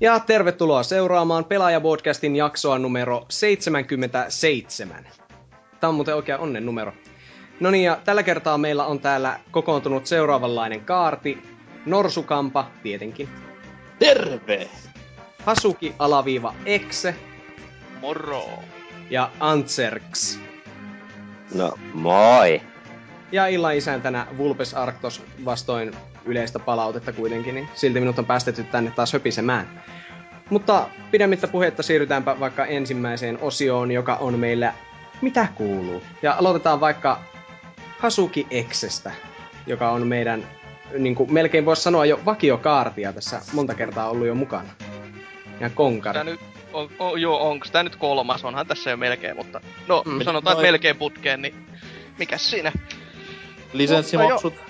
Ja tervetuloa seuraamaan Pelaajapodcastin jaksoa numero 77. Tämä on muuten oikein onnen numero. No niin, ja tällä kertaa meillä on täällä kokoontunut seuraavanlainen kaarti. Norsukampa, tietenkin. Terve! Hasuki alaviiva Exe Moro! ja Antserks. No, moi. Ja illan isäntänä Vulpes Arctos vastoin yleistä palautetta kuitenkin, niin silti minut on päästetty tänne taas höpisemään. Mutta pidemmittä puhetta siirrytäänpä vaikka ensimmäiseen osioon, joka on meillä Mitä kuuluu? Ja aloitetaan vaikka Hasuki Exestä, joka on meidän, niin kuin melkein voisi sanoa jo vakiokaartia tässä monta kertaa ollut jo mukana. Ja konkari. Tää nyt, on, on, joo, onko tää nyt kolmas? Onhan tässä jo melkein, mutta... No, Mm. sanotaan, että Noin. melkein putkeen, niin... Mikäs siinä? Lisenssimaksut.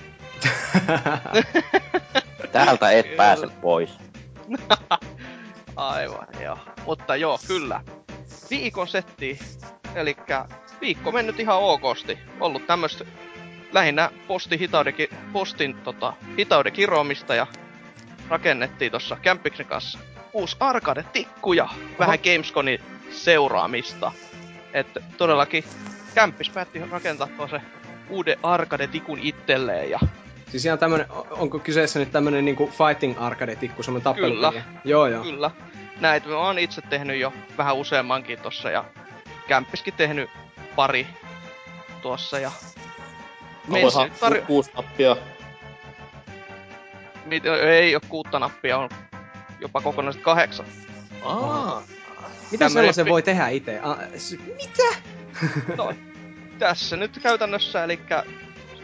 Täältä et Kyllä. pääse pois. Aivan, joo. Mutta joo, kyllä. Viikon setti. Eli viikko mennyt ihan okosti. Ollut tämmöstä lähinnä posti hitaudekin, postin tota, hitauden kiroamista ja rakennettiin tossa Kämppiksen kanssa uusi arcade-tikku ja vähän Gamesconin seuraamista. Että todellakin Kämppis päätti rakentaa se uuden arcade-tikun itselleen ja Siis ihan tämmönen, onko kyseessä nyt tämmönen niinku fighting arcade-tikku, semmonen tappelu? Kyllä. Joo, joo. Kyllä. Näitä mä oon itse tehnyt jo vähän useammankin tossa ja Kämppiskin tehnyt pari tuossa ja... Onkohan Mensi- tar- kuusi nappia? mit- ei oo kuutta nappia, on jopa kokonaiset kahdeksan. Aa. Miten Tämmönen sellaisen pi- voi tehdä itse? S- mitä? tässä nyt käytännössä, eli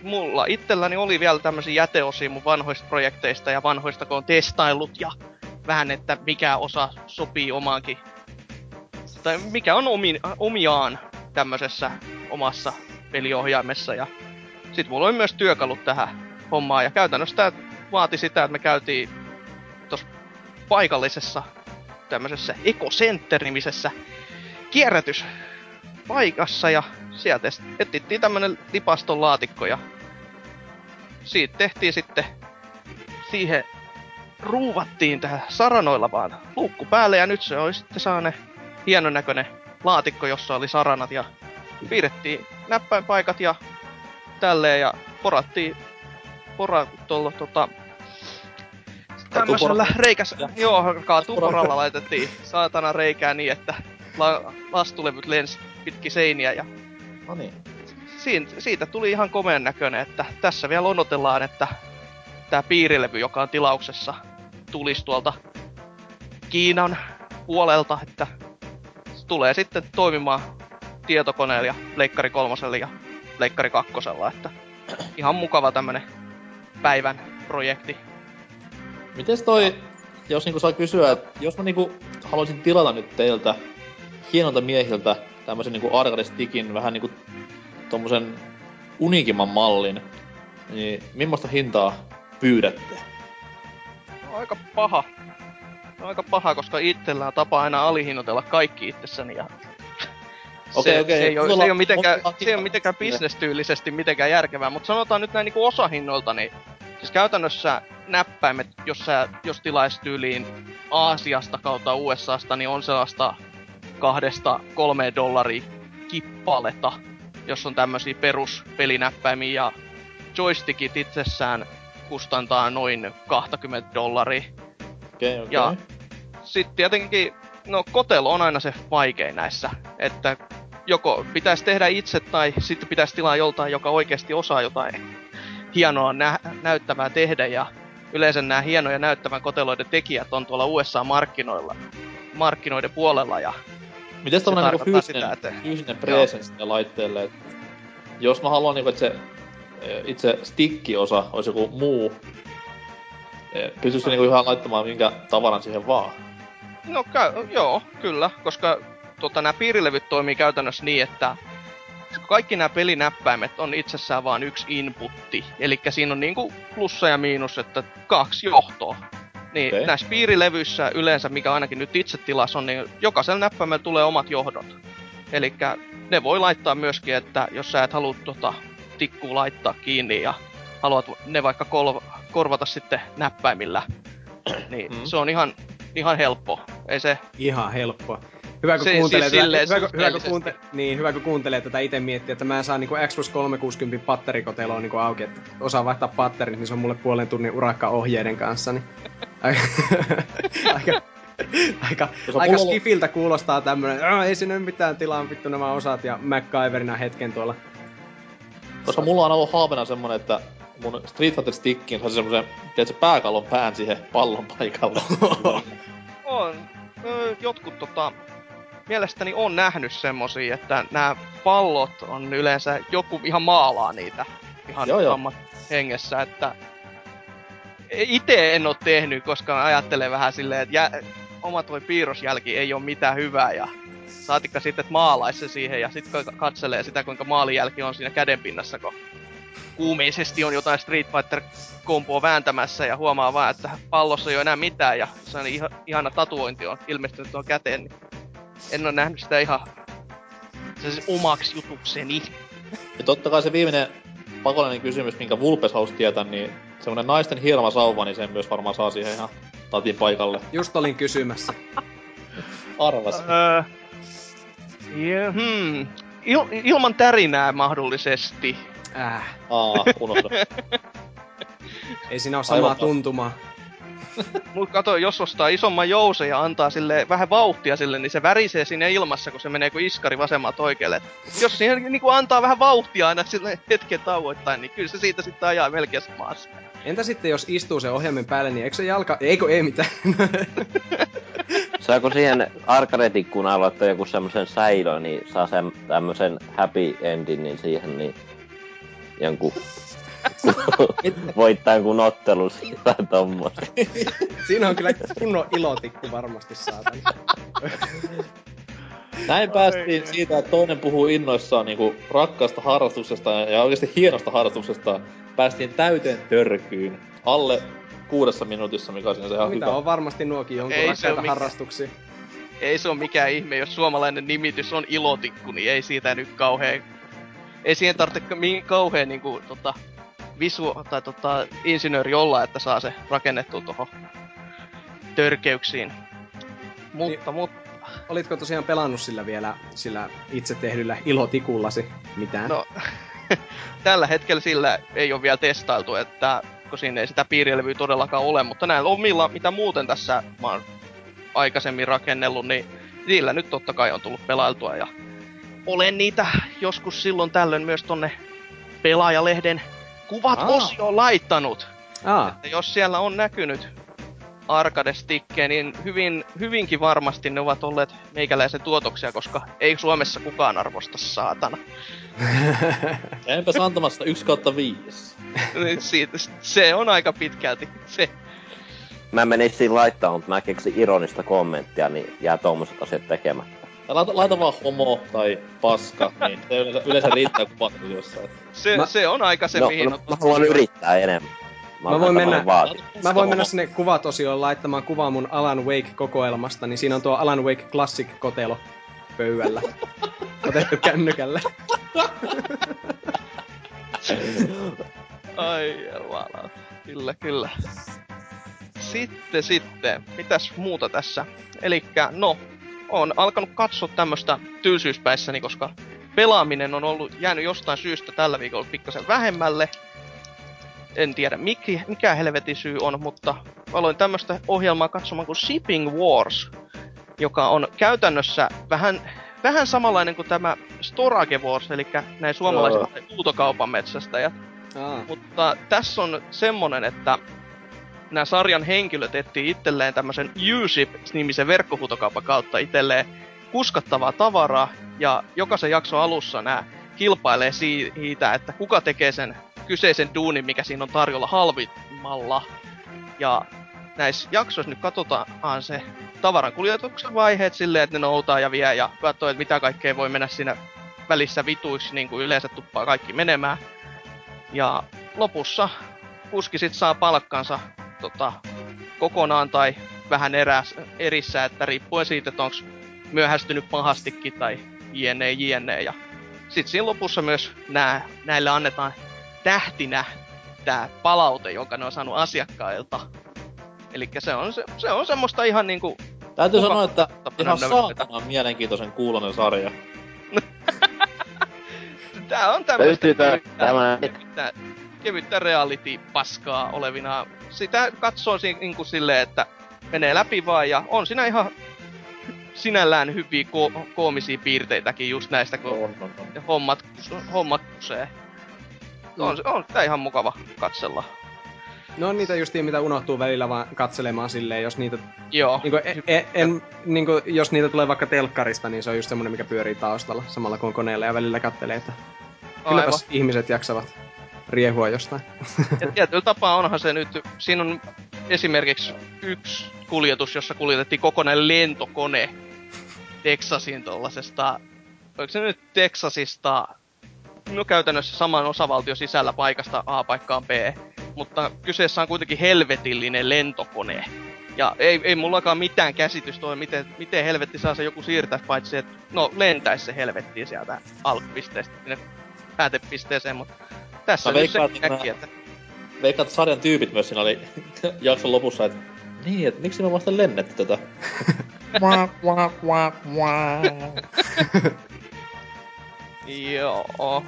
mulla itselläni oli vielä tämmöisiä jäteosia mun vanhoista projekteista ja vanhoista, kun on testaillut ja vähän, että mikä osa sopii omaankin, tai mikä on omi, omiaan tämmöisessä omassa peliohjaimessa. Ja sit mulla oli myös työkalut tähän hommaan ja käytännössä tää vaati sitä, että me käytiin tuossa paikallisessa tämmöisessä Ecocenter-nimisessä kierrätyspaikassa ja sieltä etsittiin tämmönen lipaston laatikko ja siitä tehtiin sitten siihen ruuvattiin tähän saranoilla vaan luukku päälle ja nyt se oli sitten saane hienon näköinen laatikko, jossa oli saranat ja piirrettiin näppäinpaikat ja tälleen ja porattiin pora tuolla tota tämmöisellä reikäs, joo, kaatuporalla laitettiin saatana reikää niin, että la, lastulevyt lensi pitki seiniä ja No niin. siin, siitä tuli ihan komeen näköinen, että tässä vielä odotellaan, että tämä piirilevy, joka on tilauksessa, tulisi tuolta Kiinan puolelta, että tulee sitten toimimaan tietokoneella ja Leikkari kolmosella ja Leikkari kakkosella, että ihan mukava tämmönen päivän projekti. Mites toi, jos niinku saa kysyä, että jos mä niinku haluaisin tilata nyt teiltä hienolta miehiltä tämmösen niinku arcade-stickin vähän niinku tommosen unikimman mallin, niin millaista hintaa pyydätte? Aika paha. Aika paha, koska itsellä on tapa aina alihinnoitella kaikki itsessäni ja Okei, se, okei. se, ei ole, se, ei ole mitenkään, se ei ole mitenkään bisnestyylisesti mitenkään järkevää, mutta sanotaan nyt näin niinku osahinnoilta, niin siis käytännössä näppäimet, jos, sä, jos tilaisit tyyliin Aasiasta kautta USAsta, niin on sellaista kahdesta kolmeen dollaria kippaleta, jos on tämmöisiä peruspelinäppäimiä ja joystickit itsessään kustantaa noin 20 dollaria. Okei, okei. Ja sitten tietenkin, no kotelo on aina se vaikein näissä, että joko pitäisi tehdä itse tai sitten pitäisi tilaa joltain, joka oikeasti osaa jotain hienoa nä- näyttävää tehdä ja yleensä nämä hienoja näyttävän koteloiden tekijät on tuolla USA-markkinoilla, markkinoiden puolella ja Mites tommonen niinku fyysinen, sitä, että- fyysinen presence laitteelle, et jos mä haluan niinku, että se eh, itse stick-osa olisi joku muu, eh, pystyisikö niinku ihan laittamaan minkä tavaran siihen vaan? No käy, joo, kyllä, koska tota, nämä piirilevyt toimii käytännössä niin, että kaikki nämä pelinäppäimet on itsessään vain yksi inputti. Eli siinä on niinku plussa ja miinus, että kaksi johtoa. Niin okay. näissä piirilevyissä yleensä, mikä ainakin nyt itse tilas on, niin jokaisella näppäimellä tulee omat johdot. Eli ne voi laittaa myöskin, että jos sä et halua tota, tikkuu laittaa kiinni ja haluat ne vaikka kol- korvata sitten näppäimillä, niin Mm. mm. se on ihan ihan helppo. Ei se... Ihan helppo. Hyvä kun Si- kuuntelee, siis tätä, hyvä, hyvä, kun kuunte, niin, hyvä kun kuuntelee tätä itse miettiä, että mä en saa niinku Xbox 360 patterikoteloa niinku auki, että osaan vaihtaa patterit, niin se on mulle puolen tunnin urakka ohjeiden kanssa, niin aika, aika, aika, skifiltä kuulostaa tämmönen, "Aa, ei sinne ole mitään tilaa, vittu nämä osat ja MacGyverina hetken tuolla. Koska mulla on ollut haaveena semmonen, että mun Street Fighter Stickin saisi semmosen, tiedätkö, pääkallon pään siihen pallon paikalle. On. Jotkut tota, mielestäni on nähnyt semmosia, että nämä pallot on yleensä, joku ihan maalaa niitä ihan Joo, joo. hengessä, että itse en oo tehnyt, koska ajattelen vähän silleen, että jä, oma toi piirrosjälki ei ole mitään hyvää ja saatikka sitten, että maalaisi se siihen ja sitten katselee sitä, kuinka maalijälki on siinä kädenpinnassa, kun kuumeisesti on jotain Street Fighter kompoa vääntämässä ja huomaa vaan, että pallossa ei ole enää mitään ja se on ihan, ihana tatuointi on ilmestynyt tuon käteen, niin en ole nähnyt sitä ihan se siis omaksi jutukseni. Ja totta kai se viimeinen pakollinen kysymys, minkä Vulpes halusi tietää, niin semmonen naisten hieroma sauva, niin sen myös varmaan saa siihen ihan tatin paikalle. Just olin kysymässä. Arvas. Öö, ja, hmm, il, ilman tärinää mahdollisesti. Äh, Aa, unohda. ei siinä ole samaa Aivan. tuntumaa. Mut kato, jos ostaa isomman jousen ja antaa sille vähän vauhtia sille, niin se värisee sinne ilmassa, kun se menee kuin iskari vasemmalta oikealle. Jos siihen niinku antaa vähän vauhtia aina sille hetken tauoittain, niin kyllä se siitä sitten ajaa melkein maassa. Entä sitten jos istuu se ohjelmin päälle, niin eikö se jalka... Eikö, ei mitään. Saako siihen arcade-ikkunaan laittaa joku semmosen säilö, niin saa sen tämmösen happy endin, niin siihen niin jonkun voittaa jonkun ottelun siitä tommosen. Siinä on kyllä kunnon ilotikku varmasti saatana. Näin päästiin siitä, että toinen puhuu innoissaan niinku rakkaasta harrastuksesta ja oikeasti hienosta harrastuksesta. Päästiin täyteen törkyyn. Alle kuudessa minuutissa, mikä on ihan Mitä hyvä. on varmasti nuokin jonkun Ei se rakkaita oo mikään. harrastuksia. Ei se ole mikään ihme, jos suomalainen nimitys on ilotikku, niin ei siitä nyt kauhean... Ei siihen tarvitse kauhean niinku tota, visu tai tota, insinööri olla, että saa se rakennettua tuohon törkeyksiin. Mutta, mutta, Olitko tosiaan pelannut sillä vielä, sillä itse tehdyllä ilotikullasi mitään? no, tällä hetkellä sillä ei ole vielä testailtu, että kun siinä ei sitä piirilevyä todellakaan ole, mutta näillä omilla, mitä muuten tässä mä oon aikaisemmin rakennellut, niin niillä nyt totta kai on tullut pelailtua ja olen niitä joskus silloin tällöin myös tonne pelaajalehden kuvat Aa. osioon laittanut. Aa, Että jos siellä on näkynyt arcade stickejä, niin hyvin, hyvinkin varmasti ne ovat olleet meikäläisen tuotoksia, koska ei Suomessa kukaan arvosta saatana. Enpäs antamassa 1 kautta 5. Nyt Siitä, se on aika pitkälti se. Mä menisin laittaa, mutta mä keksin ironista kommenttia, niin jää tommoset asiat tekemättä. Laita, laita vaan homo tai paska, niin se yleensä, yleensä riittää kuvat jossain. Se, Mä- se on aika se, no, mihin no, on mä haluan yrittää enemmän. Mä oon voin mennä-. Mä voin mennä sinne kuvat-osioon laittamaan kuvaa mun Alan Wake-kokoelmasta, niin siinä on tuo Alan Wake Classic-kotelo pöydällä. Otettu kännykällä. Ai jumala. Kyllä, kyllä. Sitten, sitten. Mitäs muuta tässä? Elikkä, no, on alkanut katsoa tämmöstä tylsyyspäissäni, koska pelaaminen on ollut jäänyt jostain syystä tällä viikolla pikkasen vähemmälle. En tiedä mikä, mikä helvetin syy on, mutta aloin tämmöstä ohjelmaa katsomaan kuin Shipping Wars, joka on käytännössä vähän, vähän samanlainen kuin tämä Storage Wars, eli näin suomalaiset huutokaupan metsästäjät. Mutta tässä on semmonen, että nämä sarjan henkilöt etsii itselleen tämmöisen U-Ship-nimisen verkkohuutokaupan kautta itselleen kuskattavaa tavaraa, ja jokaisen jakson alussa nämä kilpailee siitä, että kuka tekee sen kyseisen duunin, mikä siinä on tarjolla halvimmalla. Ja näissä jaksoissa nyt katsotaan se tavaran kuljetuksen vaiheet silleen, että ne noutaa ja vie ja katsoo, että mitä kaikkea voi mennä siinä välissä vituiksi, niin kuin yleensä tuppaa kaikki menemään. Ja lopussa kuski sit saa palkkansa tota, kokonaan tai vähän eräs, erissä, että riippuen siitä, että onko myöhästynyt pahastikin tai jne jne. Ja sit siinä lopussa myös nää, näille annetaan tähtinä tämä palaute, jonka ne on saanut asiakkailta. Eli se on, se, se on semmoista ihan niinku... Täytyy sanoa, että ihan Tapana saatanan mielenkiintoisen kuulonen sarja. Tää on tämmöistä Löytyy tää, kevyttä, reality-paskaa olevina. Sitä katsoo si- niinku silleen, että menee läpi vaan ja on siinä ihan sinällään hyviä ko- koomisia piirteitäkin just näistä, kun On, on, on. hommat, hommat kusee. On, se- on tää ihan mukava katsella. No on niitä justiin, mitä unohtuu välillä vaan katselemaan silleen, jos niitä, Joo. niinku, en, en, niinku, jos niitä tulee vaikka telkkarista, niin se on just semmonen, mikä pyörii taustalla samalla kuin koneella ja välillä kattelee, että Aivan. kylläpäs ihmiset jaksavat riehua jostain. Ja tietyllä tapaa onhan se nyt, siinä on esimerkiksi yksi kuljetus, jossa kuljetettiin kokonainen lentokone Texasin tollasesta, oliko se nyt Texasista, no käytännössä saman osavaltion sisällä paikasta A paikkaan B, mutta kyseessä on kuitenkin helvetillinen lentokone. Ja ei, ei mullakaan mitään käsitystä ole, miten, miten helvetti saa se joku siirtää, paitsi että no lentäisi se helvettiin sieltä alkupisteestä sinne päätepisteeseen, mutta tässä Mä nyt se veikkaan, että äkkiä, että Veikkaan, että sarjan tyypit myös siinä oli jakson lopussa, että niin, että miksi me vasta lennetty tätä? Joo.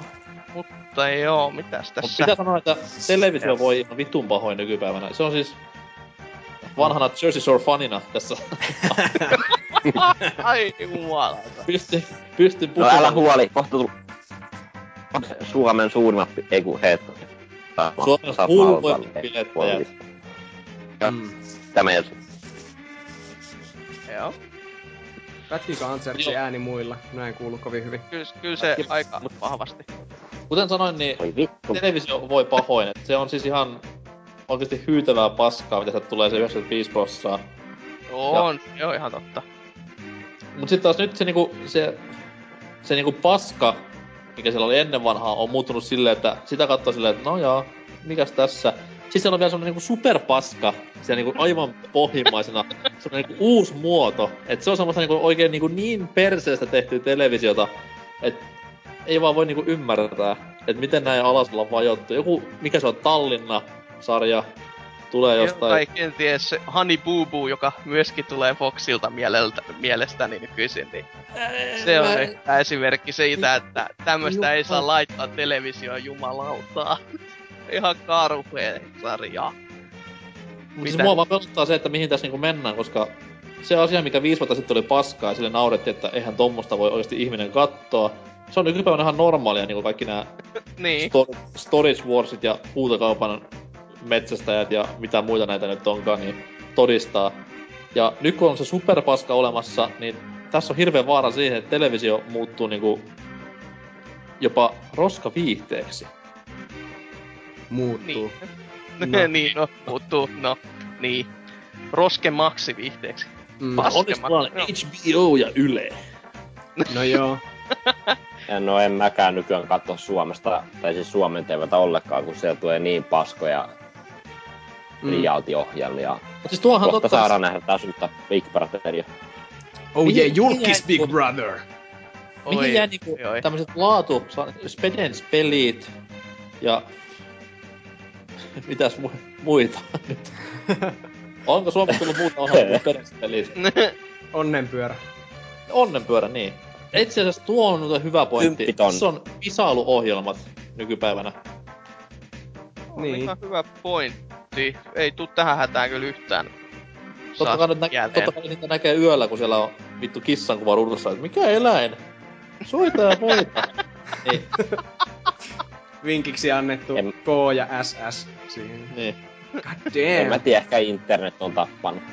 Mutta joo, mitäs tässä? pitää sanoa, että televisio voi ihan vitun pahoin nykypäivänä. Se on siis vanhana Jersey Shore fanina tässä. Ai jumalauta. Pysty, pystyn No puhumaan. älä huoli, kohta. Suomen suurimmat, ei kun hetko. Suomen hulluimmat bilettäjät. Mm. Tämä ei Joo. Joo. ääni muilla? No en kuulu kovin hyvin. Kyllä, kyllä se aika vahvasti. Kuten sanoin, niin televisio voi pahoin. Et se on siis ihan oikeasti hyytävää paskaa, mitä tulee se 95 prossaa. On, joo ihan totta. Mut sit taas nyt se niinku, se, se niinku paska, mikä siellä oli ennen vanhaa, on muuttunut silleen, että sitä katsoo silleen, että no joo, mikäs tässä. Siis siellä on vielä semmonen niinku superpaska, siellä niinku aivan pohjimmaisena, semmonen niinku uusi muoto. Et se on semmoista niinku oikein niinku niin perseestä tehtyä televisiota, että ei vaan voi niinku ymmärtää, että miten näin alas ollaan vajottu. Joku, mikä se on, Tallinna-sarja, tulee jostain... Tai kenties se Honey Boo Boo, joka myöskin tulee Foxilta mieleltä, mielestäni nykyisin, niin se on Mä- esimerkki siitä, että tämmöstä ei saa laittaa televisioon jumalautaa. Ihan karhea sarja. Mutta siis mua vaan pelottaa se, että mihin tässä niinku mennään, koska se asia, mikä viisi vuotta sitten oli paskaa ja sille naurettiin, että eihän tommosta voi oikeasti ihminen katsoa. Se on nykypäivänä ihan normaalia, niinku kaikki nämä Niin. sto- Storage Warsit ja huutokaupan metsästäjät ja mitä muita näitä nyt onkaan, niin todistaa. Ja nyt kun on se superpaska olemassa, niin tässä on hirveän vaara siihen, että televisio muuttuu niinku jopa roskaviihteeksi. Muuttuu. Niin. No. niin, no, muuttuu, no, niin. Roske maksiviihteeksi. Mm. Pas- Onneksi mulla on HBO ja Yle. No joo. Ja no en mäkään nykyään katso Suomesta, tai siis Suomen TVtä ollenkaan, kun siellä tulee niin paskoja Mm. reality-ohjelmia. Mutta siis tuohan Kohta totta... saadaan nähdä taas uutta Big Brotheria. Oh Mihin- yeah, julkis mihin- Big Brother! Mihin Oi, jää niinku oi, tämmöset laatu, sa- Spedens-pelit ja... Mitäs mu- muita nyt? Onko Suomessa tullut muuta ohjelmaa kuin Spedens-pelit? Onnenpyörä. Onnenpyörä, niin. Itse asiassa tuo on nyt hyvä pointti. Se on visailuohjelmat nykypäivänä. Niin. ihan hyvä pointti. Ei tuu tähän hätään kyllä yhtään. Totta kai, nä- jälleen. totta kai niitä näkee yöllä, kun siellä on vittu kissan kuva ruudussa, että mikä eläin? Soita ja voita. niin, Vinkiksi annettu En- K ja SS siihen. niin. God En mä damn. tiedä, ehkä internet on tappanut.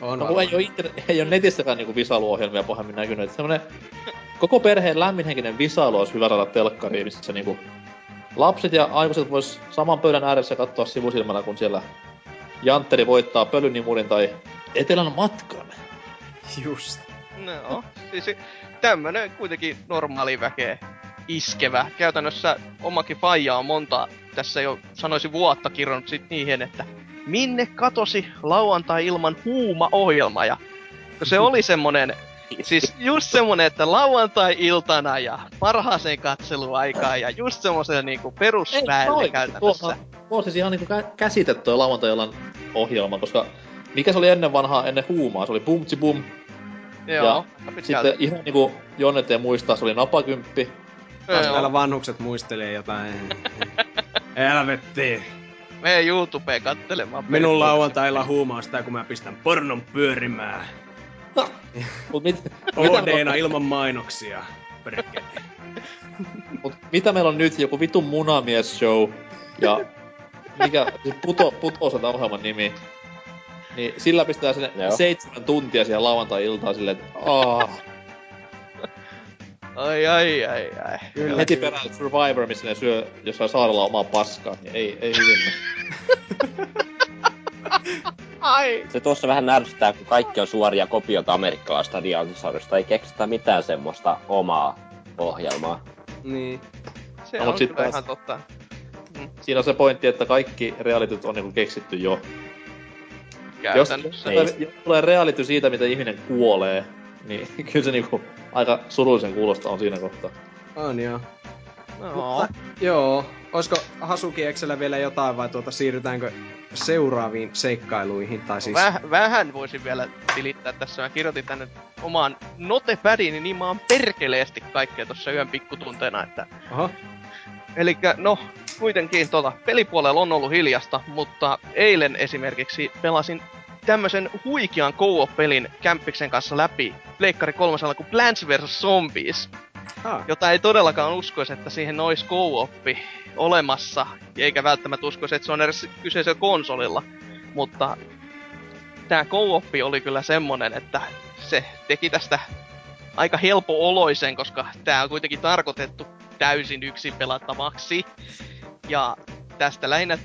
On No ei oo, internet, ei oo netissäkään niinku visailuohjelmia pahemmin näkynyt. Et semmonen koko perheen lämminhenkinen visailu olisi hyvä saada telkkariin, missä niinku lapset ja aikuiset vois saman pöydän ääressä katsoa sivusilmällä, kun siellä Jantteri voittaa pölynimurin tai Etelän matkan. Just. No, siis tämmönen kuitenkin normaali väkeä iskevä. Käytännössä omakin faija on monta, tässä jo sanoisin vuotta kirjannut sit niihin, että minne katosi lauantai ilman huuma-ohjelma. Ja se oli semmonen Siis just semmonen, että lauantai-iltana ja parhaaseen katseluaikaan ja just semmoiselle niinku perusväelle käytännössä. Tuo, tuo on siis ihan niinku kä- käsitetty lauantai ohjelma, koska mikä se oli ennen vanhaa, ennen huumaa? Se oli Bumtsi Bum. Joo, ja. Sitten ihan niinku Jonne ei muistaa, se oli Napakymppi. Taas täällä vanhukset muistelee jotain. Helvetti. Mene YouTubeen kattelemaan. Minun lauantailla huumaa sitä, kun mä pistän pornon pyörimään. Mut mit, meillä on, ilman mainoksia. Mut mitä meillä on nyt? Joku vitun munamies show. Ja mikä, siis puto, puto se ohjelman nimi. Niin sillä pistää sinne Joo. seitsemän tuntia siihen lauantai-iltaan silleen, että aah. Ai ai ai ai. Kyllä, Heti kyllä. perään Survivor, missä ne syö jossain saarella omaa paskaa, niin ei, ei hyvin. Ai. Se tuossa vähän ärsyttää, kun kaikki on suoria kopioita amerikkalaista realitysarjoista. Ei keksitä mitään semmoista omaa ohjelmaa. Niin. Se No, on kyllä taas- ihan totta. Siinä on se pointti, että kaikki realityt on niinku keksitty jo. Jos, Käytännössä. jos tulee- jos tulee reality siitä, mitä ihminen kuolee, niin kyllä se niinku aika surullisen kuulosta on siinä kohtaa. On joo. No. Mutta, joo. Olisiko Hasuki Excellä vielä jotain vai tuota siirrytäänkö seuraaviin seikkailuihin? Tai siis... Väh, vähän voisin vielä tilittää tässä. Mä kirjoitin tänne omaan notepädiini niin mä oon perkeleesti kaikkea tuossa yön pikkutunteena, että Oho. Eli no, kuitenkin tota, pelipuolella on ollut hiljasta, mutta eilen esimerkiksi pelasin tämmösen huikean co-op-pelin Kämppiksen kanssa läpi Pleikkari kolmosella kuin Plants vs. Zombies, Ah. jota ei todellakaan uskoisi, että siihen olisi co-oppi olemassa, eikä välttämättä uskoisi, että se on edes kyseisellä konsolilla. Mutta tämä co-oppi oli kyllä semmonen, että se teki tästä aika helpo-oloisen, koska tämä on kuitenkin tarkoitettu täysin yksin pelattavaksi. Ja tästä lähinnä,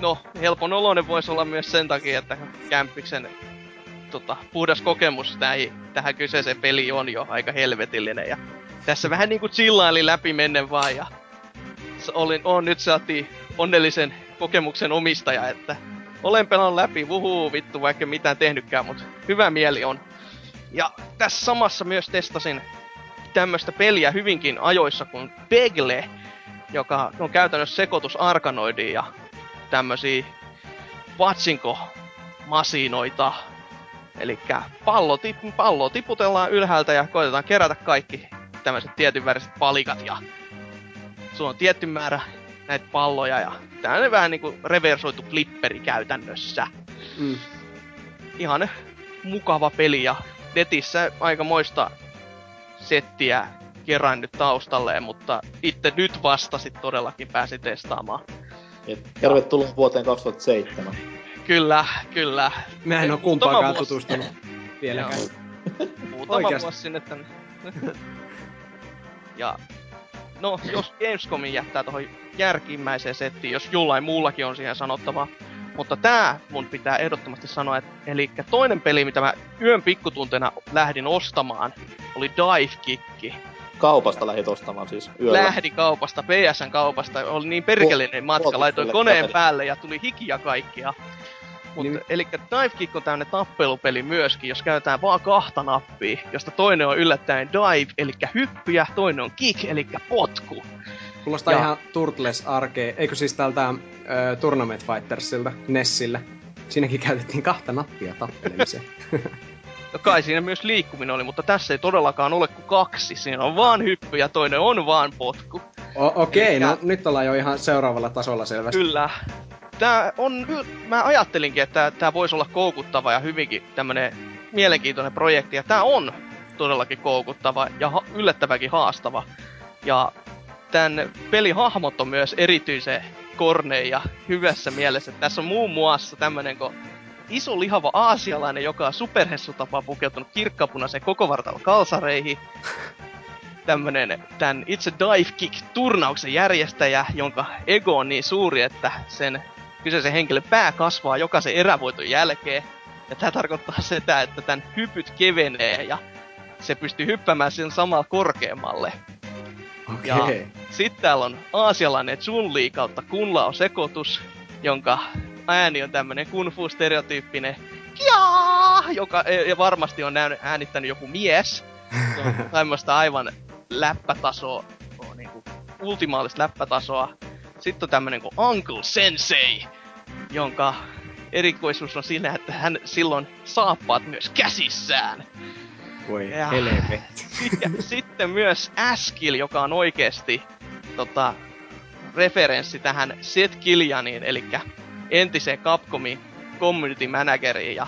no helpon oloinen voisi olla myös sen takia, että Kämppiksen tota, puhdas kokemus tähi, tähän kyseiseen peliin on jo aika helvetillinen. Ja tässä vähän niinku chillaili läpi mennen vaan ja olin, on nyt saatiin onnellisen kokemuksen omistaja, että olen pelannut läpi, vuhuu vittu, vaikka mitään tehnytkään, mutta hyvä mieli on. Ja tässä samassa myös testasin tämmöistä peliä hyvinkin ajoissa kuin Pegle, joka on käytännössä sekoitus Arkanoidiin ja tämmösiä Patsinko-masinoita. Eli pallo, tip- pallo tiputellaan ylhäältä ja koitetaan kerätä kaikki tämmöiset tietyn väriset palikat ja sulla on tietty määrä näitä palloja ja tämmönen vähän niinku reversoitu flipperi käytännössä. Mm. Ihan mukava peli ja netissä aika moista settiä kerännyt taustalleen, mutta itse nyt vasta sit todellakin pääsin testaamaan. Et tervetuloa vuoteen 2007. Kyllä, kyllä. Mä en oo kumpaakaan tutustunut vieläkään. Muutama Oikeasti. vuosi sinne tänne. Ja no, jos Gamescomin jättää tuohon järkimmäiseen settiin, jos jollain muullakin on siihen sanottavaa. Mutta tää mun pitää ehdottomasti sanoa, että eli toinen peli, mitä mä yön pikkutuntena lähdin ostamaan, oli Dive Kick. Kaupasta lähit ostamaan siis yöllä. Lähdin kaupasta, PSN kaupasta, oli niin perkeleinen matka, laitoin koneen päälle ja tuli hiki ja kaikkia. Mutta Niin- eli Dive Kick on tämmönen tappelupeli myöskin, jos käytetään vaan kahta nappia, josta toinen on yllättäen dive, eli hyppy, ja toinen on kick, eli potku. Kuulostaa Ja- ihan Turtles arkeen. Eikö siis tältä ö, Tournament Fightersilta, Nessillä? Siinäkin käytettiin kahta nappia tappelemiseen. No kai siinä myös liikkuminen oli, mutta tässä ei todellakaan ole kuin kaksi. Siinä on vaan hyppy ja toinen on vaan potku. O- Okei, okay, Elikkä- no nyt ollaan jo ihan seuraavalla tasolla selvästi. Kyllä. Tää on, mä ajattelinkin, että tää voisi olla koukuttava ja hyvinkin tämmönen mielenkiintoinen projekti. Ja tää on todellakin koukuttava ja ha- yllättävänkin haastava. Ja tän pelin hahmot on myös erityisen korneja ja hyvässä mielessä. Tässä on muun muassa tämmönen kuin iso lihava aasialainen, joka on superhessutapaa pukeutunut koko vartalo kalsareihin. Tämmönen tän itse Dive Kick-turnauksen järjestäjä, jonka ego on niin suuri, että sen kyseisen henkilön pää kasvaa jokaisen erävoiton jälkeen. Ja tämä tarkoittaa sitä, että tämän hypyt kevenee ja se pystyy hyppäämään sen samalla korkeammalle. Okei. Ja sitten täällä on aasialainen Chun kautta Kun Lao sekoitus, jonka ääni on tämmönen kung fu stereotyyppinen Kiaa! joka e- ja varmasti on näyn- äänittänyt joku mies. Tämmöistä aivan läppätasoa, niinku ultimaalista läppätasoa. Sitten on tämmönen kuin Uncle Sensei, jonka erikoisuus on siinä, että hän silloin saappaat myös käsissään. Voi Ja- helvetti. Sitten, sitten myös Askil, joka on oikeesti tota, referenssi tähän Seth Killianiin, eli entiseen Capcomin community manageriin. Ja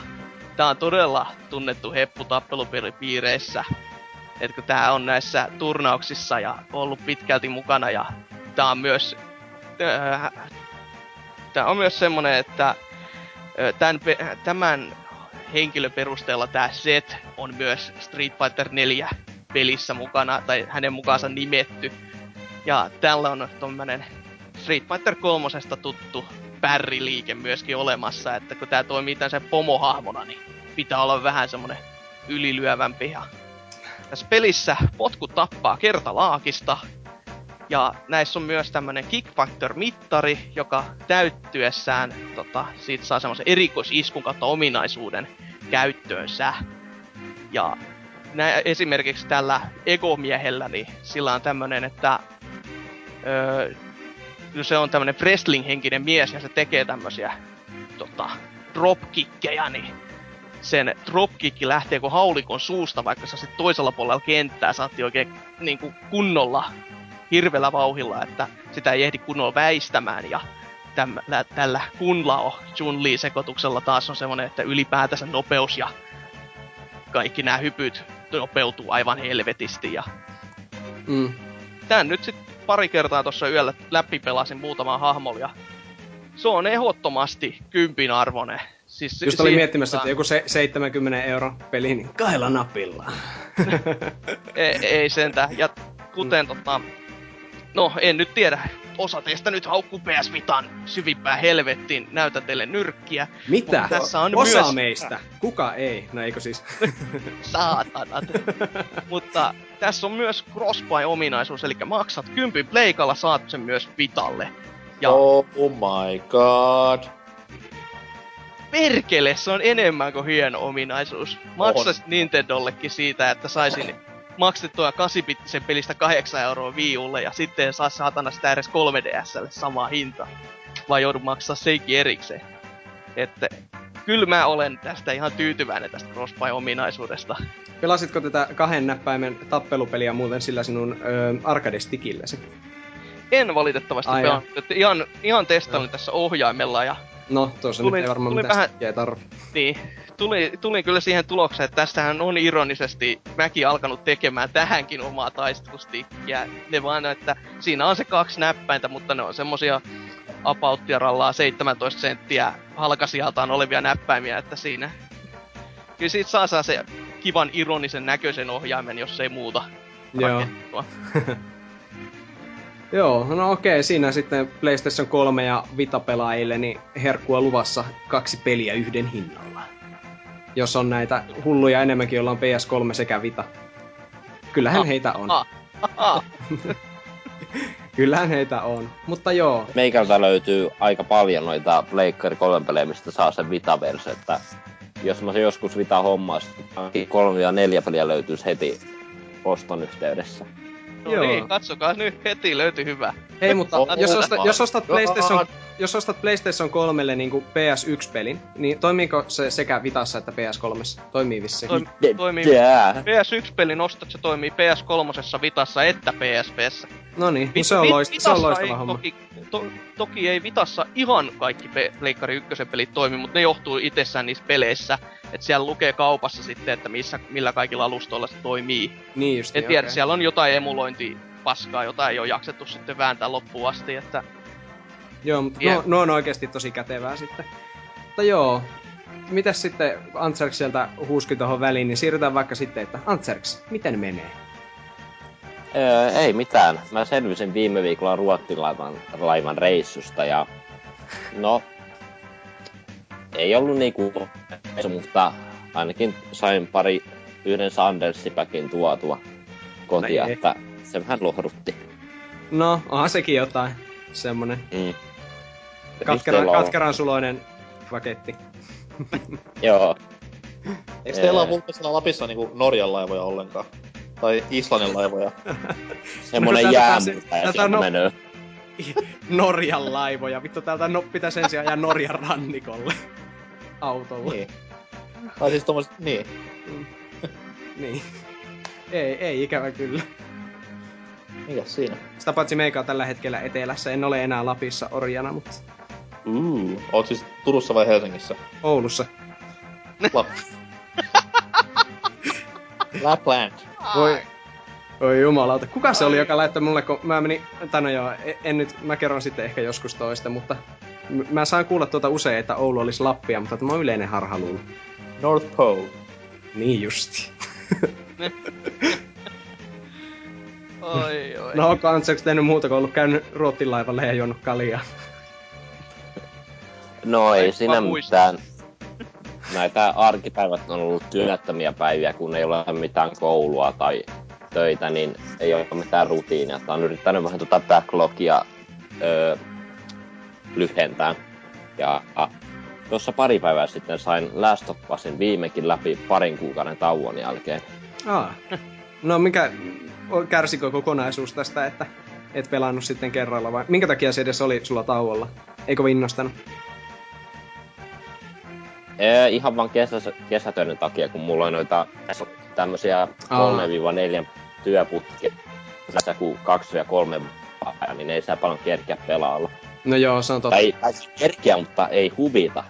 tää on todella tunnettu heppu tappelupelipiireissä. Että kun tää on näissä turnauksissa ja ollut pitkälti mukana ja tää on myös tää on myös semmonen, että tämän, tämän henkilön perusteella tää Seth on myös Street Fighter 4 pelissä mukana, tai hänen mukaansa nimetty. Ja tällä on tommonen Street Fighter 3 tuttu pärriliike myöskin olemassa, että kun tää toimii tän sen pomohahmona, niin pitää olla vähän semmonen ylilyövämpi. Ja tässä pelissä potku tappaa kertalaakista, ja näissä on myös tämmönen kick factor-mittari, joka täyttyessään tota, siitä saa semmoisen erikoisiskun kautta ominaisuuden käyttöönsä. Ja nä, esimerkiksi tällä egomiehellä, niin sillä on tämmönen, että öö, se on tämmönen wrestling-henkinen mies ja se tekee tämmösiä tota, dropkickeja, niin sen dropkikki lähtee kuin haulikon suusta, vaikka sä sit toisella puolella kenttää saatti oikein niin kuin kunnolla hirveällä vauhilla, että sitä ei ehdi kunnolla väistämään ja tällä, tällä Kunlao chun sekoituksella taas on semmonen, että ylipäätänsä nopeus ja kaikki nämä hypyt nopeutuu aivan helvetisti ja Mm. tän nyt sit pari kertaa tuossa yöllä läpi pelasin muutaman hahmon ja se on ehdottomasti kympin arvoinen. Siis, Just olin miettimässä, että joku se 70 euro peli, niin kahdella napilla. ei, ei sentään. Ja kuten tota... No, en nyt tiedä. Osa teistä nyt haukkuu PS Vitan syvimpään helvettiin. Näytän teille nyrkkiä. Mitä? Mutta tässä on Osa myös- meistä. Kuka ei? No eikö siis? Saatanat. Mutta tässä on myös crossbuy-ominaisuus, eli maksat kympin pleikalla, saat sen myös Vitalle. Ja Oh my god. perkele, se on enemmän kuin hieno ominaisuus. Maksas Nintendollekin siitä, että saisin maksettua 8-bittisen pelistä 8 euroa viulle ja sitten saa saatana sitä edes 3DSlle sama hinta. Vai joudun maksaa sekin erikseen. Että kyllä mä olen tästä ihan tyytyväinen tästä crossbuy-ominaisuudesta. Pelasitko tätä kahden näppäimen tappelupeliä muuten sillä sinun ö, arcade-stikilläsi? En valitettavasti pelannut, ihan, ihan testailin tässä ohjaimella ja No, tuossa Tuli- nyt ei varmaan mitään vähän- tarvi. Niin, tuli, tuli kyllä siihen tulokseen, että tästähän on ironisesti mäkin alkanut tekemään tähänkin omaa taistelustikkiä. Ne vaan, että siinä on se kaksi näppäintä, mutta ne on semmosia apauttia rallaa 17 senttiä halkasijaltaan olevia näppäimiä, että siinä... Kyllä siitä saa, saa se kivan ironisen näköisen ohjaimen, jos ei muuta Joo. Joo, no okei, siinä sitten PlayStation 3 ja Vita-pelaajille niin herkkua luvassa kaksi peliä yhden hinnalla. Jos on näitä hulluja enemmänkin, joilla on PS3 sekä Vita. Kyllähän Ah, heitä on. ah. Aha, Kyllähän heitä on. Mutta joo, Meikältä löytyy aika paljon noita Pleikkari 3 pelejä, mistä saa sen Vita-versio, että jos mä se joskus Vita hommas, niin kolme ja neljä peliä löytyisi heti oston yhteydessä. No Joo. niin, katsokaa nyt heti löytyi hyvä. Hei, mutta Oh, jos, ostat, jos, ostat. PlayStation, jos ostat PlayStation 3 niin kuin PS1-pelin, niin toimiiko se sekä Vitassa että PS3? Toimii vissiin. Toim- toimii Yeah. PS1-pelin ostot, se toimii PS3, Vitassa että PSPssä. No niin, Vi- se on, vi- loist- se on loistava ei homma. Toki, to, toki ei Vitassa ihan kaikki pe- Pleikkari 1 pelit toimi, mutta ne johtuu itsessään niissä peleissä. Että siellä lukee kaupassa sitten, että missä, millä kaikilla alustoilla se toimii. Niin just En niin, tiedä, okei. siellä on jotain emulointipaskaa, jota ei ole jaksettu sitten vääntää loppuun asti, että Joo, mutta Jep. no, no on oikeasti tosi kätevää sitten. Mutta joo, mitäs sitten Antserks sieltä huuski tuohon väliin, niin siirrytään vaikka sitten, että Antserks, miten menee? Öö, ei mitään. Mä selvisin viime viikolla Ruottilaivan laivan reissusta ja no ei ollut niinku mutta ainakin sain pari yhden Sandersipäkin tuotua kotia, No ei. että se vähän lohdutti. No, onhan sekin jotain. Semmonen Mm. on- katkeran suloinen paketti. Joo. Eikö teillä ole Vulpesilla Lapissa niinku Norjan laivoja ollenkaan? Tai Islannin laivoja. Semmonen täältä jäämurtaja pääsee- täältä sieltä no- menee. Norjan laivoja. Vittu täältä no, pitäisi ensin ajaa Norjan rannikolle. Autolla. Niin. Tai siis tommoset, niin. Niin. Ei, ei ikävä kyllä. Mikäs siinä? Sitä paitsi meikä on tällä hetkellä etelässä. En ole enää Lapissa orjana, mutta Uh. Oot siis Turussa vai Helsingissä? Oulussa. Lap. Lapland. Voi, Oi jumalauta. Kuka se oli, joka laittoi mulle, kun mä menin, tai no joo, en, en nyt, mä kerron sitten ehkä joskus toista, mutta mä saan kuulla tuota usein, että Oulu olisi Lappia, mutta tämä on yleinen harhaluulo. North Pole. Niin justi. Oi, oi. No onko Antseksi tehnyt muuta kuin ollut käynyt Ruotin laivalle ja juonut kaljaa? No ei siinä muistan. mitään. Näitä arkipäivät on ollut työttömiä päiviä, kun ei ole mitään koulua tai töitä, niin ei ole mitään rutiinia. Tää on yrittänyt vähän tuota backlogia öö, lyhentää. Ja tuossa pari päivää sitten sain Last of Usin viimekin läpi parin kuukauden tauon jälkeen. Aa. No mikä, kärsikö kokonaisuus tästä, että et pelannut sitten kerralla vai minkä takia se edes oli sulla tauolla? Eikö innostanut? Ee, ihan vaan kesä, kesätöiden takia, kun mulla on noita tämmösiä 3-4 työputkia. Tässä kun 2 ja 3 vapaa, niin ei saa paljon kerkeä pelailla. No joo, se on totta. Tai, tai kerkeä, mutta ei huvita.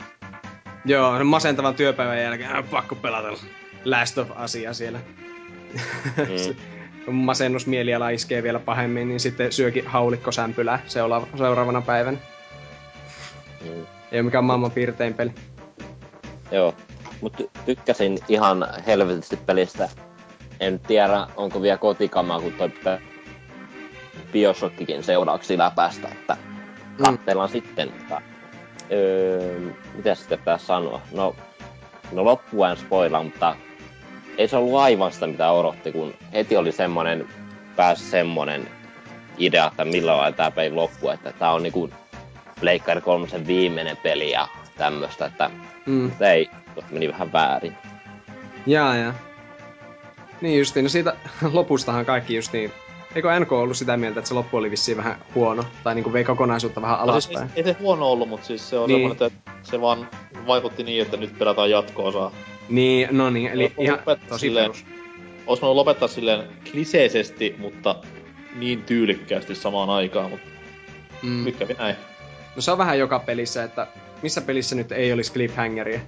Joo, no masentavan työpäivän jälkeen äh, pakko pelata Last of Usia siellä. Mm. Masennusmieliala iskee vielä pahemmin, niin sitten syökin haulikkosämpylää seula- seuraavana päivänä. Mm. Ei ole mikään maailman piirtein peli. Joo. Mutta ty- tykkäsin ihan helvetisti pelistä. En tiedä, onko vielä kotikamaa, kun toi Bioshockikin seuraavaksi läpäistä, että Mm. katsellaan sitten. Mutta, öö, mitä sitten pitäisi sanoa? No, no loppuun en spoilaa, mutta ei se ollut aivan sitä, mitä odotti, kun heti oli semmonen, pääsi semmonen idea, että millä lailla tää peli loppuu, että tää on niinku Pleikkari 3 viimeinen peli ja tämmöstä, että Mm. mutta ei, meni vähän väärin. Jaa, jaa. Niin justiin, no siitä lopustahan kaikki justiin... Eikö NK ollut sitä mieltä, että se loppu oli vissiin vähän huono? Tai niinku vei kokonaisuutta vähän No siis, alaspäin? ei se huono ollut, mutta siis se on Niin. semmoinen, että se vaan vaikutti niin, että nyt pelataan jatko-osaa. Niin, no niin, eli Olisi ihan lopettaa tosi silleen- perus. Ois voinut lopettaa silleen kliseisesti, mutta niin tyylikkäästi samaan aikaan, mutta Mm. nyt kävi näin. No se on vähän joka pelissä, että missä pelissä nyt ei olisi cliffhangeria.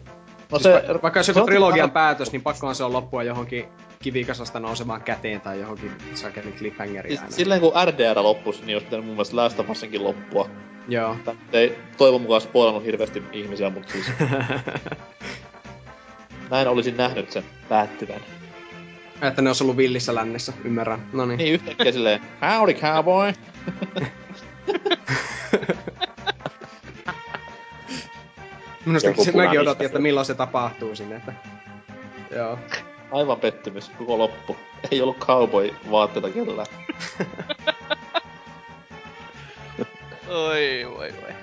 No Siis se, va- vaikka jos joku trilogian vähän- päätös, niin pakkohan se on loppua johonkin kivikasasta nousevaan käteen tai johonkin sakelin cliffhangeriin Siis aina. silleen kun RDR loppus, niin olisi pitänyt mun mielestä Last of Usinkin loppua. Joo. Nyt ei toivon mukaan spoilannut hirveästi ihmisiä, mutta siis näin olisin nähnyt sen päättyvän. että ne olisi ollut villissä lännessä, ymmärrän. No niin. Niin yhtäkkiä silleen, howdy cowboy! Minusta mäkin odotin, että milloin se tapahtuu sinne. Että... Joo. Aivan pettymys, koko loppu. Ei ollut cowboy-vaatteita kellään. Oi, oi, oi.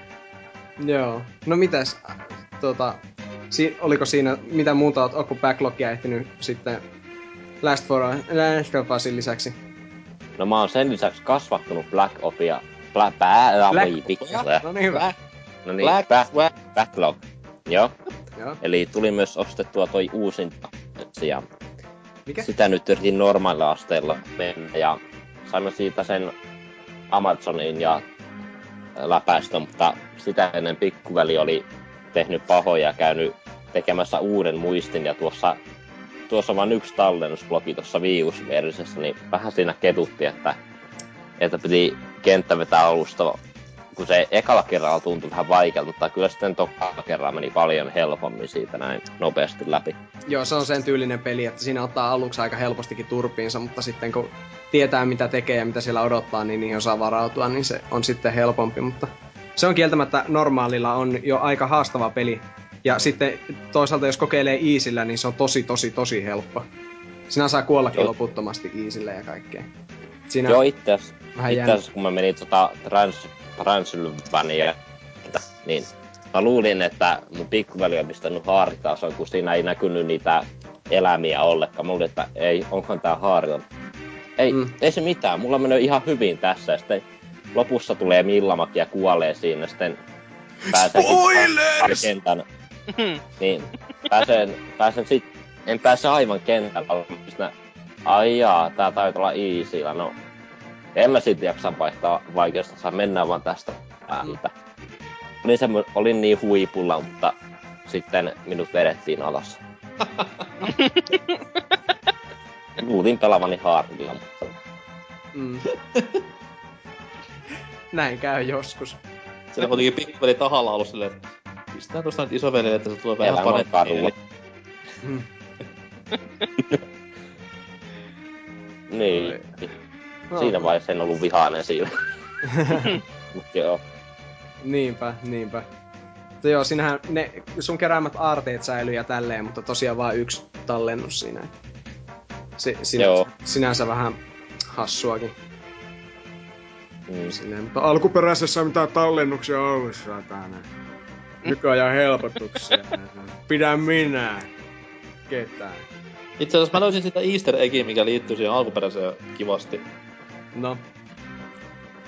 Joo. No mitäs, tota, si- oliko siinä mitä muuta oot, ootko backlogia ehtinyt sitten Last, for, Last of Usin lisäksi? No mä oon sen lisäksi kasvattanut Black Opia. Black, pää, Black- pikkusen. No niin hyvä. Black, No niin, Black, back, Black. backlog. Joo. Joo. Eli tuli myös ostettua toi uusin ja Mikä? sitä nyt yritin normaalilla asteella mennä ja saimme siitä sen Amazonin ja läpäistä, mutta sitä ennen pikkuveli oli tehnyt pahoja ja käynyt tekemässä uuden muistin ja tuossa, tuossa vain yksi tallennusbloki tuossa viiusversissä, niin vähän siinä ketutti, että, että piti kenttä vetää alusta, kun se ekalla kerralla tuntui vähän vaikealta, mutta kyllä sitten tokalla kerralla meni paljon helpommin siitä näin nopeasti läpi. Joo, se on sen tyylinen peli, että siinä ottaa aluksi aika helpostikin turpiinsa, mutta sitten kun tietää mitä tekee ja mitä siellä odottaa, niin niihin osaa varautua, niin se on sitten helpompi, mutta se on kieltämättä normaalilla on jo aika haastava peli. Ja sitten toisaalta jos kokeilee easillä, niin se on tosi tosi tosi helppo. Sinä saa kuollakin Joo. loputtomasti easillä ja kaikkea. Siinä Joo, itse asiassa kun mä menin tota Trans, Transylvania, niin. Mä luulin, että mun pikkuveli on pistänyt haaritason, kun siinä ei näkynyt niitä eläimiä ollenkaan. Mä luulin, että ei, onkohan tää haari on Ei, Mm. ei se mitään, mulla menee ihan hyvin tässä ja sitten lopussa tulee Millamaki ja kuolee siinä. Sitten Spoilers! kentän, niin pääsen, pääsen sit, en pääse aivan kentällä, siinä, ai jaa, tää taitaa olla easyllä, no en mä sit jaksa vaihtaa vaikeusta, saa mennään vaan tästä päältä. Olin, semmo, olin niin huipulla, mutta sitten minut vedettiin alas. Luulin pelavani haarilla, mutta Mm. Näin käy joskus. Siellä on kuitenkin pikkuveli tahalla ollut silleen, että pistää tuosta nyt isoveli, että se tulee vähän karulla. Mm. Niin. No. Siinä vaiheessa en ollut vihainen siinä. Mut joo. Niinpä, niinpä. Mutta joo, sinähän ne sun keräämät aarteet säilyy ja tälleen, mutta tosiaan vaan yksi tallennus siinä. Si, sinä, Joo. Sinänsä vähän hassuakin. Mm. Silleen, mutta alkuperäisessä ei mitään tallennuksia ollut, saatana. Nykyajan helpotuksia. Pidä minä. Ketään. Itse asiassa mä löysin sitä easter eggia, mikä liittyy siihen alkuperäiseen kivasti. No,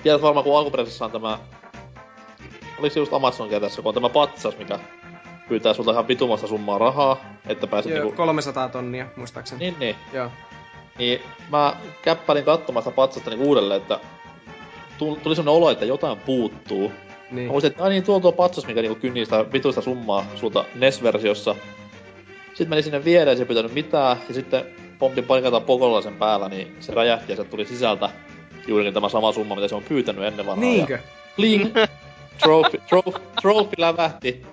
Tiedät varmaan, kun alkuperäisessä on tämä... Oliko se just Amazon tässä, kun on tämä patsas, mikä pyytää sulta ihan vitumasta summaa rahaa, että pääset joo, niinku... 300 tonnia, muistaakseni. Niin, niin. Joo. Niin mä käppäilin katsomaan sitä patsasta niinku uudelleen, että tu- tuli semmonen olo, että jotain puuttuu. Niin. Mä muistin, että niin, tuolla tuo patsas, mikä niinku kynnii sitä vituista summaa sulta NES-versiossa. Sitten menin sinne viereen, ei se pyytänyt mitään, ja sitten pompin paikata pokolla sen päällä, niin se räjähti ja se tuli sisältä juurikin tämä sama summa, mitä se on pyytänyt ennen vanhaa. Niinkö? Ja bling! trophy, trophy, trophy lävähti.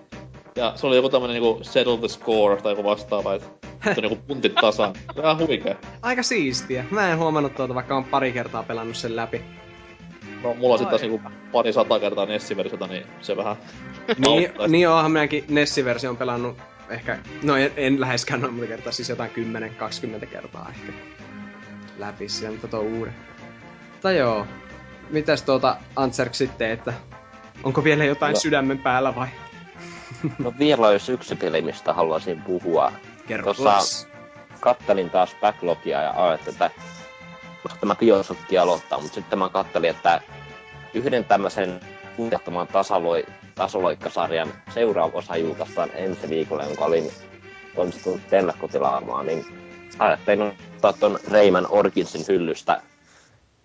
Ja se oli joku tämmönen niinku settle the score tai joku vastaava, että että on niinku puntit tasaan. Vähän huikea. Aika siistiä. Mä en huomannut tuota, vaikka on pari kertaa pelannut sen läpi. No, mulla on sit taas niinku pari sata kertaa Nessi-versiota, niin se vähän Niin, niin onhan minäkin Nessi-version pelannut ehkä, no en, en läheskään noin monta kertaa, siis jotain 10-20 kertaa ehkä läpi siellä, mutta tuo uuden. Mutta joo, mitäs tuota Antserk sitten, että onko vielä jotain No. sydämen päällä vai? No vielä olisi yksi peli, mistä haluaisin puhua. Kerro Tossa- pois. Kattelin taas backlogia ja ajattelin, että koska tämä Bioshock aloittaa, mutta sitten mä kattelin, että yhden tämmöisen uudehtaman tasoloi, tasoloikkasarjan seuraava osa julkaistaan ensi viikolla, jonka olin onnistunut ennakkotilaamaan, niin ajattelin ottaa ton Rayman Orginsin hyllystä,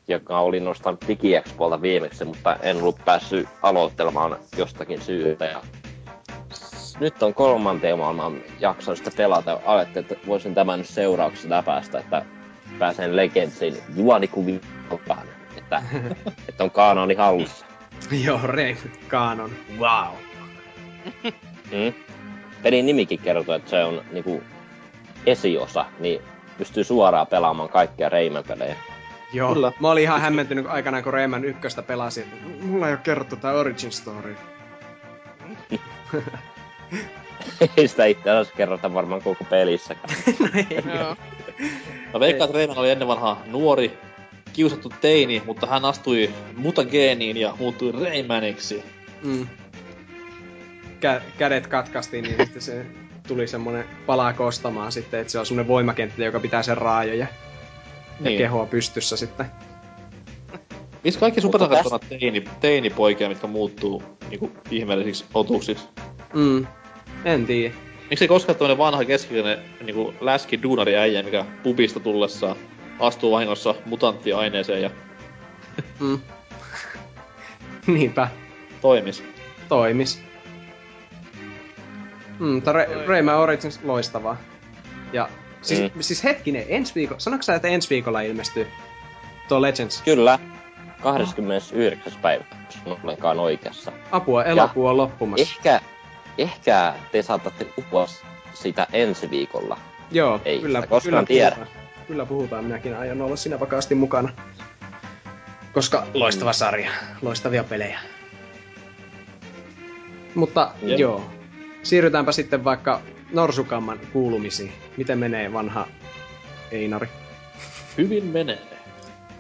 joka oli nostanut DigiExpolta viimeksi, mutta en ollut päässyt aloittelemaan jostakin syystä. Ja nyt on kolmanteen maailman jakson sitä pelata ja ajattelin, että voisin tämän seuraavaksi läpäistä, että pääsen Legendsin juonikuviokaan, että, että on kanoni hallussa. joo, Ray Kanon. Wow. Mm. Pelin nimikin kertoo, että se on niinku esiosa, niin pystyy suoraan pelaamaan kaikkia Rayman-pelejä. Joo, Kyllä. mä olin ihan hämmentynyt aikanaan, kun Rayman ykköstä pelasin. että Mulla ei ole kerrottu tää origin story. Ei sitä itse asiassa kerrota varmaan koko pelissäkään. no ei. Joo. Mä veikkaan, että Rayman oli ennen vanhaa nuori, kiusattu teini, mutta hän astui mutageeniin ja muuttui Raymaniksi. Mm. Kä- kädet katkaistiin niin, että se tuli semmonen palaa kostamaan sitten, että se on semmonen voimakenttä, joka pitää sen raajoja ja Niin. kehoa pystyssä sitten. Missä kaikki supersankarit on teini, teinipoikia, mitkä muuttuu niinku ihmeellisiksi otuksiksi? Mm. En tiedä. Miksi ei koskaan tämmönen vanha keskikäinen niinku läski duunari äijä, mikä pubista tullessaan astuu vahingossa mutanttiaineeseen ja Mm. Niinpä. toimis? Toimis. Mm, mutta Re- Rayman Origins loistavaa. Ja siis, mm. Mm. siis hetkinen, ensi viikolla, sanoitko sä, että ensi viikolla ilmestyy tuo Legends? Kyllä, 29. päivä, jos en olekaan oikeassa. Apua, elokuu on loppumassa. Ehkä, ehkä te saatatte puhua sitä ensi viikolla. Joo, Ei kyllä, sitä koskaan kyllä tiedä. puhutaan. Kyllä puhutaan, minäkin aion olla siinä vakaasti mukana. Koska loistava sarja, loistavia pelejä. Mutta Jep. joo, siirrytäänpä sitten vaikka Norsukamman kuulumisiin. Miten menee vanha Einari? Hyvin menee.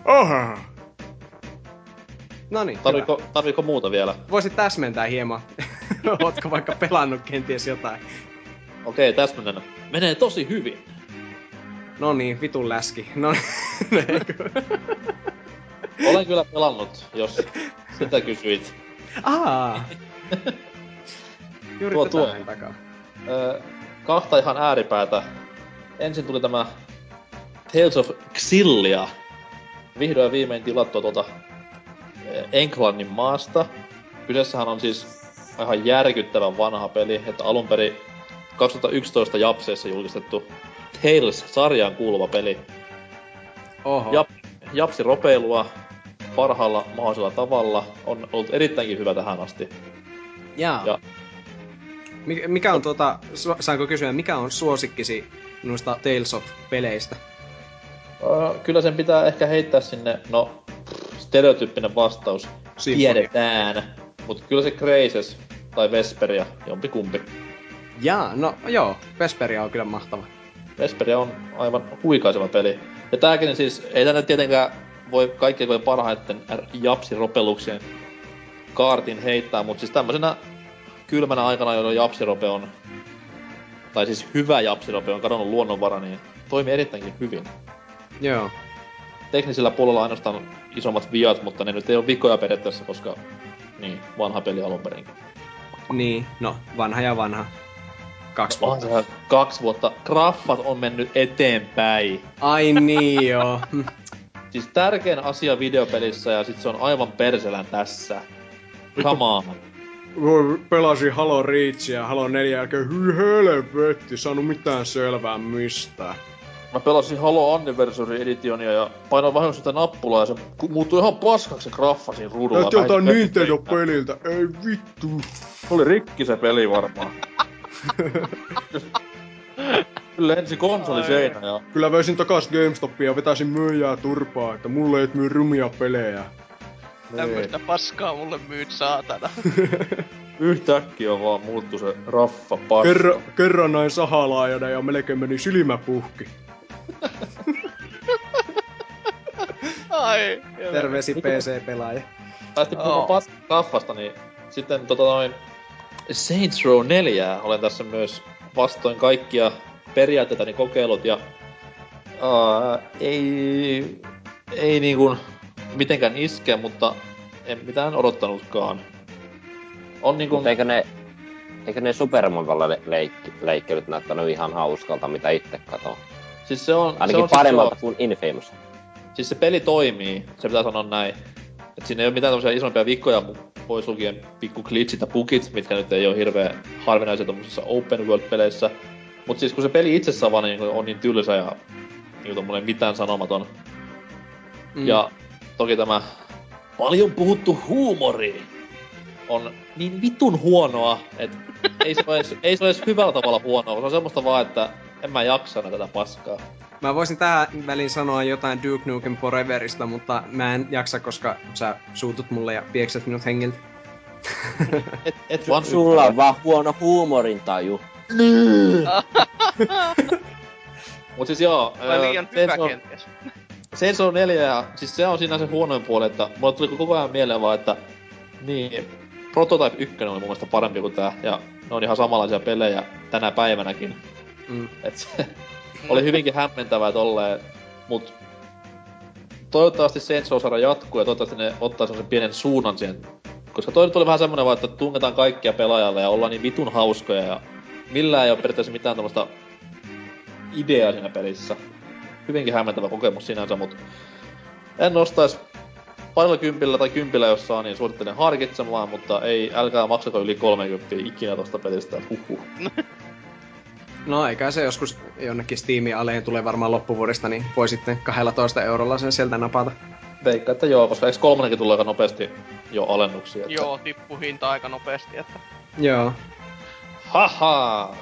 Oha! No niin, Tarviiko, tarviiko muuta vielä? Voisit täsmentää hieman. Ootko vaikka pelannut kenties jotain? Okei, täsmennän. Menee tosi hyvin. No niin, vitun läski. No Olen kyllä pelannut, jos sitä kysyit. Aa. Juuri Tuo, tuo, takaa. Öö, kahta ihan ääripäätä. Ensin tuli tämä Tales of Xillia. Vihdoin ja viimein tilattua tuolta eh, Englannin maasta. Kyseessähän on siis ihan järkyttävän vanha peli, että alun perin 2011 Japseessa julkistettu Tales-sarjaan kuuluva peli. Oho. Jap, Japsi ropeilua parhaalla mahdollisella tavalla. On ollut erittäinkin hyvä tähän asti. Jaa. Ja Mikä, on tuota, saanko kysyä, mikä on suosikkisi noista Tales of-peleistä? Kyllä sen pitää ehkä heittää sinne, no, stereotyyppinen vastaus. Symfonia. Tiedetään. Mut kyllä se Crases tai Vesperia, jompikumpi. Jaa, no joo, Vesperia on kyllä mahtava. Vesperia on aivan huikaiseva peli. Ja tääkin siis, ei tänne tietenkään voi kaikkien parhaiten japsiropeluksien kaartin heittää, mutta siis tämmöisenä kylmänä aikana, jolloin japsirope on, tai siis hyvä japsirope on kadonnut luonnonvara, niin toimii erittäinkin hyvin. Joo. teknisellä puolella ainoastaan isommat viat, mutta ne nyt ei ole vikoja periaatteessa, koska niin, vanha peli alun perinkin. Niin, no, vanha ja vanha. Kaksi vuotta. se kaksi vuotta. Graffat on mennyt eteenpäin. Ai niin joo. Siis tärkein asia videopelissä ja sit se on aivan perselän tässä. Come on. Pelasin Halo Reachia Halo 4 jälkeen, hyi helvetti, saanut mitään selvää mistään. Mä pelasin Halo Anniversary Editionia ja painoin vahingossa sitä nappulaa ja se muuttui ihan paskaksi se graffa siinä ruudulla. Näytti jotain Vähän- Nintendo-peliltä, ei vittu. Oli rikki se peli varmaan. Kyllä lensi konsoli seinä ja Kyllä veisin takas GameStopia ja vetäisin myyjää turpaa, että mulle ei myy rumia pelejä. Tämmöistä paskaa mulle myyt saatana. yhtäkkiä vaan muuttu se raffa paska. Kerran, kerran näin sahalaajana ja melkein meni silmä puhki. Ai. Terveisi PC-pelaaja. Päästi puhumaan pas- raffasta, niin sitten tota noin Saints Row 4 olen tässä myös vastoin kaikkia periaatteitani kokeillut ja uh, ei, ei niinku mitenkään iske, mutta en mitään odottanutkaan. On niinku, Mutta eikö ne, eikö ne Super Mario le- leikki, leikkelyt näyttänyt ihan hauskalta, mitä itse katon? siis se on, se Ainakin on siis paremmalta joo. kuin Infamous. Siis se peli toimii, se pitää sanoa näin. Et siinä ei ole mitään tämmöisiä isompia vikkoja, mu- pois lukien pikku glitchit ja bugit, mitkä nyt ei ole hirveän harvinaisia tommosissa open world-peleissä. Mut siis kun se peli itsessään vaan niin on niin tylsä ja niin tommonen mitään sanomaton. Mm. Ja toki tämä paljon puhuttu huumori on niin vitun huonoa, että ei se ole edes, ei se ole edes hyvällä tavalla huonoa, se on semmoista vaan, että en mä jaksa tätä paskaa. Mä voisin tähän väliin sanoa jotain Duke Nukem Foreverista, mutta mä en jaksa, koska sä suutut mulle ja piekset minut hengiltä. Et, et vaan Sulla on vaan huono huumorintaju. Mut siis joo, Vai liian hyvä kenties. Saints Row 4, ja siis se on siinä se huonoin puoli, että mulle tuli koko ajan mieleen vaan, että niin, Prototype 1 oli mun mielestä parempi kuin tää, ja ne on ihan samanlaisia pelejä tänä päivänäkin. Mm. Et se oli hyvinkin hämmentävää tolleen, mut toivottavasti Saints Row-sarja jatkuu ja toivottavasti ne ottaa semmosen pienen suunnan siihen. Koska toi nyt oli vähän semmonen vaan, että tungetaan kaikkia pelaajalle ja ollaan niin vitun hauskoja ja millään ei ole periaatteessa mitään tämmöstä ideaa siinä pelissä. Hyvinkin hämmentävä kokemus sinänsä, mut en nostais parilla kympillä tai kympillä jos saa, niin suosittelen harkitsemaan, mutta ei, älkää maksako yli 30 ikinä tosta pelistä, et huhhuh. No eikä se joskus jonnekin Steamin alleen tulee varmaan loppuvuodesta, niin voi sitten 12 eurolla sen sieltä napata. Veikka, että joo, koska eikö kolmonenkin tulee aika nopeasti jo alennuksia? Että... Joo, tippu hinta aika nopeasti, että... Joo. Haha!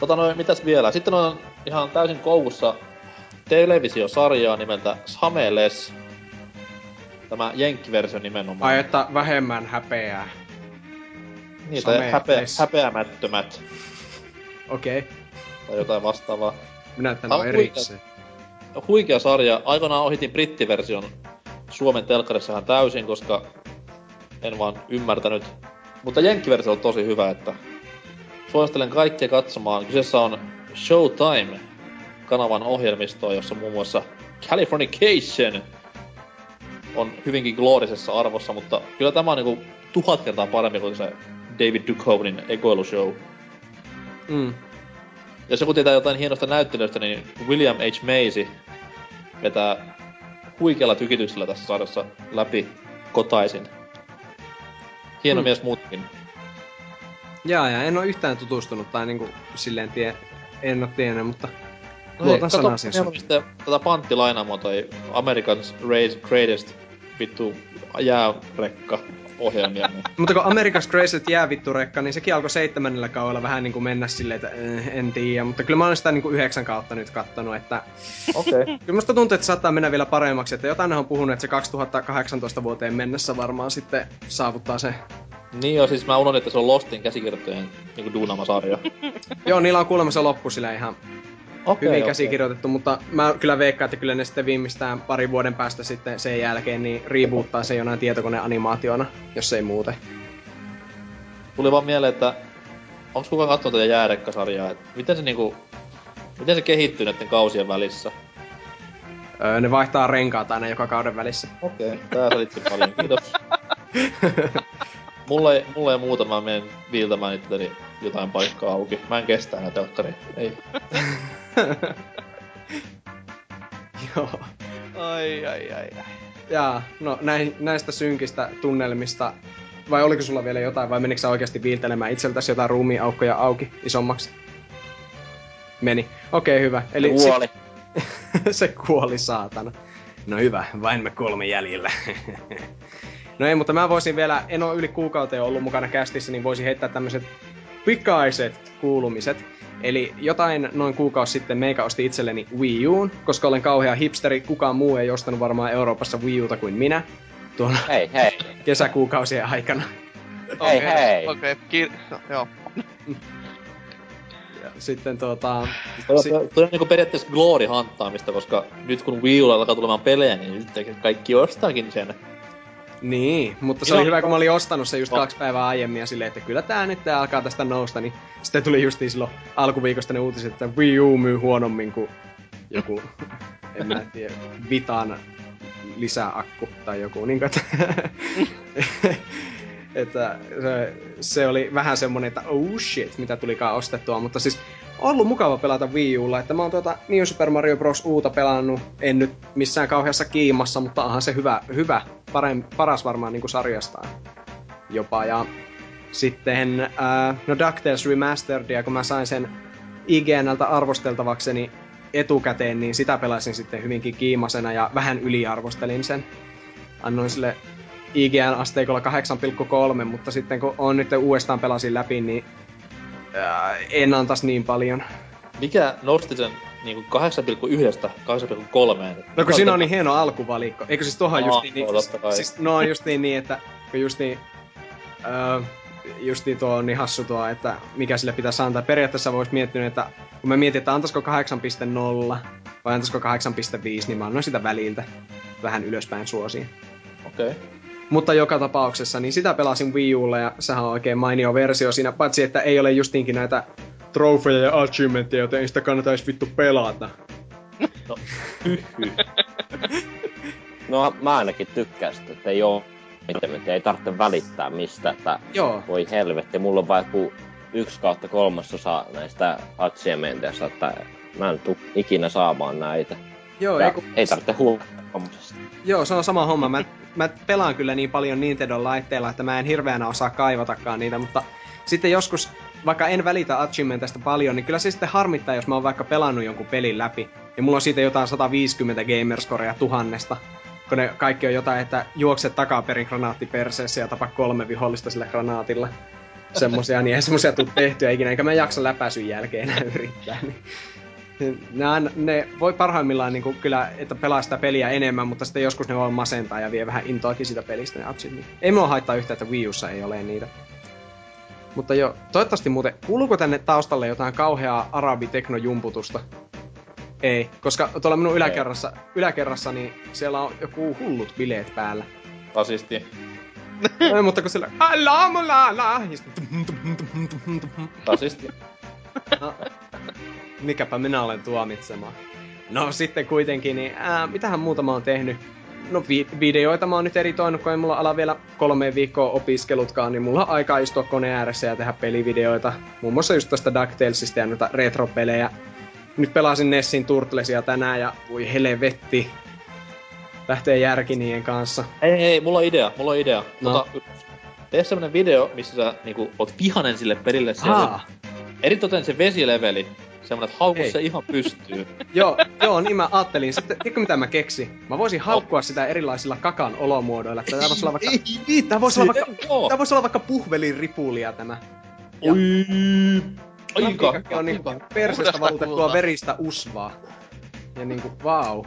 Tota noin, mitäs vielä? Sitten on ihan täysin koukussa televisiosarjaa nimeltä Sameles. Tämä jenkkiversio nimenomaan. Ai että vähemmän häpeää. häpeä, Sameles. häpeämättömät Okei. Okay. tai jotain vastaavaa. Minä Ah, no erikseen. Huikea sarja. Aikanaan ohitin brittiversion Suomen telkkarissa ihan täysin, koska en vaan ymmärtänyt. Mutta jenkkiversio on tosi hyvä, että suosittelen kaikkia katsomaan. Kyseessä on Showtime kanavan ohjelmistoa, jossa muun muassa Californication on hyvinkin gloorisessa arvossa, mutta kyllä tämä on niinku tuhat kertaa parempi kuin se David Duchovnin ekoilushow. Mm. Jos joku tietää jotain hienosta näyttelystä, niin William H. Macy vetää huikealla tykityksellä tässä sarjassa läpi kotaisin. Hieno Hmm. mies muutkin. Jaa, ja en ole yhtään tutustunut tai niinku silleen tie, en ole tiennyt, mutta No luotan sanaan siis. siis. Tätä panttilainaamoa toi American's Race Greatest vittu jäärekka ohjelmia. niin Mutta kun America's Greatest jää vittu rekka, niin sekin alkoi seitsemännellä kaudella vähän niinku mennä silleen, että eh, en tiedä. Mutta kyllä mä olen sitä niinku yhdeksän kautta nyt kattonut, että Okei. Okay. kyllä musta tuntuu, että saattaa mennä vielä paremmaksi. Että jotain on puhunut, että se 2018 vuoteen mennessä varmaan sitten saavuttaa se. niin joo, siis mä unohdin, että se on Lostin käsikirjoittajien niinku duunama sarja. Joo, niillä on kuulemma se loppu sillä ihan Okei, hyvin okei. käsikirjoitettu, mutta mä kyllä veikkaan, että kyllä ne sitten viimeistään parin vuoden päästä sitten sen jälkeen niin reboottaa se jonain tietokoneanimaationa, jos ei muuten. Tuli vaan mieleen, että onks kukaan kattonut tätä jäärekkasarjaa, että miten se niinku, miten se kehittyy näiden kausien välissä? Öö, ne vaihtaa renkaat aina joka kauden välissä. Okei, okay, tää selitti paljon, kiitos. mulla ei, mulla ei muuta, mä menen viiltämään itselleni jotain paikkaa auki. Mä en kestä enää telkkari. Ei. Joo. Ai, ai, ai, ai. Jaa, no näin, näistä synkistä tunnelmista, vai oliko sulla vielä jotain, vai menikö sä oikeasti viiltelemään itseltäsi jotain ruumiinaukkoja auki isommaksi? Meni. Okei, hyvä. Eli Kuoli. Se, se kuoli saatana. No hyvä, vain me kolme jäljellä. no ei, mutta mä voisin vielä, en ole yli kuukauteen ollut mukana kästissä, niin voisin heittää tämmöiset pikaiset kuulumiset. Eli jotain noin kuukausi sitten meikä osti itselleni Wii Uun, koska olen kauhea hipsteri, kukaan muu ei ostanut varmaan Euroopassa Wii Uta kuin minä tuolla Hei, hei. kesäkuukausien aikana. Hei, Okei, hei. Okei, okay, no, joo. Ja sitten tuota... Toi, Si- toi, toi on niinku periaatteessa glory hanttaamista, koska nyt kun Wii Ulla alkaa tulemaan pelejä, niin nyt kaikki ostaakin sen. Niin, mutta se Joo. oli hyvä, kun mä olin ostanut se just Oh. kaksi päivää aiemmin ja silleen, että kyllä tää nyt tää alkaa tästä nousta, niin sitten tuli justiin silloin alkuviikosta ne uutiset, että Wii U myy huonommin kuin joku, en mä tiedä, Vitan lisäakku tai joku, niin kuin, että, että se, se, oli vähän semmonen, että oh shit, mitä tulikaan ostettua, mutta siis ollut mukava pelata Wii Ulla, että mä oon tuota New Super Mario Bros. Uuta pelannut, en nyt missään kauheassa kiimassa, mutta onhan se hyvä, hyvä parem, paras varmaan niinku sarjastaan jopa, ja sitten äh, no DuckTales Remasteredia, kun mä sain sen IGNltä arvosteltavakseni etukäteen, niin sitä pelasin sitten hyvinkin kiimasena ja vähän yliarvostelin sen. Annoin sille IGN-asteikolla 8,3, mutta sitten kun on nyt uudestaan pelasin läpi, niin äh, en antais niin paljon. Mikä nosti sen niinku 8,1 8,3? No kun siinä on niin hieno alkuvalikko. Eikö siis tuohon Aa, justiin niin, kai. siis, no on justiin niin, että kun justiin, öö, justiin tuo on niin hassu tuo, että mikä sille pitäisi antaa. Periaatteessa voisi miettiä, että kun mä mietin, että antaisiko 8.0 vai antaisiko 8.5, niin mä annoin sitä väliltä vähän ylöspäin suosiin. Okei. Okay. Mutta joka tapauksessa, niin sitä pelasin Wii Ulla ja sehän on oikein mainio versio siinä, paitsi että ei ole justiinkin näitä trofeja ja achievementteja, joten ei sitä kannata edes vittu pelata. No. No mä ainakin tykkään sitä, että ei oo mitään, ei tarvitse välittää mistä, että Joo, voi helvetti, mulla on joku yksi kautta kolmasosa näistä achievementeista, että mä en tuu ikinä saamaan näitä. joo, Ja ei, kun, ei tarvitse huomioida. Joo, se on sama homma. Mä, mä pelaan kyllä niin paljon Nintendo laitteilla, että mä en hirveänä osaa kaivatakaan niitä, mutta sitten joskus, vaikka en välitä achievementista paljon, niin kyllä se sitten harmittaa, jos mä oon vaikka pelannut jonkun pelin läpi, ja mulla on siitä jotain 150 gamerscorea tuhannesta, kun ne kaikki on jotain, että juokse takaperin granaatti perseessä ja tapa kolme vihollista sillä granaatilla. Semmosia, niin ei semmosia tuu tehtyä ikinä, enkä mä jaksa läpäisyn jälkeen enää yrittää. Niin. Ne, aina- ne voi parhaimmillaan niin kuin, kyllä, että pelaa sitä peliä enemmän, mutta sitten joskus ne voi masentaa ja vie vähän intoakin sitä pelistä ne atsit. Niin. Ei mua haittaa yhtään, että Wii Ussa ei ole niitä. Mutta jo, toivottavasti muuten, kuuluuko tänne taustalle jotain kauheaa arabiteknojumputusta? Ei, koska tuolla minun yläkerrassa, yläkerrassa niin siellä on joku hullut bileet päällä. Rasisti. Ei, mutta kun siellä. Rasisti. No, mikäpä minä olen tuomitsemaan. No sitten kuitenkin, niin ää, mitähän muuta mä oon tehnyt? No vi- videoita mä oon nyt editoinut, kun ei mulla ala vielä kolme viikkoa opiskelutkaan, niin mulla on aikaa istua koneen ääressä ja tehdä pelivideoita. Muun muassa just tästä DuckTalesista ja noita retropelejä. Nyt pelasin Nessin Turtlesia tänään ja voi helvetti. Lähtee järki niiden kanssa. Hei hei, mulla on idea, mulla on idea. No. Tota, tee semmonen video, missä sä niinku oot vihanen sille pelille siellä. Aa, Eritoten se vesileveli. Semmonen, että hauku se ihan pystyy. joo, joo, niin mä ajattelin. Sitten, tiedätkö mitä mä keksin? Mä voisin haukkua sitä erilaisilla kakan olomuodoilla. Tää voisi olla vaikka, tää voisi olla vaikka, tää voisi olla vaikka puhvelin ripulia tämä. Oi. Aika. Grafiikkakin on niinku persestä valutettua veristä usvaa. Ja niinku, vau.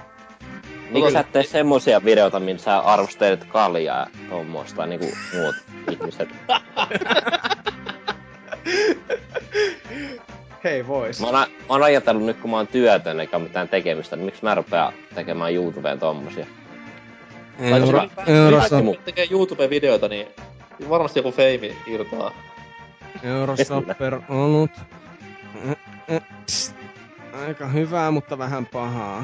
Niin sä et tee semmosia videoita, missä sä arvostelet kaljaa ja tommoista niinku muut ihmiset. Hei vois. Mä oon, mä oon ajatellut nyt, kun mä oon työtön eikä ole mitään tekemistä, niin miksi mä rupean tekemään YouTubeen tommosia? Jos Euro, eurossa, ylipäätään tekee YouTube-videoita, niin varmasti joku feimi irtoaa. eurosopper ollut. Mm, mm, pst. Aika hyvää, mutta vähän pahaa.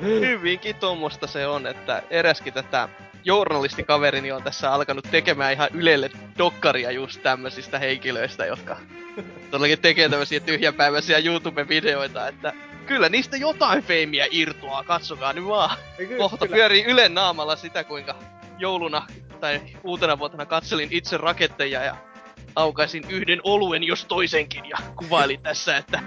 Hyvinkin tuommoista se on, että eräskin tätä journalistikaverini on tässä alkanut tekemään ihan Ylelle dokkaria just tämmöisistä henkilöistä, jotka todellakin tekee tämmöisiä tyhjäpäiväisiä YouTube-videoita, että kyllä niistä jotain feimiä irtoaa, katsokaa nyt vaan. Kohta pyörii Ylen naamalla sitä, kuinka jouluna tai uutena vuotena katselin itse raketteja ja aukaisin yhden oluen jos toisenkin ja kuvailin tässä, että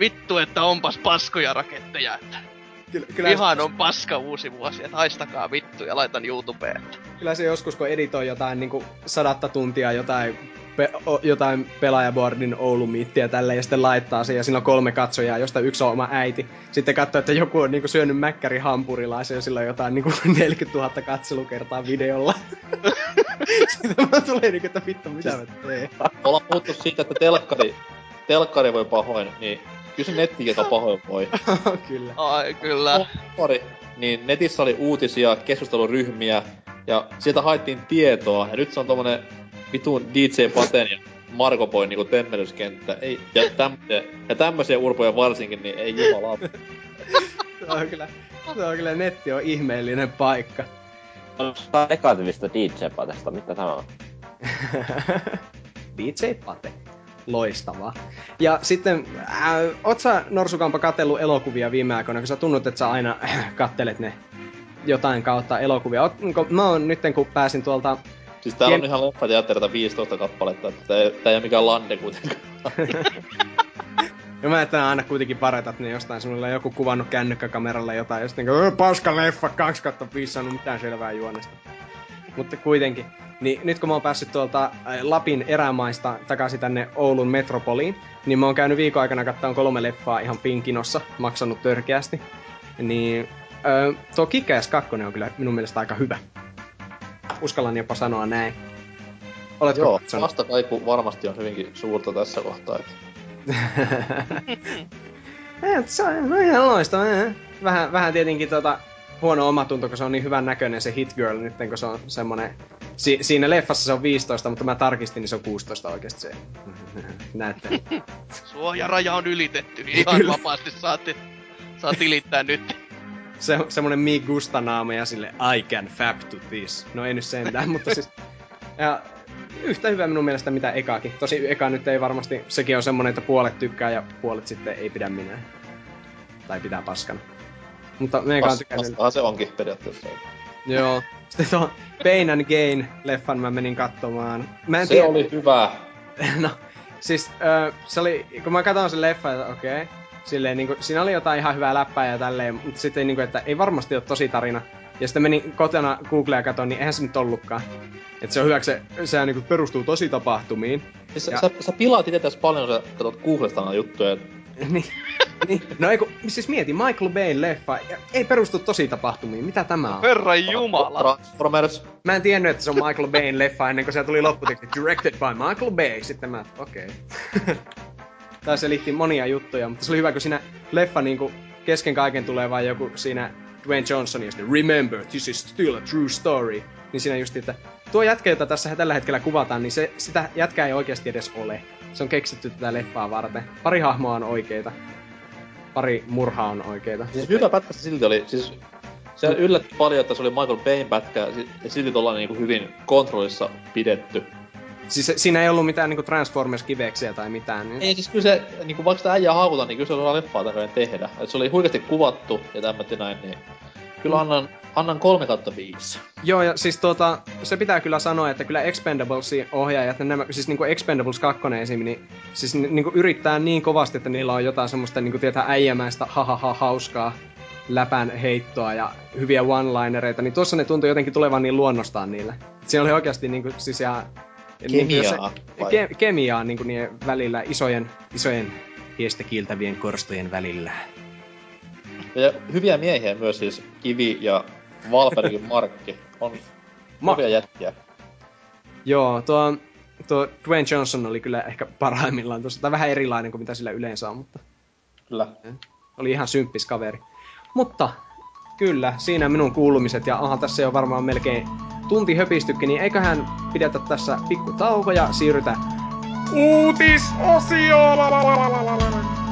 vittu, että onpas paskoja raketteja, että Kyllä, kyllä, Ihan on paska uusi vuosi, että haistakaa vittu ja laitan YouTubeen. kyllä se joskus, kun editoi jotain niinku sadatta tuntia jotain, pe- o, jotain pelaajaboardin Oulu Meetia tälle ja sitten laittaa sen ja siinä on kolme katsojaa, josta yksi on oma äiti. Sitten katsoo, että joku on niinku syönyt mäkkäri hampurilaisen ja sillä on jotain niinku 40 000 katselukertaa videolla. sitten mä tulee niinku, että vittu mitä mä teen. Ollaan puhuttu siitä, että telkkari, telkkari voi pahoin, niin kyllä se nettikin aika pahoin voi. kyllä. Ai kyllä. Pari, niin netissä oli uutisia, keskusteluryhmiä, ja sieltä haettiin tietoa, ja nyt se on tommonen vitun DJ Paten ja Marko Boyn niinku temmelyskenttä. Ei, ja, tämmösiä, ja tämmösiä urpoja varsinkin, niin ei jumala. Se on kyllä, se on kyllä, netti on ihmeellinen paikka. Tää negatiivista DJ-patesta, mitä tämä on? DJ Pate. Loistavaa. Ja sitten, äh, oot sä Norsukampa katsellut elokuvia viime aikoina, kun sä tunnut, että sä aina kattelet ne jotain kautta elokuvia. Oot, onko, mä oon nytten, kun pääsin tuolta... Siis täällä on ihan leffateatterita 15 kappaletta, että tää ei, tää ei oo mikään lande kuitenkaan. Ja mä ajattelen aina kuitenkin paretat ne jostain, on joku kuvannut kännykkäkameralla jotain, ja sitten niinku, paska leffa, 2 kautta 5, saanut mitään selvää juonesta. Mutta kuitenkin. Niin nyt kun mä oon päässyt tuolta äh, Lapin erämaista takaisin tänne Oulun metropoliin, niin mä oon käynyt viikon aikana katsomaan kolme leffaa ihan pinkinossa, maksanut törkeästi. Niin ö, tuo Kick-Ass 2 on kyllä minun mielestä aika hyvä. Uskallan jopa sanoa näin. Oletko Joo, katsonut? vastakaiku varmasti on hyvinkin suurta tässä kohtaa. Että... Et se on no ihan loistava. eh. Vähän, vähän tietenkin tota, huono omatunto, kun se on niin hyvän näköinen se Hit Girl nyt, kun se on semmonen... Si- siinä leffassa se on 15, mutta mä tarkistin, niin se on 16 oikeesti se. Näette. Suojaraja on ylitetty. Ihan Kyllä. vapaasti saatte, saa tilittää nyt. Se on semmonen Mi Gusta naama ja sille I can fap to this. No ei nyt sentään, mutta siis... Ja yhtä hyvä minun mielestä mitä ekaakin. Tosi eka nyt ei varmasti, sekin on semmonen, että puolet tykkää ja puolet sitten ei pidä minä. Tai pitää paskana. Mutta me ekaan Vas, tykännyt... se onkin periaatteessa. Joo. Sitten tuon Pain and Gain-leffan mä menin katsomaan. Mä en Se tiedä... oli hyvä. No, siis ö, se oli... Kun mä katsoin sen leffan, että okei. Okay, silleen niinku, siinä oli jotain ihan hyvää läppää ja tälleen, mutta sitten niinku, että ei varmasti ole tosi tarina. Ja sitten menin kotona Googlea katsoin, niin eihän se nyt ollutkaan. Että se on hyväksi, se, se niinku perustuu tosi tapahtumiin. Siis Ja- sä, sä, pilaat itse tässä paljon, jos sä katsot Googlesta juttuja. niin, niin. No ei kun, siis mieti, Michael Bayn leffa, ja ei perustu tosi tapahtumiin. Mitä tämä on? Herran jumala. Transformers. Mä en tiennyt, että se on Michael Bayn leffa ennen kuin se tuli lopputeksti Directed by Michael Bay. Sitten mä, okei. Okay. Tää selitti monia juttuja, mutta se oli hyvä, kun siinä leffa niinku kesken kaiken tulee vaan joku siinä Dwayne Johnson ja sitten Remember, this is still a true story. Niin siinä just, että tuo jätkä, jota tässä tällä hetkellä kuvataan, niin se, sitä jätkää ei oikeasti edes ole. Se on keksitty tätä leffaa varten. Pari hahmoa on oikeita. Pari murhaa on oikeita. Siis hyvä pätkä se silti oli, siis se yllätti paljon, että se oli Michael Bayn pätkä ja silti tollanen niinku hyvin kontrollissa pidetty. Siis siinä ei ollut mitään niinku Transformers-kiveksiä tai mitään. Niin... Ei siis kyllä se, niinku vaikka sitä äijää haukuta, niin kyllä se osaa leffaa tämmöinen tehdä. Et se oli huikeasti kuvattu ja tämmöti näin, niin kyllä annan, annan 3 kautta 5. Joo, ja siis tuota, se pitää kyllä sanoa, että kyllä Expendablesin ohjaajat, nämä, siis niinku Expendables 2 esim, niin siis niinku yrittää niin kovasti, että niillä on jotain semmoista niinku tietää äijämäistä hahaha hauskaa läpän heittoa ja hyviä one-linereita, niin tuossa ne tuntui jotenkin tulevan niin luonnostaan niille. Siinä oli oikeasti niinku siis ihan... Kemiaa. Niin ke, kemiaa niinku niiden välillä, isojen, isojen hiestä kiiltävien korstojen välillä. Ja hyviä miehiä myös siis Kivi ja Valbergin Markki. On Ma- hyviä jätkiä. Joo, tuo, tuo Dwayne Johnson oli kyllä ehkä parhaimmillaan tuossa. Tai vähän erilainen kuin mitä sillä yleensä on, mutta... Kyllä. Oli ihan symppis kaveri. Mutta kyllä, siinä minun kuulumiset. Ja aha, tässä jo varmaan melkein tunti höpistykin, niin eiköhän pidetä tässä pikku tauko ja siirrytä uutisosioon!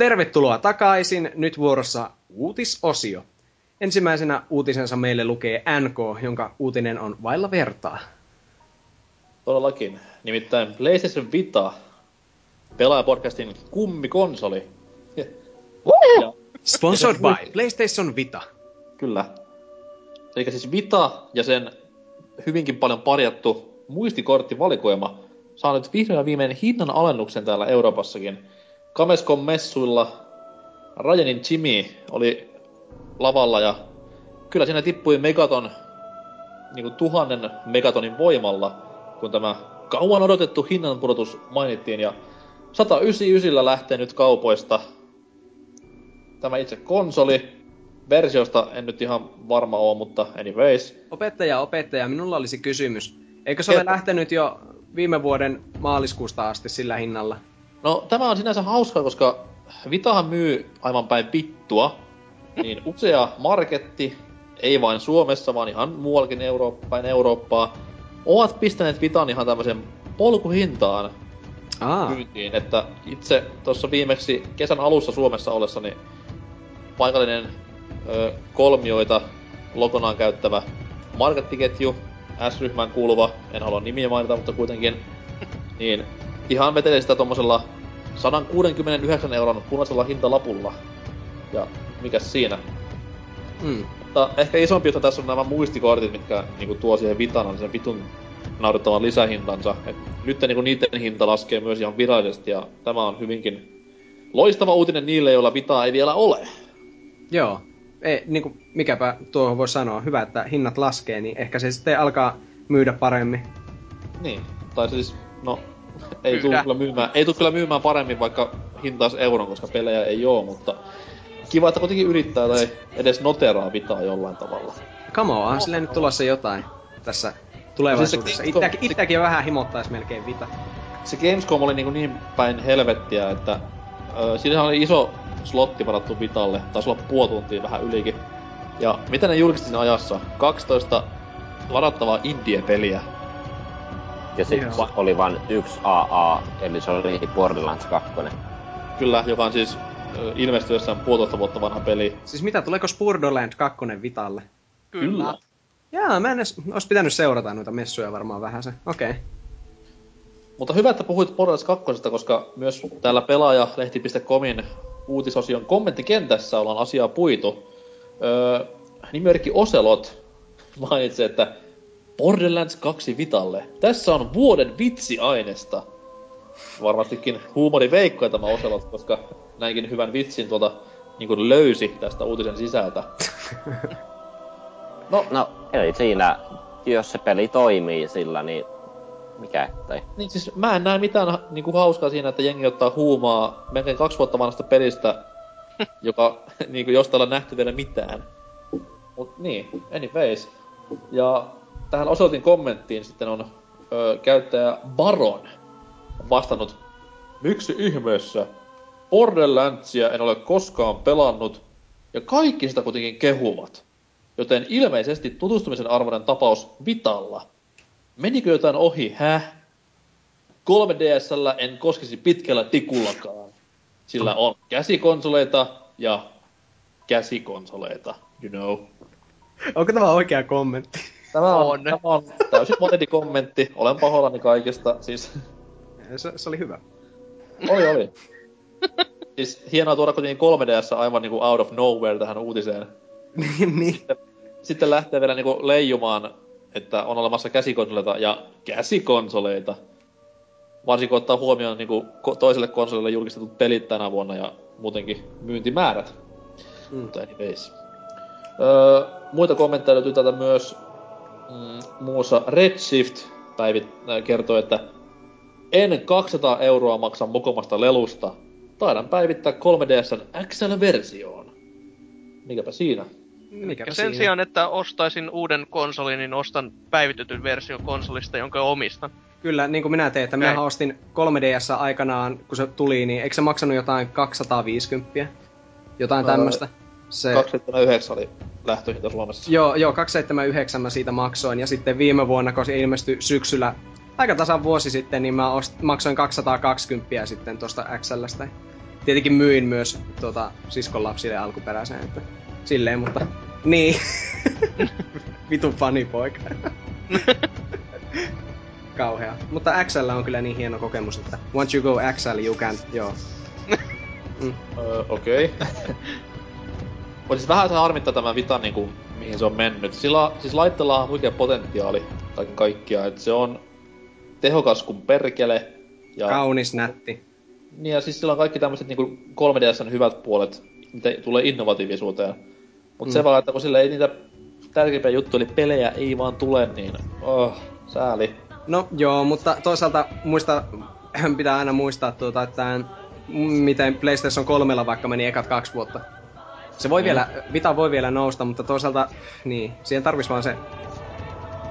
Tervetuloa takaisin, nyt vuorossa uutisosio. Ensimmäisenä uutisensa meille lukee NK, jonka uutinen on vailla vertaa. Todellakin. Nimittäin PlayStation Vita, pelaajapodcastin kummikonsoli. Ja, Sponsored by PlayStation Vita. Kyllä. Eli siis Vita ja sen hyvinkin paljon parjattu muistikorttivalikoima saa nyt vihdoin ja viimein hinnan alennuksen täällä Euroopassakin – Kameskon messuilla Rajanin Jimmy oli lavalla ja kyllä siinä tippui Megaton niin kuin tuhannen megatonin voimalla, kun tämä kauan odotettu hinnanpudotus mainittiin ja 199 lähtee nyt kaupoista tämä itse konsoli. Versiosta en nyt ihan varma ole, mutta anyways. Opettaja, opettaja, minulla olisi kysymys. Eikö se Et... ole lähtenyt jo viime vuoden maaliskuusta asti sillä hinnalla? No tämä on sinänsä hauskaa, koska Vitahan myy aivan päin vittua. Niin usea marketti, ei vain Suomessa, vaan ihan muuallakin Eurooppa, päin Eurooppaa, ovat pistäneet Vitan ihan tämmöisen polkuhintaan Aa. myyntiin. Että itse tuossa viimeksi kesän alussa Suomessa ollessani paikallinen ö, kolmioita logonaan käyttävä markettiketju, S-ryhmään kuuluva, en halua nimiä mainita, mutta kuitenkin, niin ihan vetelee sitä tommosella 169 euron punaisella hintalapulla. Ja mikäs siinä? Mm. Mutta ehkä isompi juttu tässä on nämä muistikortit, mitkä niinku tuo siihen Vitan sen vitun naurettavan lisähintansa. Et nyt niinku niiden hinta laskee myös ihan virallisesti ja tämä on hyvinkin loistava uutinen niille, joilla Vitaa ei vielä ole. Joo. Ei, niin kuin, mikäpä tuohon voi sanoa. Hyvä, että hinnat laskee, niin ehkä se sitten alkaa myydä paremmin. Niin. Tai siis, no, ei tule kyllä myymään, ei tule kyllä myymään paremmin, vaikka hintaisi euron, koska pelejä ei oo, mutta kiva, että kuitenkin yrittää tai edes noteraa Vitaa jollain tavalla. Come on, onhan silleen nyt tulossa jotain tässä tulevaisuudessa. Gamescom- Itseäkin, itseäkin jo vähän himottais melkein vita. se Gamescom oli niinku niin päin helvettiä, että ö, siinähän oli iso slotti varattu Vitalle, taisi olla puoli tuntia vähän ylikin. Ja mitä ne julkisti siinä ajassa? 12 ladattavaa indie-peliä. Ja sitten Joo. oli vain yksi AA, eli se oli Borderlands 2. Kyllä, joka on siis ilmestyessään puolitoista vuotta vanha peli. Siis mitä, tuleeko Spurdoland 2 Vitalle? Kyllä. Jaa, mä en edes, ois pitänyt seurata noita messuja varmaan vähän se. Okei. Okay. Mutta hyvä, että puhuit Borderlands 2, koska myös täällä pelaajalehti.comin uutisosion kommenttikentässä ollaan asiaa puitu. Öö, nimimerkki Oselot mainitsi, että Borderlands 2 Vitalle. Tässä on vuoden vitsiainesta. Varmastikin huumori veikkoja tämä Oselot, koska näinkin hyvän vitsin tuolta niin kuin löysi tästä uutisen sisältä. No, No, ei siinä, jos se peli toimii sillä, niin mikä ettei. Niin siis mä en näe mitään niinku hauskaa siinä, että jengi ottaa huumaa melkein kaksi vuotta vanhasta pelistä, joka niinku josta ei ole nähty vielä mitään. Mut niin, anyways. Ja tähän osoitin kommenttiin sitten on ö, käyttäjä Baron vastannut, miksi ihmeessä Borderlandsia en ole koskaan pelannut, ja kaikki sitä kuitenkin kehuvat. Joten ilmeisesti tutustumisen arvoinen tapaus Vitalla. Menikö jotain ohi, häh? 3DSllä en koskisi pitkällä tikullakaan. Sillä on käsikonsoleita ja käsikonsoleita, you know. Onko tämä oikea kommentti? Tämä on, On. Tämä on täysin validi kommentti. Olen pahoillani kaikesta. Siis, Se, se oli hyvä. oli, oli. Siis hienoa tuoda kuitenkin 3DS aivan niinku out of nowhere tähän uutiseen. niin, niin. Sitten lähtee vielä niinku leijumaan, että on olemassa käsikonsoleita ja käsikonsoleita. Varsinkin ottaa huomioon niinku toiselle konsolille julkistetut pelit tänä vuonna ja muutenkin myyntimäärät. Mm. Mutta anyways. Öö, muita kommentteja löytyy täältä myös. Mm, muun muassa Redshift päivit, äh, kertoo, että en 200 euroa maksa mokomasta lelusta. Taidan päivittää 3DSn XL-versioon. Mikäpä siinä. Mikä Ja sen sijaan, että ostaisin uuden konsolin, niin ostan päivitetyn version konsolista, jonka omistan. Kyllä, niin kuin minä tein, että minä ostin 3DS aikanaan, kun se tuli, niin eikö se maksanut jotain 250? Jotain Öö, tämmöstä. Se, 279 oli lähtöhinta Suomessa. joo, joo, 279 mä siitä maksoin, ja sitten viime vuonna, kun se ilmestyi syksyllä, aika tasan vuosi sitten, niin mä ost, maksoin 220 sitten tuosta XLstä. Tietenkin myin myös tuota, siskon lapsille alkuperäisen, että silleen, mutta niin. Vitun fanipoika. Kauhea. Mutta XL on kyllä niin hieno kokemus, että once you go XL, you can, joo. Mm. Öö, okei. Okay. Mutta siis vähän harmittaa tämä Vita niinku, mihin se on mennyt. Sillä, siis laitteella on huikea potentiaali kaiken kaikkiaan, että se on tehokas kuin perkele. Ja, Kaunis, nätti. niin ja siis sillä on kaikki tämmöiset niinku 3DSn hyvät puolet, mitä tulee innovatiivisuuteen. Mutta Mm. se vaan, että kun sillä ei niitä tärkeimpiä juttuja, eli pelejä ei vaan tule, niin oh, sääli. No joo, mutta toisaalta muista, pitää aina muistaa tuota, että miten PlayStation 3 vaikka meni ekat kaksi vuotta. Se voi Mm. vielä, Vita voi vielä nousta, mutta toisaalta, niin, siihen tarvis vaan se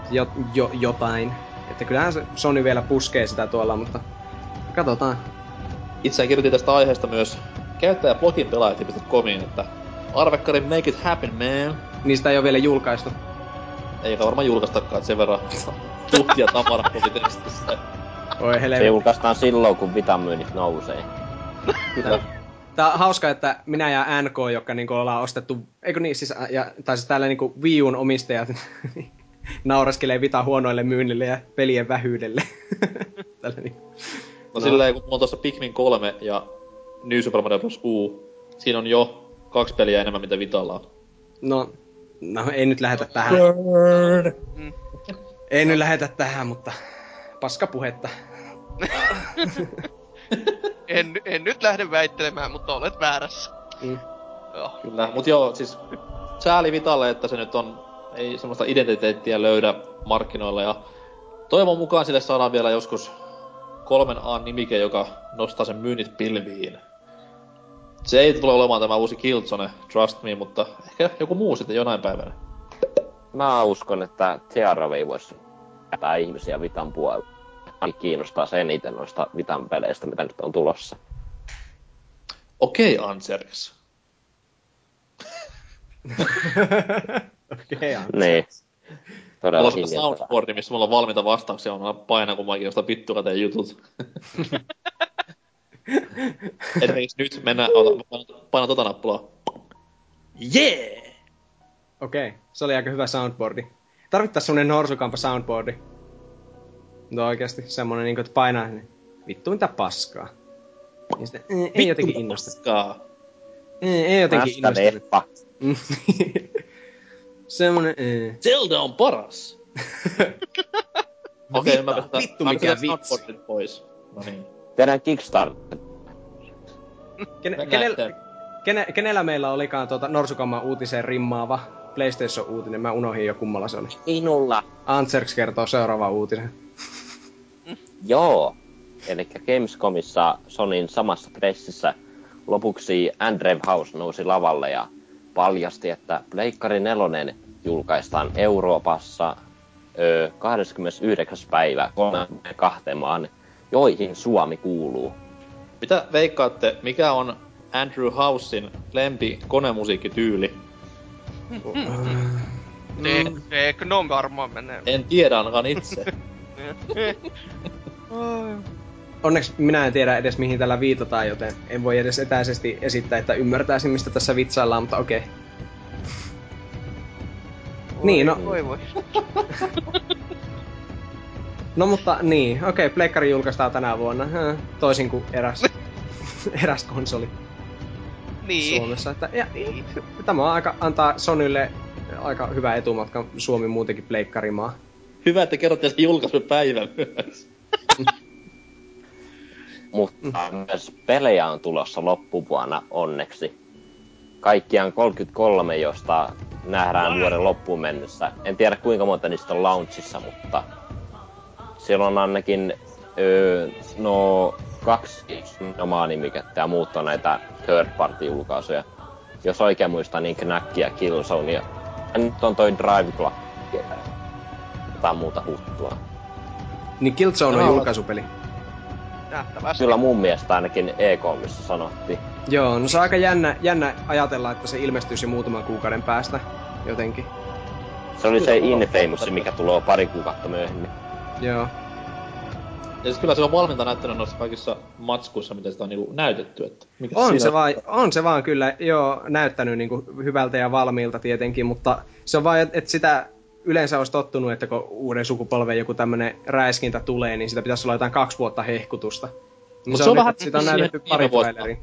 jo, jo, jotain. Että kyllähän se Sony vielä puskee sitä tuolla, mutta katsotaan. Itse kirjoitin tästä aiheesta myös käyttäjä blogin pelaajat.comiin, että Arvekkari make it happen, man. Niistä ei ole vielä julkaistu. Eikä varmaan julkaistakaan, sen verran tuhtia tavara tekstissä. Oi Se julkaistaan silloin, kun vitamyynnit nousee. Kyllä. Tää on hauska, että minä ja NK, jotka niinku ollaan ostettu, eikö niin, siis, ja, tai siis täällä niinku Wii U'n omistajat nauraskelee Vita huonoille myynnille ja pelien vähyydelle. Tällä niinku. No, No. no. silleen, kun mulla on tuossa Pikmin 3 ja New Super Mario Bros. U, siinä on jo kaksi peliä enemmän, mitä Vitalla on. No, no ei nyt lähetä tähän. Burn! Ei nyt lähetä tähän, mutta paskapuhetta. En, en nyt lähde väittelemään, mutta olet väärässä. Mm. Joo. Kyllä, mut joo, siis sääli Vitalle, että se nyt on, ei semmoista identiteettiä löydä markkinoilla ja toivon mukaan sille saadaan vielä joskus kolmen A nimike, joka nostaa sen myynnit pilviin. Se ei tule olemaan tämä uusi Killzone, trust me, mutta ehkä joku muu sitten jonain päivänä. Mä uskon, että Tearaway voisi jättää ihmisiä Vitan puolella. Ainakin kiinnostaa se eniten noista Vitan peleistä, mitä nyt on tulossa. Okei, okay, Anseris. Okei, okay, Niin. Mulla Todellakin. on soundboardi, missä mulla on valmiita vastauksia, mä painaa, kun mä jostain vittukateen jutut. Esimerkiksi nyt mennään, ota, paina, paina tota nappulaa. Yeah! Okei, okay. se oli aika hyvä soundboardi. Tarvittais semmonen norsukampa soundboardi. No oikeesti semmonen niinku, että painaa niin vittu mitä paskaa. Niin sitten, eh, ei jotenkin innosta. Paskaa. Ei, ei jotenkin innosta. Veppa. semmonen, eh. Zelda on paras! Okei, okay, mä pistän, vittu mä mikä vitsi. pois. No niin. Kene, Tehdään Kickstarter. Mennään kenellä, kene, kenellä meillä olikaan tuota Norsukamman uutiseen rimmaava PlayStation-uutinen? Mä unohdin jo kummalla se oli. Minulla. Antserks kertoo seuraava uutisen. Joo. Eli Gamescomissa Sonin samassa pressissä lopuksi Andrew House nousi lavalle ja paljasti, että Pleikkari 4 julkaistaan Euroopassa ö, 29. päivä 32 maan, joihin Suomi kuuluu. Mitä veikkaatte, mikä on Andrew Housein lempi konemusiikkityyli? Te, Tekno varmaan menee. En tiedä ainakaan itse. Onneksi minä en tiedä edes mihin tällä viitataan, joten en voi edes etäisesti esittää, että ymmärtäisin mistä tässä vitsaillaan, mutta okei. Niin, no- Voi voi. No mutta niin, okei, Pleikkari julkaistaan tänä vuonna, toisin kuin eräs, eräs konsoli Niin. Suomessa. Että, ja, tämä on aika, antaa Sonylle aika hyvä etumatka Suomi muutenkin Pleikkarimaa. Hyvä, että kerrotte julkaisupäivän myös. Mutta myös pelejä on tulossa loppuvuonna onneksi. Kaikkiaan 33, josta nähdään vuoden loppuun mennessä. En tiedä kuinka monta niistä on launchissa, mutta siellä on ainakin öö, no kaksi omaa nimikettä ja muut on näitä third party julkaisuja. Jos oikein muistan, niin Knack ja Killzone ja nyt on toi Drive Club jotain muuta huttua. Niin Killzone on julkaisupeli. Nähtävästi. Kyllä mun mielestä ainakin E3 sanottiin. Joo, no se on aika jännä, jännä ajatella, että se ilmestyisi muutaman kuukauden päästä jotenkin. Se oli se Infamous, mikä tulee pari kuukautta myöhemmin. Joo. Ja siis kyllä se on valmiinta näyttänyt noissa kaikissa matskuissa, mitä sitä on niinku näytetty. Että mikä On siinä se, vaan, on se vaan kyllä, joo, näyttänyt niinku hyvältä ja valmiilta tietenkin, mutta se on vaan, että et sitä yleensä olisi tottunut, että kun uuden sukupolven joku tämmönen räiskintä tulee, niin sitä pitäisi olla jotain kaksi vuotta hehkutusta. Niin Mut se, se on on nyt, vähän että sitä on näytetty pari vuosina. traileria.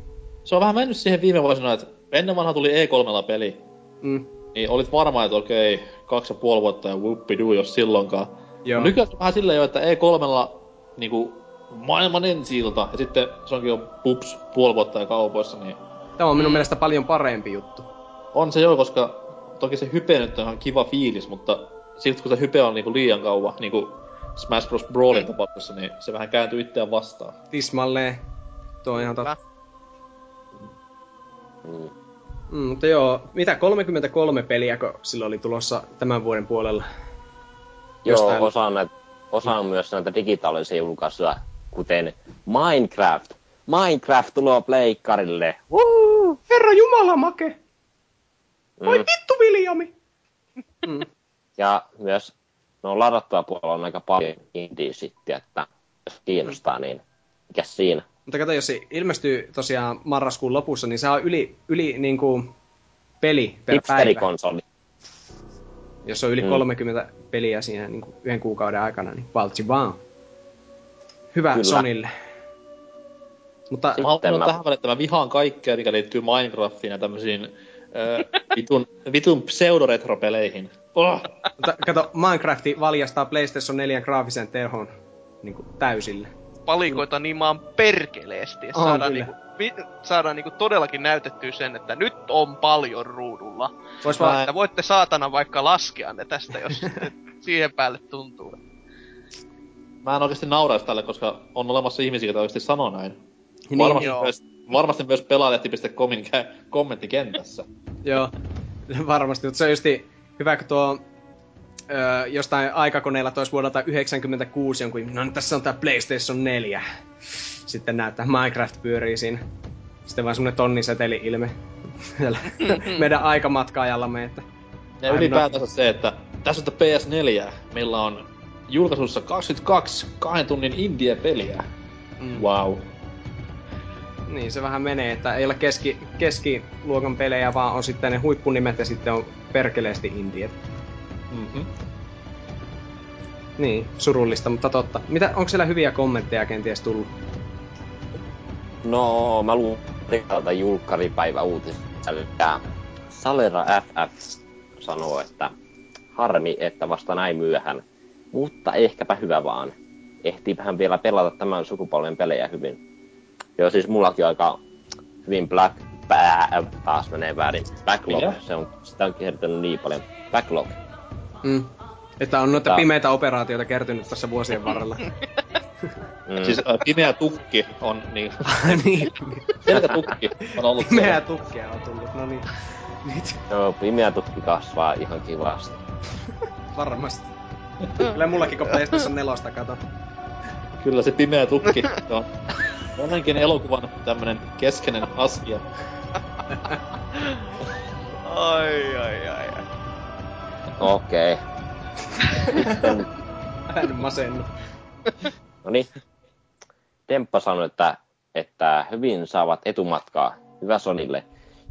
Se on vähän mennyt siihen viime vuosina, että ennen vanha tuli E3 peli, Mm, niin olit varma, että okei, kaksi ja puoli vuotta ja whoopidoo, jos silloinkaan. joo. Nykyään se on vähän silleen jo, että E3 niinku maailman ensi ilta, ja sitten se onkin jo pups puoli vuotta ja kaupoissa, niin Tämä on minun mielestä paljon parempi juttu. on se jo, koska toki se hype nyt on ihan kiva fiilis, mutta sitten kun se hype on niinku liian kauan, niinku Smash Bros. Brawlin tapauksessa, niin se vähän kääntyy itseään vastaan. Tismalleen. Tuo on ihan totta. Mm. Mm, mutta joo, mitä 33 peliä, kun silloin oli tulossa tämän vuoden puolella? Joo, Jostain- osa on, näitä, osa on myös näitä digitaalisia julkaisuja, kuten Minecraft. Minecraft tulee pleikkarille. Herra Jumala, make! Voi Mm. vittu, Viljami! Mm. Ja myös no ladattua puolella on aika paljon indie sitten, että jos kiinnostaa, niin mikä siinä? Mutta kato, jos se ilmestyy tosiaan marraskuun lopussa, niin se on yli, yli niinku peli per päivä. Hipsterikonsoli. Jos on yli Mm. 30 peliä siinä niinku yhden kuukauden aikana, niin valtsi vaan. Hyvä Kyllä. Sonille. Mutta Sitten Mä haluan mä- tähän väliin, että mä vihaan kaikkea, mikä liittyy Minecraftiin ja tämmöisiin öö, vitun, vitun pseudoretropeleihin. Oh. Mutta kato, Minecrafti valjastaa PlayStation 4 graafisen tehon niin kuin täysille. Palikoita niin maan perkeleesti. Saadaan, kyllä. niinku, vi, saadaan niinku todellakin näytettyä sen, että nyt on paljon ruudulla. Vois vaan, Että voitte saatana vaikka laskea ne tästä, jos siihen päälle tuntuu. Mä en oikeesti nauraisi tälle, koska on olemassa ihmisiä, jotka oikeesti sanoo näin. Niin, varmasti, joo. myös, varmasti myös pelaalehti.comin kä- kommenttikentässä. Joo, varmasti, mutta se on justi hyvä, kun tuo öö, jostain aikakoneella tois vuodelta 96 jonkun, no nyt tässä on tää PlayStation 4. Sitten näyttää Minecraft pyörii siinä. Sitten vaan semmonen tonniseteli ilme. Siellä meidän aikamatkajallamme, että Ja ylipäätänsä se, että tässä on tää PS4, meillä on julkaisussa 22 kahden tunnin indie-peliä. mm, Wow. Niin se vähän menee, että ei ole keski, keskiluokan pelejä, vaan on sitten ne huippunimet ja sitten on perkeleesti indiet. Mm-hmm. Niin, surullista, mutta totta. Mitä, onko siellä hyviä kommentteja kenties tullut? No, mä luin täältä julkkaripäivä uutisista, eli Salera FF sanoo, että harmi, että vasta näin myöhään, mutta ehkäpä hyvä vaan. Ehtiipähän vielä pelata tämän sukupolven pelejä hyvin. Joo, siis mullakin aika hyvin Black... Pää, taas menee väärin. Backlog, Mikä? se on, sitä on kertonut niin paljon. Backlog. Mm. Että on noita Tää- pimeitä operaatioita kertynyt tässä vuosien varrella. Mm. Siis äh, pimeä tukki on niin... niin, Pelkä tukki on ollut pimeää siellä. tukkia on tullut, no niin. Nyt Joo, pimeä tukki kasvaa ihan kivasti. varmasti. Kyllä mullakin kun PlayStation 4 kato. Kyllä se pimeä tukki on monenkin elokuvan tämmönen keskeinen asia. Ai, ai, ai, ai. Okei. Sitten Älä nyt masennu. No niin. Demppa sanoi, että, että hyvin saavat etumatkaa. Hyvä Sonille.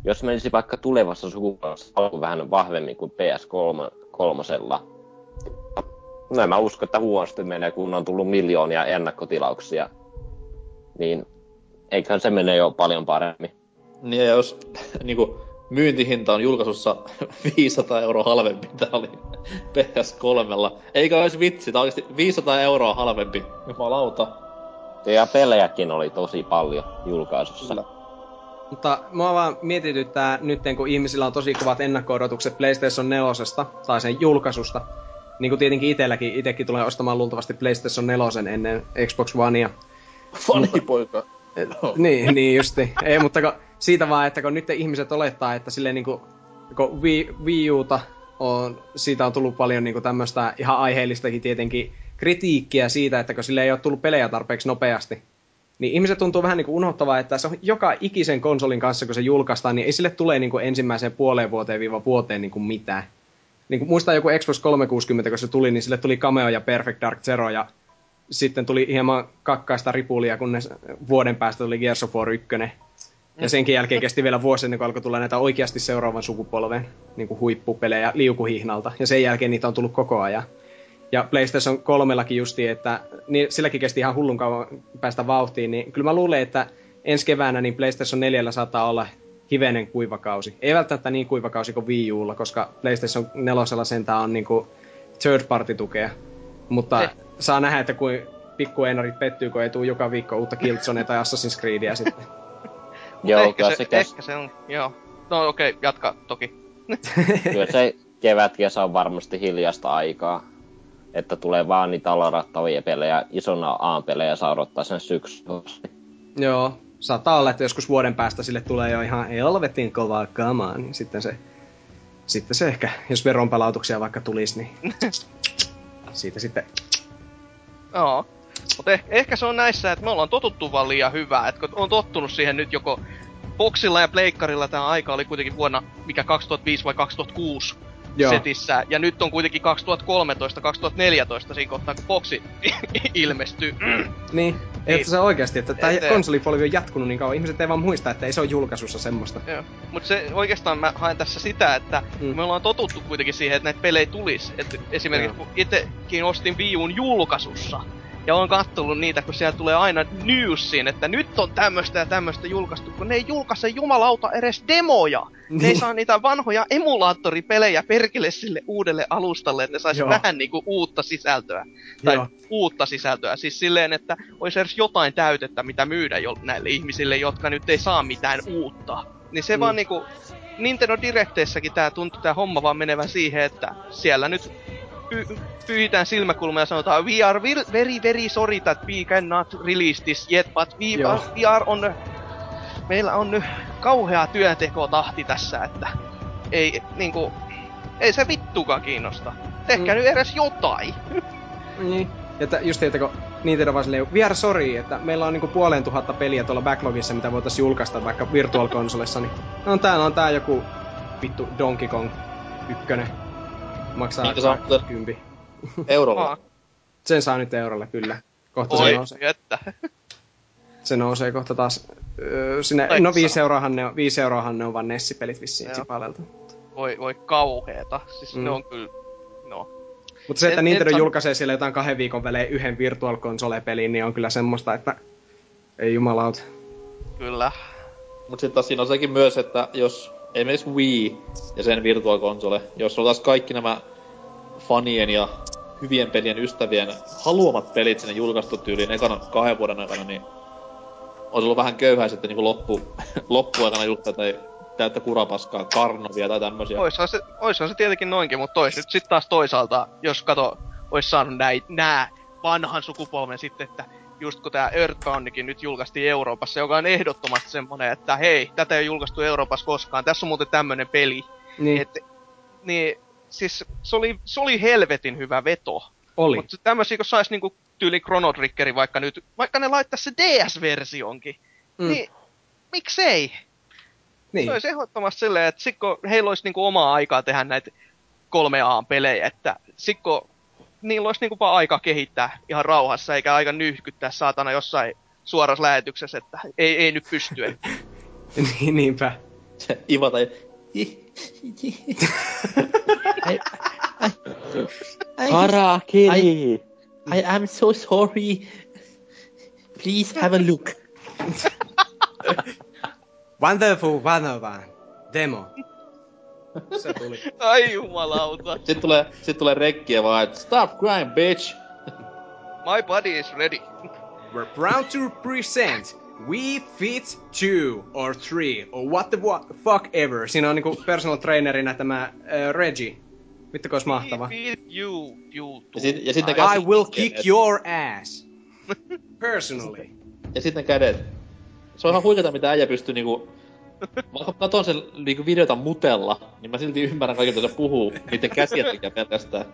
Jos menisi vaikka tulevassa sukupolvessa alku vähän vahvemmin kuin PS3 kolmosella. No en mä usko, että huonosti menee, kun on tullut miljoonia ennakkotilauksia. Niin eiköhän se mene jo paljon paremmin. Niin ja jos niinku myyntihinta on julkaisussa 500 euroa halvempi, tää oli PS3. Eikä olisi vitsi, tää oikeesti 500 euroa halvempi. Jumalauta. Ja pelejäkin oli tosi paljon julkaisussa. Kyllä. Mutta mua vaan mietityttää nyt, kun ihmisillä on tosi kovat ennakko-odotukset PlayStation 4 tai sen julkaisusta. Niin kuin tietenkin itselläkin, itekin tulee ostamaan luultavasti PlayStation 4 ennen Xbox Onea. Funny poika. niin, niin justi. Ei, mutta kun, siitä vaan, että kun nyt ihmiset olettaa, että silleen niinku, kun Wii, Wii Uta on, siitä on tullut paljon niinku tämmöistä ihan aiheellistakin tietenkin kritiikkiä siitä, että kun sille ei ole tullut pelejä tarpeeksi nopeasti. Niin ihmiset tuntuu vähän niinku unohtavaa, että se on joka ikisen konsolin kanssa, kun se julkaistaan, niin ei sille tule niinku ensimmäiseen puoleen vuoteen viiva vuoteen niinku mitään. Niin kuin muistaa joku Xbox 360, kun se tuli, niin sille tuli Cameo ja Perfect Dark Zero ja sitten tuli hieman kakkaista ripulia, kunnes vuoden päästä tuli Gears of War 1. Ja senkin jälkeen kesti vielä vuosi ennen kuin alkoi tulla näitä oikeasti seuraavan sukupolven niin kuin huippupelejä liukuhihnalta. Ja sen jälkeen niitä on tullut koko ajan. Ja PlayStation 3 justi, että niin silläkin kesti ihan hullun kauan päästä vauhtiin, niin kyllä mä luulen, että ensi keväänä niin PlayStation 4 saattaa olla hivenen kuivakausi. Ei välttämättä niin kuivakausi kuin Wii Ulla, koska PlayStation 4 sentään on niinku third party tukea. Mutta Eh. saa nähdä, että kuin pikku Einarit pettyy, kun ei tule joka viikko uutta Killzonea tai Assassin's Creedia sitten. Joo, ehkä, se, se, kes- ehkä se on, joo. No okei, okay, jatka toki. kyllä se kevät kesä on varmasti hiljasta aikaa. Että tulee vaan niitä alarattavia pelejä, isona A-pelejä saa odottaa sen asti. Joo, saattaa olla, että joskus vuoden päästä sille tulee jo ihan helvetin kovaa kamaa, niin sitten se, sitten se ehkä, jos veronpalautuksia vaikka tulisi, niin siitä sitten, Joo. Mutta eh, ehkä se on näissä, että me ollaan totuttu vaan liian hyvää. Että kun on tottunut siihen nyt joko Boxilla ja Pleikkarilla tämä aika oli kuitenkin vuonna mikä 2005 vai 2006 joo, setissä. Ja nyt on kuitenkin 2013-2014 siinä kohtaa, kun Boxi ilmestyy. niin, että se oikeasti, että tämä Et- konsolipolvi on jatkunut niin kauan, ihmiset ei vaan muista, että ei se ole julkaisussa semmoista. Mutta se oikeastaan mä haen tässä sitä, että Mm. me ollaan totuttu kuitenkin siihen, että näitä pelejä tulisi. Et esimerkiksi kun itsekin ostin Wii Uun julkaisussa, ja on kattellut niitä, kun siellä tulee aina newsiin, että nyt on tämmöstä ja tämmöstä julkaistu, kun ne ei julkaise jumalauta edes demoja. Ne ei saa niitä vanhoja emulaattoripelejä perkele sille uudelle alustalle, että ne saisi Joo. vähän niinku uutta sisältöä. Tai Joo. uutta sisältöä. Siis silleen, että olisi edes jotain täytettä, mitä myydä jo näille ihmisille, jotka nyt ei saa mitään uutta. Niin se Mm. vaan niinku... Nintendo Directeissäkin tää tuntuu tää homma vaan menevän siihen, että siellä nyt py- pyyhitään silmäkulma ja sanotaan We are very very sorry that we cannot release this yet, but we, are, we are on... Meillä on nyt kauhea työntekotahti tässä, että ei niinku... Ei se vittukaan kiinnosta. Tehkää Mm. nyt edes jotain. Niin. Että just että kun Nintendo vaan silleen, we are sorry, että meillä on niinku puoleen tuhatta peliä tuolla backlogissa, mitä voitaisiin julkaista vaikka Virtual Consolessa, niin no täällä on tää joku vittu Donkey Kong ykkönen. Maksaa Niitä saa muuten- kympi. Eurolla. Sen saa nyt eurolle kyllä. Kohta se Oi, nousee. että. Se nousee kohta taas. Öö, sinne, Ai, no viisi euroahan ne on, viisi euroahan ne on vaan Nessi-pelit vissiin Joo. Chipalelta. Voi, voi kauheeta. Siis Mm. ne on kyllä... No. Mutta se, että En- en Nintendo saa- julkaisee siellä jotain kahden viikon välein yhden Virtual Console-pelin, niin on kyllä semmoista, että ei jumalauta. Kyllä. Mut sitten taas siinä on sekin myös, että jos esimerkiksi Wii ja sen Virtual Console, jos oltais kaikki nämä fanien ja hyvien pelien ystävien haluamat pelit sinne julkaistu tyyliin ekana kahden vuoden aikana, niin olisi ollut vähän köyhää sitten niinku loppu, loppuaikana julkaista tai täyttä kurapaskaa, karnovia tai tämmösiä. Oishan se, oishan se tietenkin noinkin, mutta tois nyt sit taas toisaalta, jos kato, ois saanut näin, nää vanhan sukupolven sitten, että just kun tää Earthboundikin nyt julkaistiin Euroopassa, joka on ehdottomasti semmonen, että hei, tätä ei ole julkaistu Euroopassa koskaan, tässä on muuten tämmönen peli. Niin, Et, niin, siis se oli, se oli helvetin hyvä veto. Oli. Mutta tämmösiä, kun sais niinku tyyli Chrono Triggeri vaikka nyt, vaikka ne laittais se DS-versionkin, Mm. niin miksei? niin. Se olisi ehdottomasti silleen, että sikko heillä olisi niinku omaa aikaa tehdä näitä kolme A-pelejä, että sikko niillä olisi niinku vaan aika kehittää ihan rauhassa, eikä aika nyhkyttää saatana jossain suorassa lähetyksessä, että ei, ei nyt pysty. että- niin, niinpä. Se ivata ja... I, I, Harakiri! I am so sorry. Please have a look. Wonderful Vanovan. Demo. Se tuli. Ai jumalauta. Sitten tulee, sit tulee rekkiä vaan, että stop crying, bitch. My body is ready. We're proud to present We Fit 2 or 3 or what the fuck ever. Siinä on niinku personal trainerina tämä äh, Reggie. Vittu ois mahtava. You, you Ja sit- ja sit ne I- käy- I will kick your ass. Personally. Ja sitten kädet. Se on ihan huikeeta, mitä äijä pystyy niinku... Vaikka mä katon sen niinku videota mutella, niin mä silti ymmärrän kaiken, mitä se puhuu. Niiden käsiä tekee pelkästään.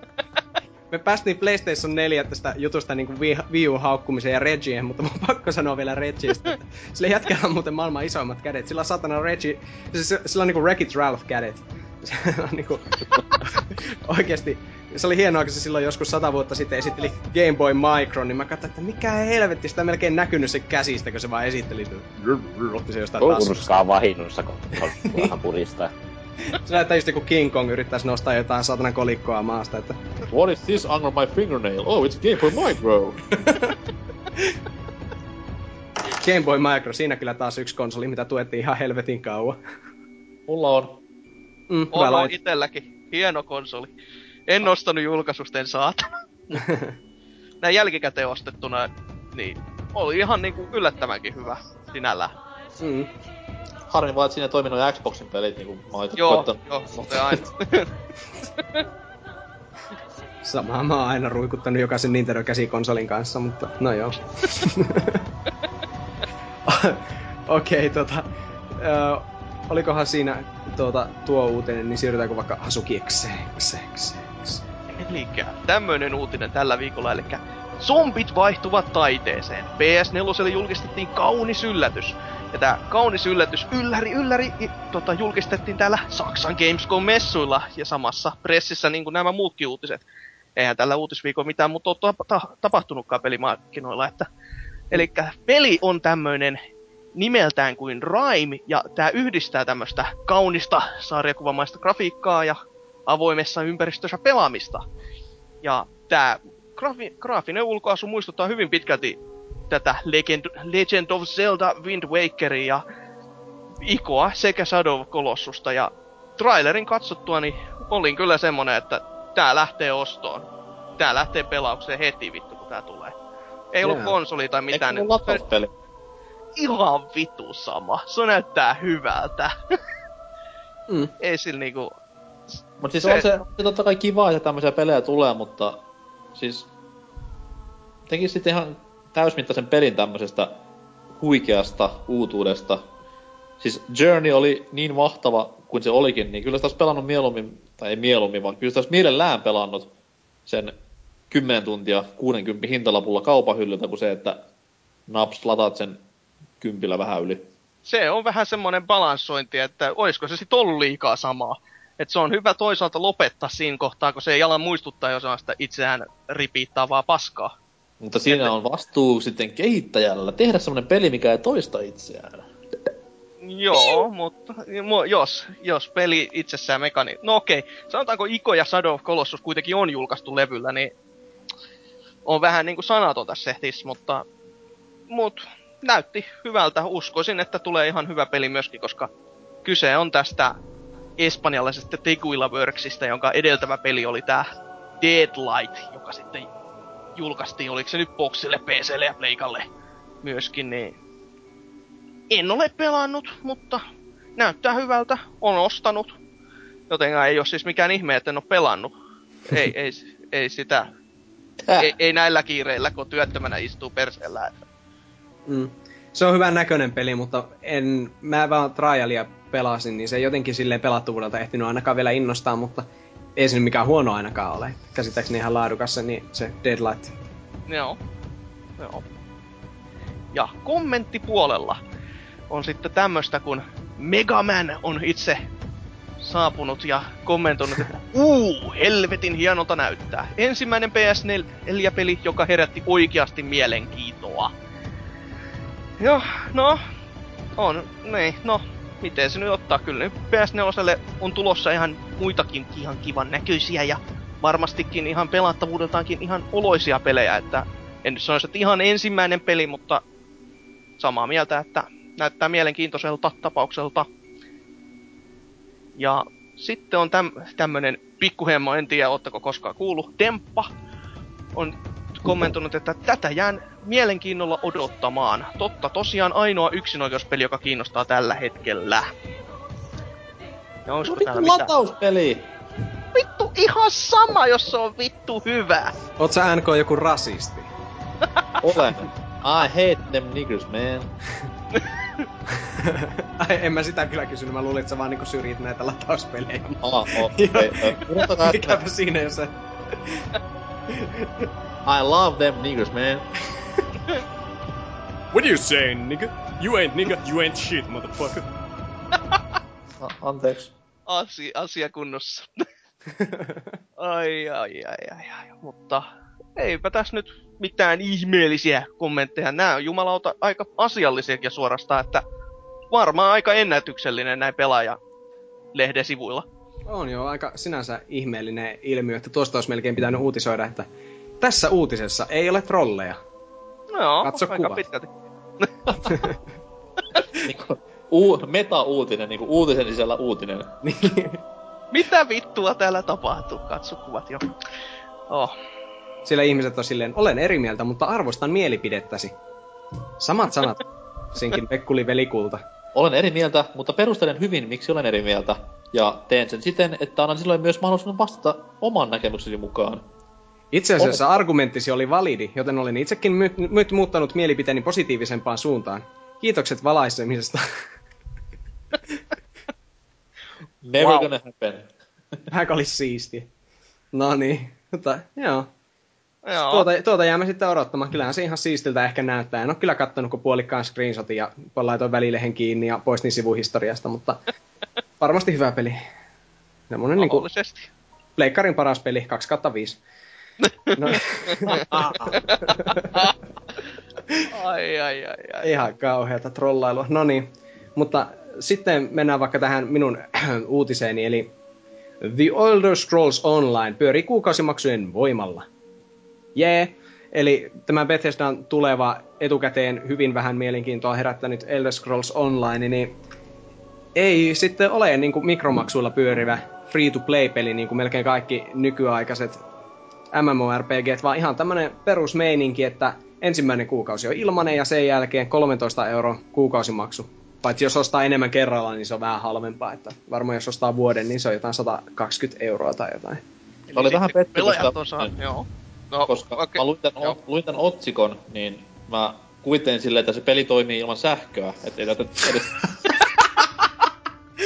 Me päästiin PlayStation 4 tästä jutusta niinku Wii haukkumiseen ja Reggien, mutta mun on pakko sanoa vielä Reggiestä, että sillä jätkällä on muuten maailman isoimmat kädet. Sillä on satana Reggie, siis sillä on niinku Wreck-It Ralph kädet. Se on niinku, oikeesti, se oli hienoa, kun se silloin joskus sata vuotta sitten esitteli Game Boy Micro, niin mä katsoin, että mikä helvetti, sitä ei melkein näkynyt se käsistä, kun se vaan esitteli. Otti se jostain taskusta. Vahinnossa, kun vähän puristaa. Se näyttää just joku King Kong yrittäisi nostaa jotain satana kolikkoa maasta, että What is this under my fingernail? Oh, it's Game Boy Micro. Game Boy Micro, siinä kyllä taas yksi konsoli, mitä tuettiin ihan helvetin kauan. Mulla on. Mm, on laite. itelläkin. Hieno konsoli. En ostanut julkaisusta, en saatana. Näin jälkikäteen ostettuna, niin oli ihan niinku yllättävänkin hyvä sinällään. mm. Harmi vaan, että siinä ei toiminut Xboxin pelit, niinku mä oon Joo, koittanut. joo, mutta aina. Samaa mä oon aina ruikuttanut jokaisen Nintendo käsikonsolin kanssa, mutta no joo. Okei, okay, tota... Ö, olikohan siinä tuota, tuo uutinen, niin siirrytäänkö vaikka Hasuki X, X, X, X. Elikkä tämmönen uutinen tällä viikolla, eli zombit vaihtuvat taiteeseen. PS4 julkistettiin kaunis yllätys. Ja tää kaunis yllätys, ylläri, ylläri, i- tota, julkistettiin täällä Saksan Gamescom-messuilla ja samassa pressissä niin kuin nämä muutkin uutiset. Eihän tällä uutisviikolla mitään muuta ole tapa- ta- tapahtunutkaan pelimarkkinoilla, että Eli peli on tämmöinen nimeltään kuin Rime, ja tää yhdistää tämmöistä kaunista sarjakuvamaista grafiikkaa ja avoimessa ympäristössä pelaamista. Ja tää grafi- graafinen ulkoasu muistuttaa hyvin pitkälti tätä Legend, Legend of Zelda Wind Wakeria ja Ikoa sekä Shadow of Colossusta ja trailerin katsottua, niin olin kyllä semmonen, että tää lähtee ostoon. Tää lähtee pelaukseen heti vittu, kun tää tulee. Ei ollut Jaa. konsoli tai mitään. Eikö? Ihan vitu sama. Se näyttää hyvältä. Mm. Ei sillä niinku... Mut siis Se- on se, se totta kai kiva, että tämmöisiä pelejä tulee, mutta siis tekis sitten ihan täysmittaisen pelin tämmöisestä huikeasta uutuudesta. Siis Journey oli niin mahtava kuin se olikin, niin kyllä sitä olisi pelannut mieluummin, tai ei mieluummin, vaan kyllä sitä olisi mielellään pelannut sen 10 tuntia 60 hintalapulla kaupan hyllyltä kuin se, että naps lataat sen kympillä vähän yli. Se on vähän semmonen balanssointi, että oisko se sit ollut liikaa samaa. Et se on hyvä toisaalta lopettaa siinä kohtaa, kun se ei ala muistuttaa jo sellaista itseään ripiittävää paskaa. Mutta siinä on vastuu sitten kehittäjällä tehdä semmonen peli, mikä ei toista itseään. Joo, mutta mu- jos, jos peli itsessään mekani... No okei, sanotaanko Iko ja Shadow of Colossus kuitenkin on julkaistu levyllä, niin on vähän niinku sanaton tässä sehtissä, mutta mut näytti hyvältä. Uskoisin, että tulee ihan hyvä peli myöskin, koska kyse on tästä espanjalaisesta Tequila Worksista, jonka edeltävä peli oli tää Deadlight, joka sitten julkaistiin, oliko se nyt Boxille, PClle ja Pleikalle myöskin, niin en ole pelannut, mutta näyttää hyvältä. On ostanut. Joten ei ole siis mikään ihme, että en ole pelannut. Ei, ei, ei sitä. Ei, ei, näillä kiireillä, kun työttömänä istuu perseellä. Mm. Se on hyvän näköinen peli, mutta en, mä vaan trialia pelasin, niin se ei jotenkin silleen pelattuvuudelta ehtinyt ainakaan vielä innostaa, mutta ei se nyt mikään huono ainakaan ole. Käsittääkseni ihan laadukas se, niin se Deadlight. Joo. Joo. Ja kommenttipuolella on sitten tämmöstä, kun Megaman on itse saapunut ja kommentoinut, että uu, helvetin hienolta näyttää. Ensimmäinen PS4-peli, joka herätti oikeasti mielenkiintoa. Joo, no, on, niin, no, miten se nyt ottaa? Kyllä nyt PS4 on tulossa ihan muitakin ihan kivan näköisiä ja varmastikin ihan pelattavuudeltaankin ihan oloisia pelejä, että en nyt sanoisi, että ihan ensimmäinen peli, mutta samaa mieltä, että näyttää mielenkiintoiselta tapaukselta. Ja sitten on täm, tämmönen pikkuhemmo, en tiedä, ootteko koskaan kuullut, Demppa on kommentoinut, että tätä jään mielenkiinnolla odottamaan. Totta, tosiaan ainoa yksinoikeuspeli, joka kiinnostaa tällä hetkellä. Ja No onko vittu täällä mitään? latauspeli! Vittu ihan sama, jos se on vittu hyvä. Oot sä NK joku rasisti? Olen. I hate them niggers, man. Ai, en mä sitä kyllä kysynyt, mä luulin, että sä vaan niinku syrjit näitä latauspelejä. Ah, okei. Okay. Mikäpä siinä jos se... I love them niggers, man. What you saying, nigga? You ain't nigga, you ain't shit, motherfucker. Anteeksi. Asia, asia kunnossa. ai, ai, ai, ai, ai. Mutta eipä tässä nyt mitään ihmeellisiä kommentteja. Nämä on jumalauta aika asiallisiakin suorastaan, että varmaan aika ennätyksellinen näin pelaaja lehden sivuilla. On jo aika sinänsä ihmeellinen ilmiö, että tuosta olisi melkein pitänyt uutisoida, että tässä uutisessa ei ole trolleja. No joo, Katso aika kuvat. pitkälti. Niinku, uu, meta-uutinen, niinku uutisen sisällä uutinen. Mitä vittua täällä tapahtuu? Katso kuvat jo. Oh. Sillä ihmiset on silleen, olen eri mieltä, mutta arvostan mielipidettäsi. Samat sanat. Sinkin Pekkuli velikulta. Olen eri mieltä, mutta perustelen hyvin, miksi olen eri mieltä. Ja teen sen siten, että annan silloin myös mahdollisuuden vastata oman näkemykseni mukaan. Itse asiassa argumenttisi oli validi, joten olen itsekin my- nyt muuttanut mielipiteeni positiivisempaan suuntaan. Kiitokset valaisemisesta. Never Wow. gonna happen. Vähän olisi siistiä. No niin, mutta joo. Joo. Tuota, tuota jäämme sitten odottamaan. Kyllähän se ihan siistiltä ehkä näyttää. En ole kyllä kattonut kuin puolikkaan screenshotin ja laitoin välilehen kiinni ja poistin sivuhistoriasta, mutta varmasti hyvä peli. Semmonen niinku Mahdollisesti. Pleikkarin paras peli, 2 kautta 5. No, Ai, ai, ai, ai. ihan kauheata trollailua. No niin, mutta sitten mennään vaikka tähän minun uutiseeni, eli The Elder Scrolls Online pyörii kuukausimaksujen voimalla. Jee, yeah. eli tämä Bethesdan tuleva etukäteen hyvin vähän mielenkiintoa herättänyt Elder Scrolls Online, niin ei sitten ole niin kuin mikromaksuilla pyörivä free-to-play-peli, niin kuin melkein kaikki nykyaikaiset MMORPG, vaan ihan tämmönen perusmeininki, että ensimmäinen kuukausi on ilmanen ja sen jälkeen 13 euro kuukausimaksu. Paitsi jos ostaa enemmän kerralla, niin se on vähän halvempaa. Että varmaan jos ostaa vuoden, niin se on jotain 120 euroa tai jotain. Eli oli vähän petty, pelaajat koska... Osaa, joo. No, koska okay. mä luin tämän, joo. luin tämän otsikon, niin mä kuvittelin silleen, että se peli toimii ilman sähköä. Että ei tätä edes...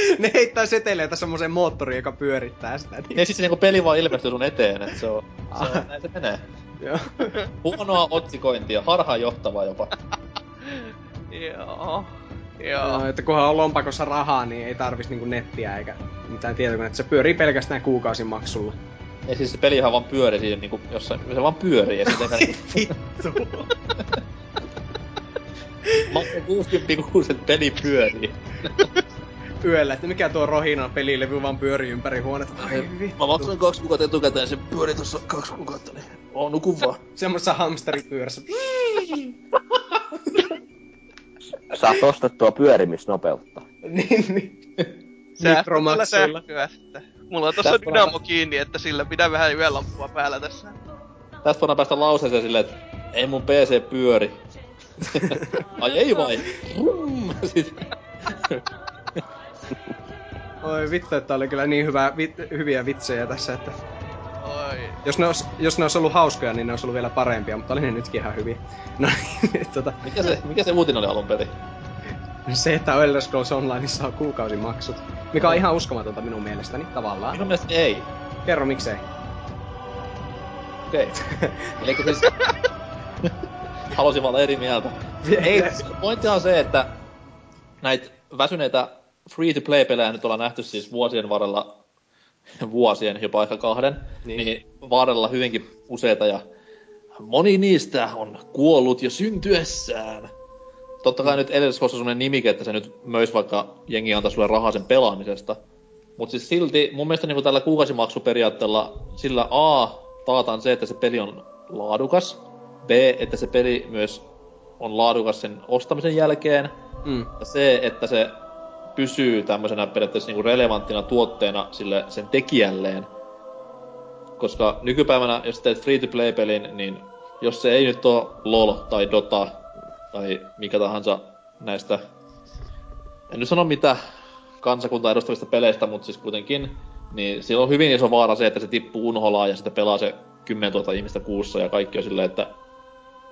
ne heittää seteleitä semmoiseen moottoriin, joka pyörittää sitä. Niin. Ja siis se niinku peli vaan ilmestyy sun eteen, että se on, se on näin se menee. Joo. Huonoa otsikointia, harhaanjohtavaa jopa. Joo. Joo. No, että kunhan on lompakossa rahaa, niin ei tarvis niinku nettiä eikä mitään tietokonetta. Se pyörii pelkästään kuukausimaksulla. Ja siis se pelihän vaan pyörii siinä niinku jossain, se vaan pyörii ja sitten niinku... Vittu. Maksan 60 kuusi, että peli pyörii. Yöllä, että mikä tuo rohina pelilevy vaan pyörii ympäri huonetta. Ai vittu. Mä maksoin kaksi kuukautta etukäteen ja se pyörii tossa kaksi kuukautta, niin on nuku vaan. Semmoisessa hamsteripyörässä. Saat ostettua pyörimisnopeutta. niin, niin. Mikromaksuilla. Mulla on tossa dynamo kiinni, että sillä pitää vähän yölampua päällä tässä. Tästä voidaan päästä lauseeseen silleen, että ei mun PC pyöri. Ai ei vai? Oi vittu, että oli kyllä niin hyvä, vit, hyviä vitsejä tässä, että... Oi. Jos ne, ois, jos ne olisi ollut hauskoja, niin ne olisi ollut vielä parempia, mutta oli ne nytkin ihan hyviä. No niin, tota... Mikä se, mikä se uutinen oli alun perin? Se, että Elder Scrolls Onlineissa on kuukausimaksut. Mikä on ihan uskomatonta minun mielestäni, tavallaan. Minun mielestä ei. Kerro miksei. Okei. Okay. Eli siis... Halusin vaan olla eri mieltä. ei, pointti on se, että näitä väsyneitä free-to-play-pelejä nyt ollaan nähty siis vuosien varrella, vuosien, jopa ehkä kahden, niin, niin varrella hyvinkin useita ja moni niistä on kuollut jo syntyessään. Totta kai mm. nyt edes on sellainen nimike, että se nyt myös vaikka jengi antaa sulle rahaa sen pelaamisesta. Mutta siis silti mun mielestä niin tällä kuukausimaksuperiaatteella sillä A taataan se, että se peli on laadukas. B, että se peli myös on laadukas sen ostamisen jälkeen. Mm. Ja C, että se pysyy tämmöisenä periaatteessa niinku relevanttina tuotteena sille sen tekijälleen. Koska nykypäivänä, jos teet free-to-play-pelin, niin jos se ei nyt ole LOL tai Dota tai mikä tahansa näistä, en nyt sano mitä kansakuntaa edustavista peleistä, mutta siis kuitenkin, niin sillä on hyvin iso vaara se, että se tippuu unholaan ja sitten pelaa se 10 000 ihmistä kuussa ja kaikki on silleen, että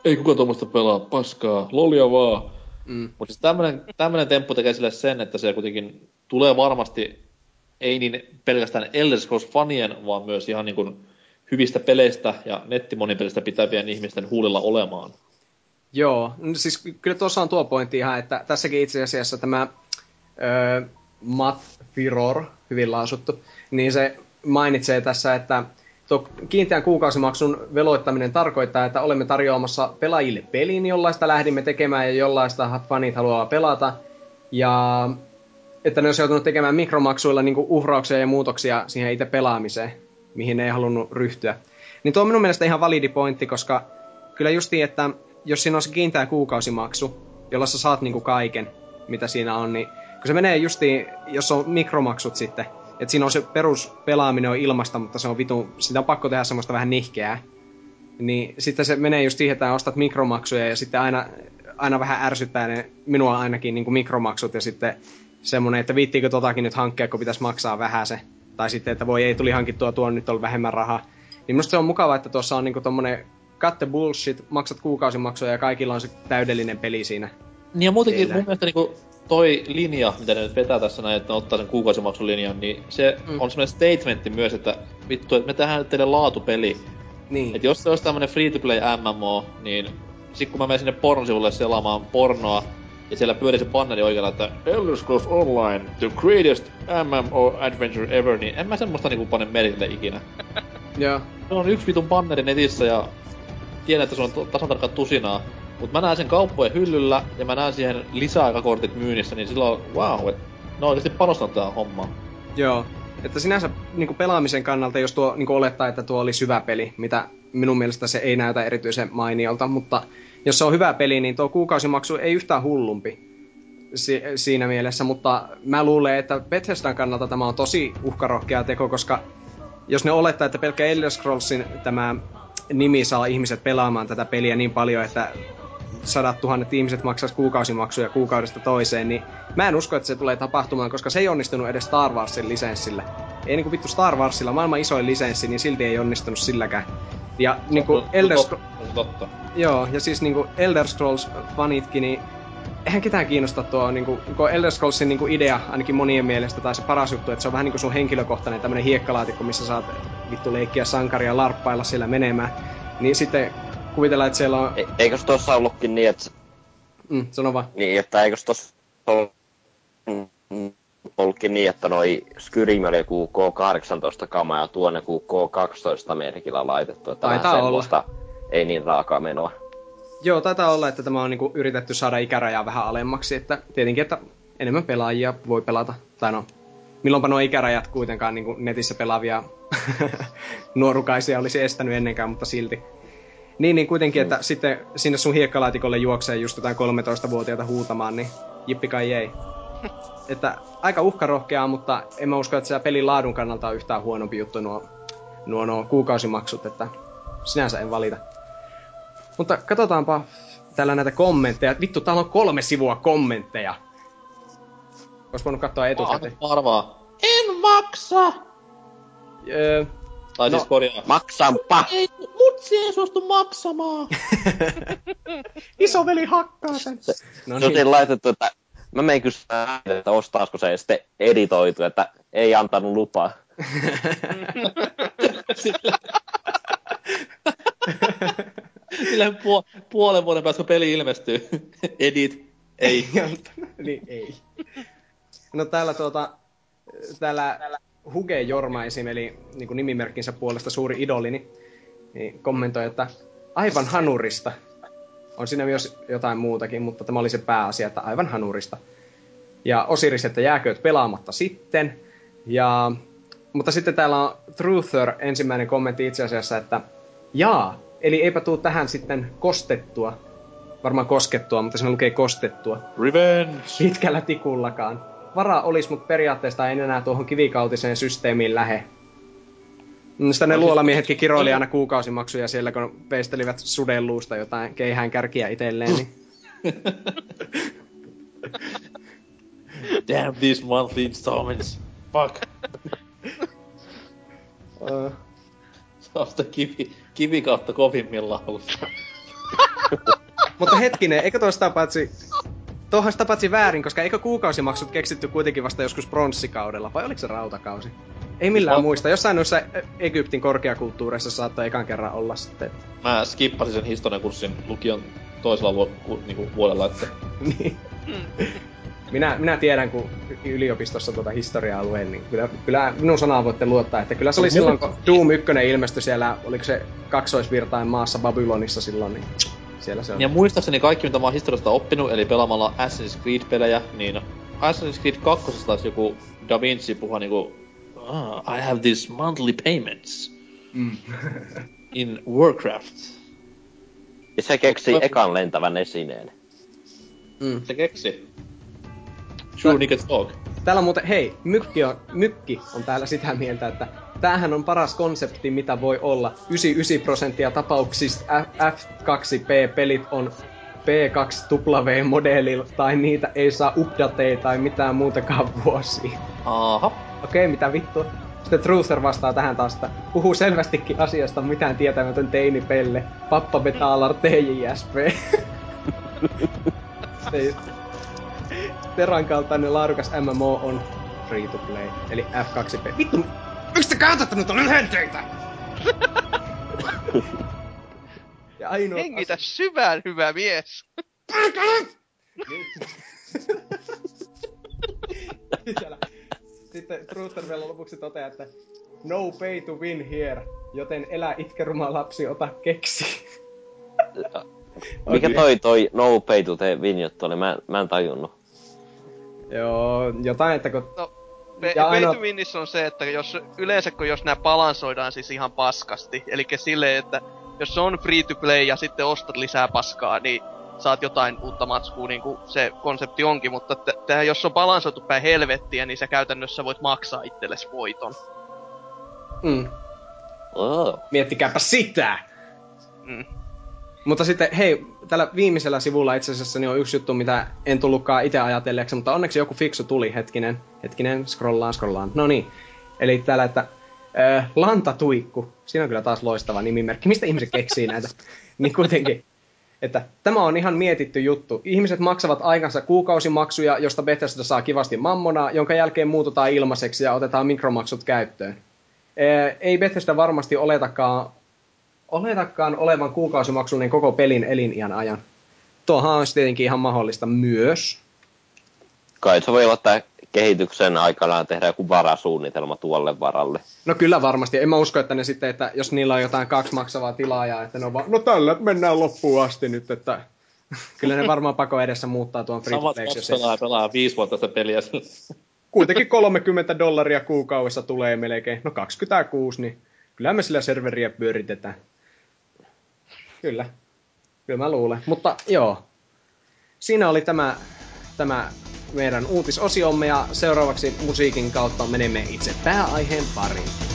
ei kukaan tuommoista pelaa, paskaa, lolia vaan. Mm. Mutta siis tämmönen, tämmönen temppu tekee sille sen, että se kuitenkin tulee varmasti ei niin pelkästään Elder Scrolls-fanien, vaan myös ihan niin kuin hyvistä peleistä ja nettimonipelistä pitävien ihmisten huulilla olemaan. Joo, no siis kyllä tuossa on tuo pointti ihan, että tässäkin itse asiassa tämä öö, Matt Firor, hyvin lausuttu, niin se mainitsee tässä, että Tuo kiinteän kuukausimaksun veloittaminen tarkoittaa, että olemme tarjoamassa pelaajille pelin, jollaista lähdimme tekemään ja jollaista fanit haluaa pelata. Ja että ne olisi joutunut tekemään mikromaksuilla niin uhrauksia ja muutoksia siihen itse pelaamiseen, mihin ne ei halunnut ryhtyä. Niin tuo on minun mielestä ihan validi pointti, koska kyllä justiin, että jos siinä on se kiinteä kuukausimaksu, jolla sä saat niin kaiken, mitä siinä on, niin kun se menee justiin, jos on mikromaksut sitten, että siinä on se peruspelaaminen on ilmasta, mutta se on vitu, sitä on pakko tehdä semmoista vähän nihkeää. Niin sitten se menee just siihen, että ostat mikromaksuja ja sitten aina, aina vähän ärsyttää ne, minua ainakin niin kuin mikromaksut ja sitten semmoinen, että viittiinkö totakin nyt hankkia, kun pitäisi maksaa vähän se. Tai sitten, että voi ei tuli hankittua tuo nyt on vähemmän rahaa. Niin musta se on mukava, että tuossa on niinku tommonen cut the bullshit, maksat kuukausimaksuja ja kaikilla on se täydellinen peli siinä. Niin ja muutenkin Teillä. mun mielestä niinku toi linja, mitä ne nyt vetää tässä näin, että ne ottaa sen kuukausimaksulinjan, niin se mm. on semmoinen statementti myös, että vittu, että me tehdään nyt teille laatupeli. Niin. Et jos se olisi tämmönen free-to-play MMO, niin sit kun mä menen sinne pornosivulle selaamaan pornoa, ja siellä pyörii se banneri oikealla, että Elder Scrolls Online, the greatest MMO adventure ever, niin en mä semmoista niinku pane merkille ikinä. Joo. Se on yksi vitun banneri netissä ja tiedän, että se on tasan tarkkaan tusinaa. Mut mä näen sen kauppojen hyllyllä ja mä näen siihen lisäaikakortit myynnissä, niin silloin wow, et ne on oikeesti panostanut tähän hommaan. Joo. Että sinänsä niin pelaamisen kannalta, jos tuo niin olettaa, että tuo oli syvä peli, mitä minun mielestä se ei näytä erityisen mainiolta, mutta jos se on hyvä peli, niin tuo kuukausimaksu ei yhtään hullumpi. si- siinä mielessä, mutta mä luulen, että Bethesdan kannalta tämä on tosi uhkarohkea teko, koska jos ne olettaa, että pelkkä Elder Scrollsin tämä nimi saa ihmiset pelaamaan tätä peliä niin paljon, että sadat tuhannet ihmiset maksaisi kuukausimaksuja kuukaudesta toiseen, niin mä en usko, että se tulee tapahtumaan, koska se ei onnistunut edes Star Warsin lisenssillä. Ei niinku vittu Star Warsilla, maailman isoin lisenssi, niin silti ei onnistunut silläkään. Ja niinku Elder Scrolls... Totta. Joo, ja siis niinku Elder Scrolls-fanitkin, niin eihän ketään kiinnosta tuo niinku, kun Elder Scrollsin niinku idea, ainakin monien mielestä, tai se paras juttu, että se on vähän niinku sun henkilökohtainen tämmönen hiekkalaatikko, missä saat vittu leikkiä sankaria larppailla siellä menemään. Niin sitten kuvitellaan, että siellä on... E- eikös tossa ollutkin niin, että, Mm, sano vaan. niin, että eikös ollut- mm, ollutkin niin, että noi Skyrim oli joku K18 kama ja tuonne joku K12 merkillä laitettu, että Taitaa olla. ei niin raakaa menoa. Joo, taitaa olla, että tämä on niinku yritetty saada ikärajaa vähän alemmaksi, että tietenkin, että enemmän pelaajia voi pelata. Tai no, milloinpa nuo ikärajat kuitenkaan niinku netissä pelaavia nuorukaisia olisi estänyt ennenkään, mutta silti. Niin, niin kuitenkin, että sitten sinne sun hiekkalaatikolle juoksee just jotain 13-vuotiaita huutamaan, niin jippi kai ei. Että aika uhkarohkeaa, mutta en mä usko, että se pelin laadun kannalta on yhtään huonompi juttu nuo, nuo, nuo kuukausimaksut, että sinänsä en valita. Mutta katsotaanpa täällä näitä kommentteja. Vittu, täällä on kolme sivua kommentteja. Ois voinut katsoa etukäteen. Ah, arvaa. En maksa! Öö, Tai No. siis korjaa. Maksanpa! Ei, mutsi ei suostu maksamaan. isoveli hakkaa sen. No Se on niin. siinä laitettu, että mä menen kysyä, että ostaisiko se sitten editoitu, että ei antanut lupaa. Sillä puo- puolen vuoden päästä kun peli ilmestyy. Edit. Ei. niin ei. No täällä tuota, täällä Huge Jormaisi, eli niin kuin nimimerkkinsä puolesta suuri idolini, niin kommentoi, että aivan hanurista. On siinä myös jotain muutakin, mutta tämä oli se pääasia, että aivan hanurista. Ja Osiris, että jääkööt pelaamatta sitten. Ja, mutta sitten täällä on Truther ensimmäinen kommentti itse asiassa, että jaa, eli eipä tuu tähän sitten kostettua. Varmaan koskettua, mutta siinä lukee kostettua Revenge. pitkällä tikullakaan. Varaa olisi, mutta periaatteessa en enää tuohon kivikautiseen systeemiin lähe. Sitä ne No siis- luolamiehetkin kiroili aina kuukausimaksuja siellä, kun veistelivät suden luusta jotain keihään kärkiä itselleen. Niin. Damn these monthly installments. Fuck. Sitä kivi, kivi kautta kovimmillaan mutta hetkinen, eikö tuosta paitsi... Tuohon sitä paitsi väärin, koska eikö kuukausimaksut keksitty kuitenkin vasta joskus pronssikaudella, vai oliko se rautakausi? Ei millään No. muista. Jossain noissa Egyptin korkeakulttuureissa saattoi ekan kerran olla sitten. Mä skippasin sen historiakurssin lukion toisella lu- ku, niinku vuodella, että niin. Minä, minä tiedän, kun yliopistossa tuota historiaa luen, niin kyllä, kyllä minun sanaa voitte luottaa, että kyllä se oli silloin, kun Doom 1 ilmestyi siellä, oliko se kaksoisvirtain maassa Babylonissa silloin, niin siellä se on. Ja muistaakseni kaikki, mitä mä oon historiasta oppinut, eli pelaamalla Assassin's Creed-pelejä, niin Assassin's Creed 2 taas joku Da Vinci puhua niinku ah, I have these monthly payments Mm. in Warcraft. Ja se keksi ekan lentävän esineen. Mm. Se keksi. Sure nigga talk. Täällä on muuten, hei, Mykki on, Mykki on täällä sitä mieltä, että tämähän on paras konsepti, mitä voi olla. 99 prosenttia tapauksista F- F2P-pelit on P2W-modelilla, tai niitä ei saa updateja tai mitään muutakaan vuosia. Aha. Okei, mitä vittua. Sitten Truther vastaa tähän taas, että puhuu selvästikin asiasta mitään tietämätön teini Pelle. Pappa betalar TJSP. Teran kaltainen laadukas MMO on free to play, eli F2P. Vittu, miksi te käytätte noita lyhenteitä? ja ainoa Hengitä syvään, hyvä mies. Sitten Truther vielä lopuksi toteaa, että no pay to win here, joten elä itkeruma lapsi, ota keksi. Mikä toi toi No Pay to Win juttu oli? Mä, mä en tajunnut. Joo, jotain, että kun... No, Pe- Ja pay ainoa- to winissä on se, että jos, yleensä kun jos nämä balansoidaan siis ihan paskasti, eli silleen, että jos se on free to play ja sitten ostat lisää paskaa, niin saat jotain uutta matskua, niin kuin se konsepti onkin, mutta t- tähän jos on balansoitu päin helvettiä, niin sä käytännössä voit maksaa itsellesi voiton. Mm. Oh. Miettikääpä sitä! Mm. Mutta sitten, hei, tällä viimeisellä sivulla itse asiassa niin on yksi juttu, mitä en tullutkaan itse ajatelleeksi, mutta onneksi joku fiksu tuli, hetkinen, hetkinen, scrollaan, scrollaan. No niin, eli täällä, että äh, Lantatuikku, siinä on kyllä taas loistava nimimerkki, mistä ihmiset keksii näitä? niin kuitenkin, että tämä on ihan mietitty juttu. Ihmiset maksavat aikansa kuukausimaksuja, josta Bethesda saa kivasti mammonaa, jonka jälkeen muututaan ilmaiseksi ja otetaan mikromaksut käyttöön. Äh, ei Bethesda varmasti oletakaan oletakaan olevan kuukausimaksullinen koko pelin eliniän ajan. Tuohan on tietenkin ihan mahdollista myös. Kai se voi olla, että kehityksen aikana tehdä joku varasuunnitelma tuolle varalle. No kyllä varmasti. En mä usko, että ne sitten, että jos niillä on jotain kaksi maksavaa tilaajaa, että ne on vaan, no tällä mennään loppuun asti nyt, että kyllä ne varmaan pako edessä muuttaa tuon free Samat to pelaa, pelaa viisi vuotta sitä peliä. Kuitenkin 30 dollaria kuukaudessa tulee melkein. No 26, niin kyllä me sillä serveriä pyöritetään. Kyllä. Kyllä mä luulen. Mutta joo. Siinä oli tämä, tämä meidän uutisosiomme ja seuraavaksi musiikin kautta menemme itse pääaiheen pariin.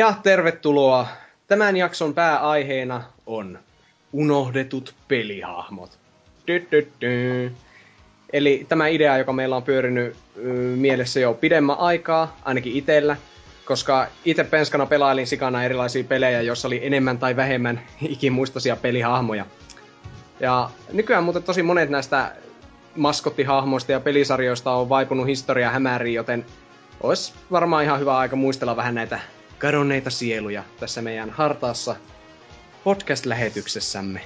Ja tervetuloa. Tämän jakson pääaiheena on unohdetut pelihahmot. Dy. Eli tämä idea, joka meillä on pyörinyt mielessä jo pidemmän aikaa, ainakin itellä, koska itse penskana pelailin sikana erilaisia pelejä, joissa oli enemmän tai vähemmän ikimuistoisia pelihahmoja. Ja nykyään muuten tosi monet näistä maskottihahmoista ja pelisarjoista on vaipunut historia hämäriin, joten olisi varmaan ihan hyvä aika muistella vähän näitä kadonneita sieluja tässä meidän hartaassa podcast-lähetyksessämme.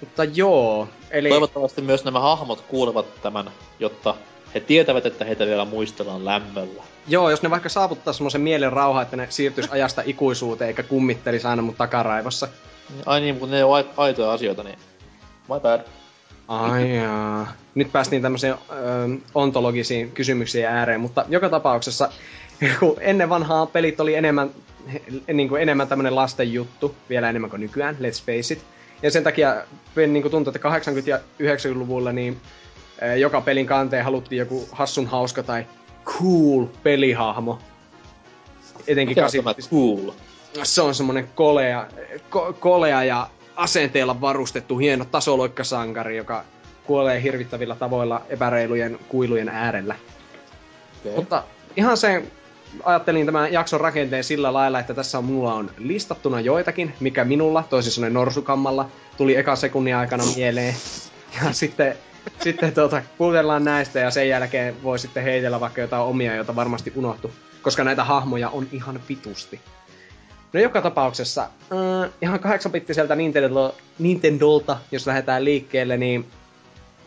Mutta joo, eli... Toivottavasti myös nämä hahmot kuulevat tämän, jotta he tietävät, että heitä vielä muistellaan lämmöllä. Joo, jos ne vaikka saavuttaa semmoisen mielen rauha, että ne siirtyis ajasta ikuisuuteen eikä kummittelisi aina mun takaraivossa. Ai niin, kun ne on ai- aitoja asioita, niin my bad. Ai jaa. Nyt päästiin tämmöiseen ö, ontologisiin kysymyksiin ääreen, mutta joka tapauksessa kun ennen vanhaa pelit oli enemmän, niin kuin enemmän tämmönen lasten juttu, vielä enemmän kuin nykyään, let's face it. Ja sen takia niin kuin tuntuu, että 80- ja 90-luvulla niin joka pelin kanteen haluttiin joku hassun hauska tai cool pelihahmo. Etenkin Mikä 80 cool? se on semmonen kolea, ko, kolea ja asenteella varustettu hieno tasoloikkasankari, joka kuolee hirvittävillä tavoilla epäreilujen kuilujen äärellä. Okay. Mutta ihan se, ajattelin tämän jakson rakenteen sillä lailla, että tässä on, mulla on listattuna joitakin, mikä minulla, toisin sanoen norsukammalla, tuli eka sekunnin aikana mieleen. Ja sitten, sitten tuota, puhutellaan näistä ja sen jälkeen voi sitten heitellä vaikka jotain omia, joita varmasti unohtu. Koska näitä hahmoja on ihan vitusti. No joka tapauksessa, äh, ihan 8-bittiseltä Nintendo, Nintendolta, jos lähdetään liikkeelle, niin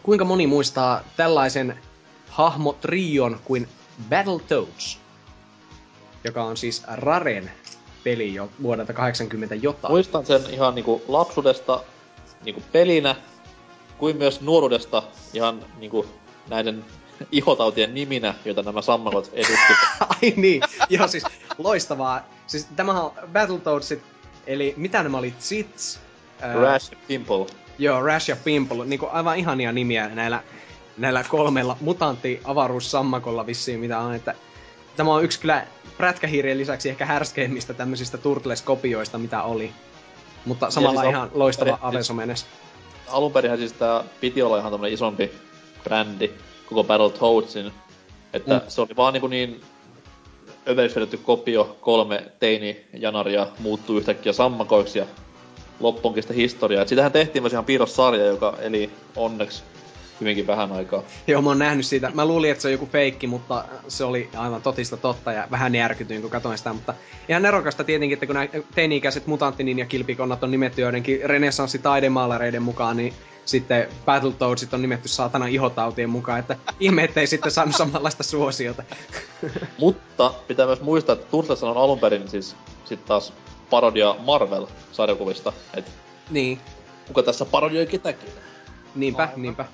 kuinka moni muistaa tällaisen hahmotrion kuin Battletoads? Joka on siis Raren peli jo vuodelta 80 jotain. Muistan sen ihan niinku lapsuudesta niinku pelinä, kuin myös nuoruudesta ihan niinku näiden ihotautien niminä, joita nämä sammakot edustivat. Ai niin, joo siis loistavaa. Siis tämähän on Battletoadsit, eli mitä nämä oli? Zits? Rash ja Pimple. Joo, Rash ja Pimple, niinku aivan ihania nimiä näillä, näillä kolmella mutantti avaruussammakolla vissiin mitä on, että tämä on yksi kyllä prätkähiirien lisäksi ehkä härskeimmistä tämmöisistä Turtles-kopioista, mitä oli. Mutta samalla siis ihan loistava Avesomenes. Alunperinhän siis tää piti olla ihan tämmönen isompi brändi koko Battletoadsin. Että Mm. se oli vaan niinku niin överiksi vedetty kopio, kolme teini-janaria muuttuu yhtäkkiä sammakoiksi ja loppuunkin sitä historiaa. Et sitähän tehtiin myös ihan piirrossarja, joka eli onneksi hyvinkin vähän aikaa. Joo, mä oon nähnyt siitä. Mä luulin, että se on joku feikki, mutta se oli aivan totista totta ja vähän järkytyin, kun katsoin sitä. Mutta ihan nerokasta tietenkin, että kun nämä teini-ikäiset mutanttinin ja kilpikonnat on nimetty joidenkin renessanssitaidemaalareiden mukaan, niin sitten Battletoadsit on nimetty saatana ihotautien mukaan, että ihme, ettei sitten saanut samanlaista suosiota. Mutta pitää myös muistaa, että Turtles on alun perin siis sit taas parodia Marvel-sarjakuvista. Et niin, kuka tässä parodioi ketäkin? niinpä, Aivan. niinpä.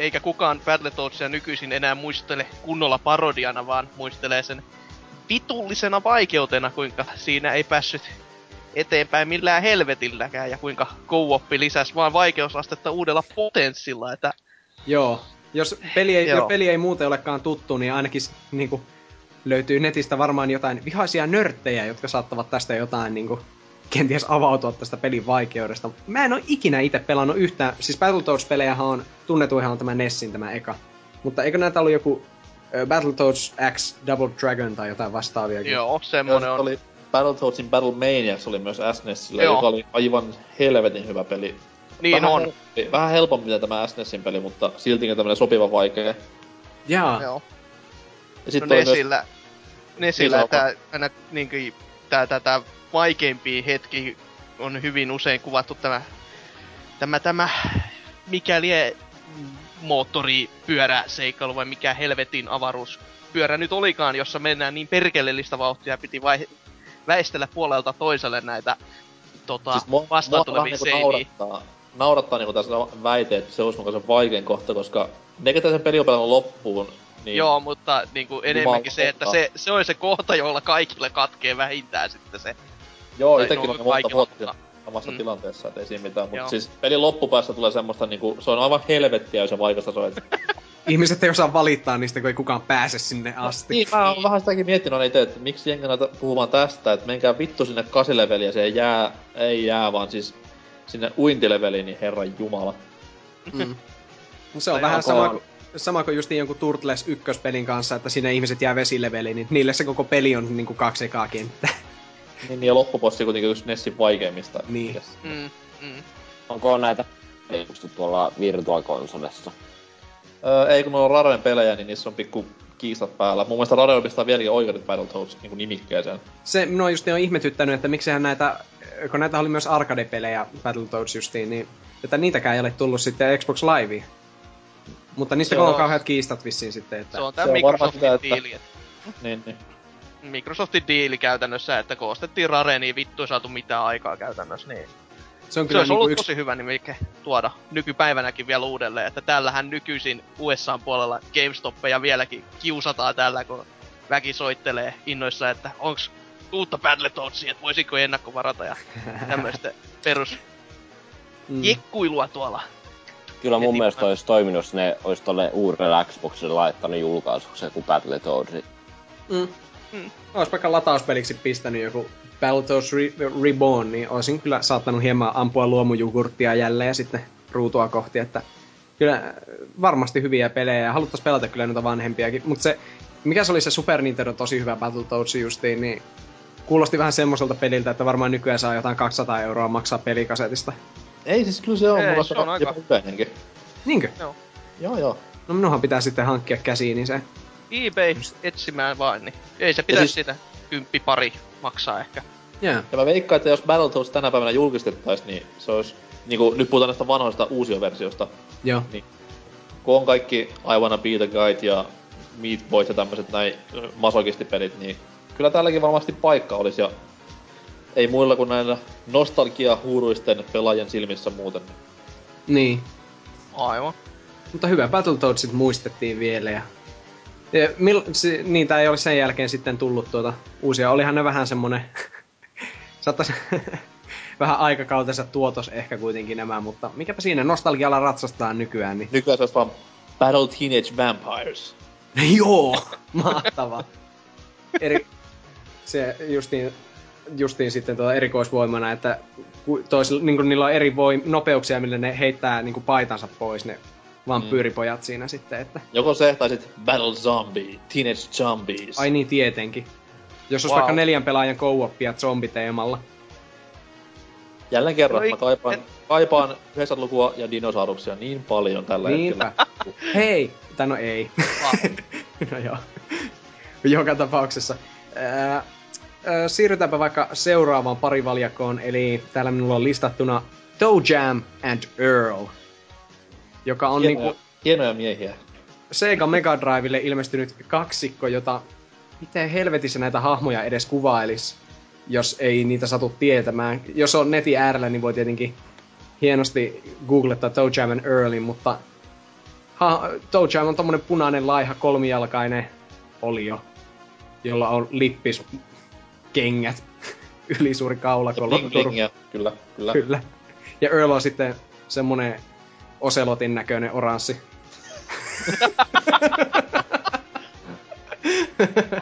Eikä kukaan Battletoadsia nykyisin enää muistele kunnolla parodiana, vaan muistelee sen vitullisena vaikeutena, kuinka siinä ei päässyt eteenpäin millään helvetilläkään ja kuinka co lisäsi vaan vaikeusastetta uudella potenssilla, että Joo. Jos peli ei, jos peli ei muuten olekaan tuttu, niin ainakin s- niinku, löytyy netistä varmaan jotain vihaisia nörttejä, jotka saattavat tästä jotain niinku, kenties avautua tästä pelin vaikeudesta. Mä en oo ikinä itse pelannut yhtään, siis Battletoads-pelejähän on, tunnetuihan on tämä Nessin tämä eka. Mutta eikö näitä ollut joku ö, Battletoads X Double Dragon tai jotain vastaaviakin? joo, semmonen on. oli Battletoadsin Battle Maniacs oli myös SNESillä, Joo. joka oli aivan helvetin hyvä peli. Niin vähän on. Helpompi, vähän helpompi mitä tämä SNESin peli, mutta siltikin tämmönen sopiva vaikea. Jaa. Joo. Ja No sitten myös... Nesillä, Nesillä Niin, tää, aina niinkö, tää, tää, tää vaikeimpi hetki on hyvin usein kuvattu tämä, tämä, tämä mikäli moottoripyörä seikkailu vai mikä helvetin avaruuspyörä nyt olikaan, jossa mennään niin perkelellistä vauhtia piti vai, väistellä puolelta toiselle näitä tota, siis mua, vastaan tulevia niinku naurattaa, naurattaa niinku tässä väite, että se olisi mukaan se vaikein kohta, koska ne, ketä sen peli on pelannut loppuun, niin Joo, mutta niinku enemmänkin se, että se, se on se kohta, jolla kaikille katkee vähintään sitten se. Joo, Tai itekin no, on jo monta vuotta samassa Mm. tilanteessa, et ei siinä mitään. Mutta siis pelin loppupäässä tulee semmoista niinku, se on aivan helvettiä, jos se vaikeasta että Ihmiset ei osaa valittaa niistä, kun ei kukaan pääse sinne asti. Niin, mä oon vähän sitäkin miettinyt aina itse, että miksi jengi näitä puhumaan tästä, että menkää vittu sinne kasileveliin ja se ei jää, ei jää, vaan siis sinne uintileveliin, niin herran jumala. Mm. Se on Tai vähän sama kuin, sama kuin justiin jonkun Turtles ykköspelin kanssa, että sinne ihmiset jää vesileveliin, niin niille se koko peli on niinku kaksi ekaa kenttää. Niin, ja loppupossi kuitenkin yksi Nessin vaikeimmista. Niin. Mikäs- Mm, mm. Onko näitä julkaistu tuolla Virtual-konsolessa? Öö, ei kun ne on Raren pelejä, niin niissä on pikku kiistat päällä. Mun mielestä Rare pistaa vieläkin oikeudet Battletoads niin nimikkeeseen. Se minua just on ihmetyttänyt, että miksihän näitä, kun näitä oli myös arcade-pelejä Battletoads justiin, niin että niitäkään ei ole tullut sitten Xbox Liveen. Mutta niistä on kauheat kiistat vissiin sitten, että... Se on varmaan Microsoftin sitä, että- diili. et- Niin, niin. Microsoftin diili käytännössä, että kun ostettiin Rare, niin vittu ei saatu mitään aikaa käytännössä, niin se on se kyllä olisi niinku ollut yksi... tosi hyvä nimike tuoda nykypäivänäkin vielä uudelleen, että tällähän nykyisin USAn puolella GameStoppeja vieläkin kiusataan tällä, kun väki soittelee innoissa, että onks uutta Battletoadsia, että voisiko ennakkovarata ja tämmöistä perus Mm. jekkuilua tuolla. Kyllä mun Heti mielestä olisi toiminut, jos ne olisi tolle uudelle Xboxille laittanut julkaisuksi joku Battletoads. Mm. Mm. Ois vaikka latauspeliksi pistänyt joku Battletoads Re- Reborn, niin olisin kyllä saattanut hieman ampua luomujugurttia jälleen ja sitten ruutua kohti, että kyllä äh, varmasti hyviä pelejä ja haluttais pelata kyllä noita vanhempiakin, mutta se, mikä se oli se Super Nintendo tosi hyvä Battletoads justiin, niin kuulosti vähän semmoiselta peliltä, että varmaan nykyään saa jotain 200 euroa maksaa pelikasetista. Ei siis kyllä se on, Ei, mulla se on aika-. Niinkö? Joo, joo. No minunhan pitää sitten hankkia käsiin, niin se... eBay etsimään vaan, niin ei se pitäisi siis- sitä kymppi pari maksaa ehkä. Jaa. Ja mä veikkaan, että jos Battletoads tänä päivänä julkistettaisiin, niin se olisi... Niinku, nyt puhutaan näistä vanhoista uusioversiosta. Joo. Kun on kaikki I Wanna Be The Guide ja Meat Boys ja tämmöiset näin masokistipelit, niin kyllä täälläkin varmasti paikka olisi ja ei muilla kuin näillä nostalgia-huuruisten pelaajien silmissä muuten. Niin. Aivan. Mutta hyvä, Battletoadsit muistettiin vielä ja... ja mil, si, niitä ei ole sen jälkeen sitten tullut tuota uusia. Olihan ne vähän semmonen... Saattais vähän aikakautensa tuotos ehkä kuitenkin nämä, mutta mikäpä siinä nostalgialla ratsastaa nykyään, niin... Nykyään se olisi vaan Battle Teenage Vampires. Joo, mahtava. Eri, se justiin, justiin sitten tuo erikoisvoimana, että tois, niin niillä on eri voim, nopeuksia, millä ne heittää niin paitansa pois ne vampyyripojat siinä sitten, että... Joko se, tai sit Battle Zombie, Teenage Zombies. Ai niin, tietenkin. Jos olisi Wow. vaikka neljän pelaajan co-opia zombiteemalla. Jälleen kerran, No ei- mä kaipaan, en- kaipaan 90-lukua ja dinosauruksia niin paljon tällä Niinpä. hetkellä. Hei! Tai no ei. Wow. no joo. Joka tapauksessa. Ää, ää, siirrytäänpä vaikka seuraavaan parivaljakoon, eli täällä minulla on listattuna Toe Jam and Earl, joka on Hienoja, niinku hienoja miehiä. Sega Mega Drivelle ilmestynyt kaksikko, jota miten helvetissä näitä hahmoja edes kuvailis, jos ei niitä satu tietämään. Jos on netin äärellä, niin voi tietenkin hienosti googlettaa Toe Jam and Earlin, mutta ha, Toe Jam on tommonen punainen laiha kolmijalkainen olio, jolla on lippis kengät, ylisuuri kaula, Ja kol- bling blingiä, kyllä, kyllä. Kyllä. Ja Earl on sitten semmonen oselotin näköinen oranssi.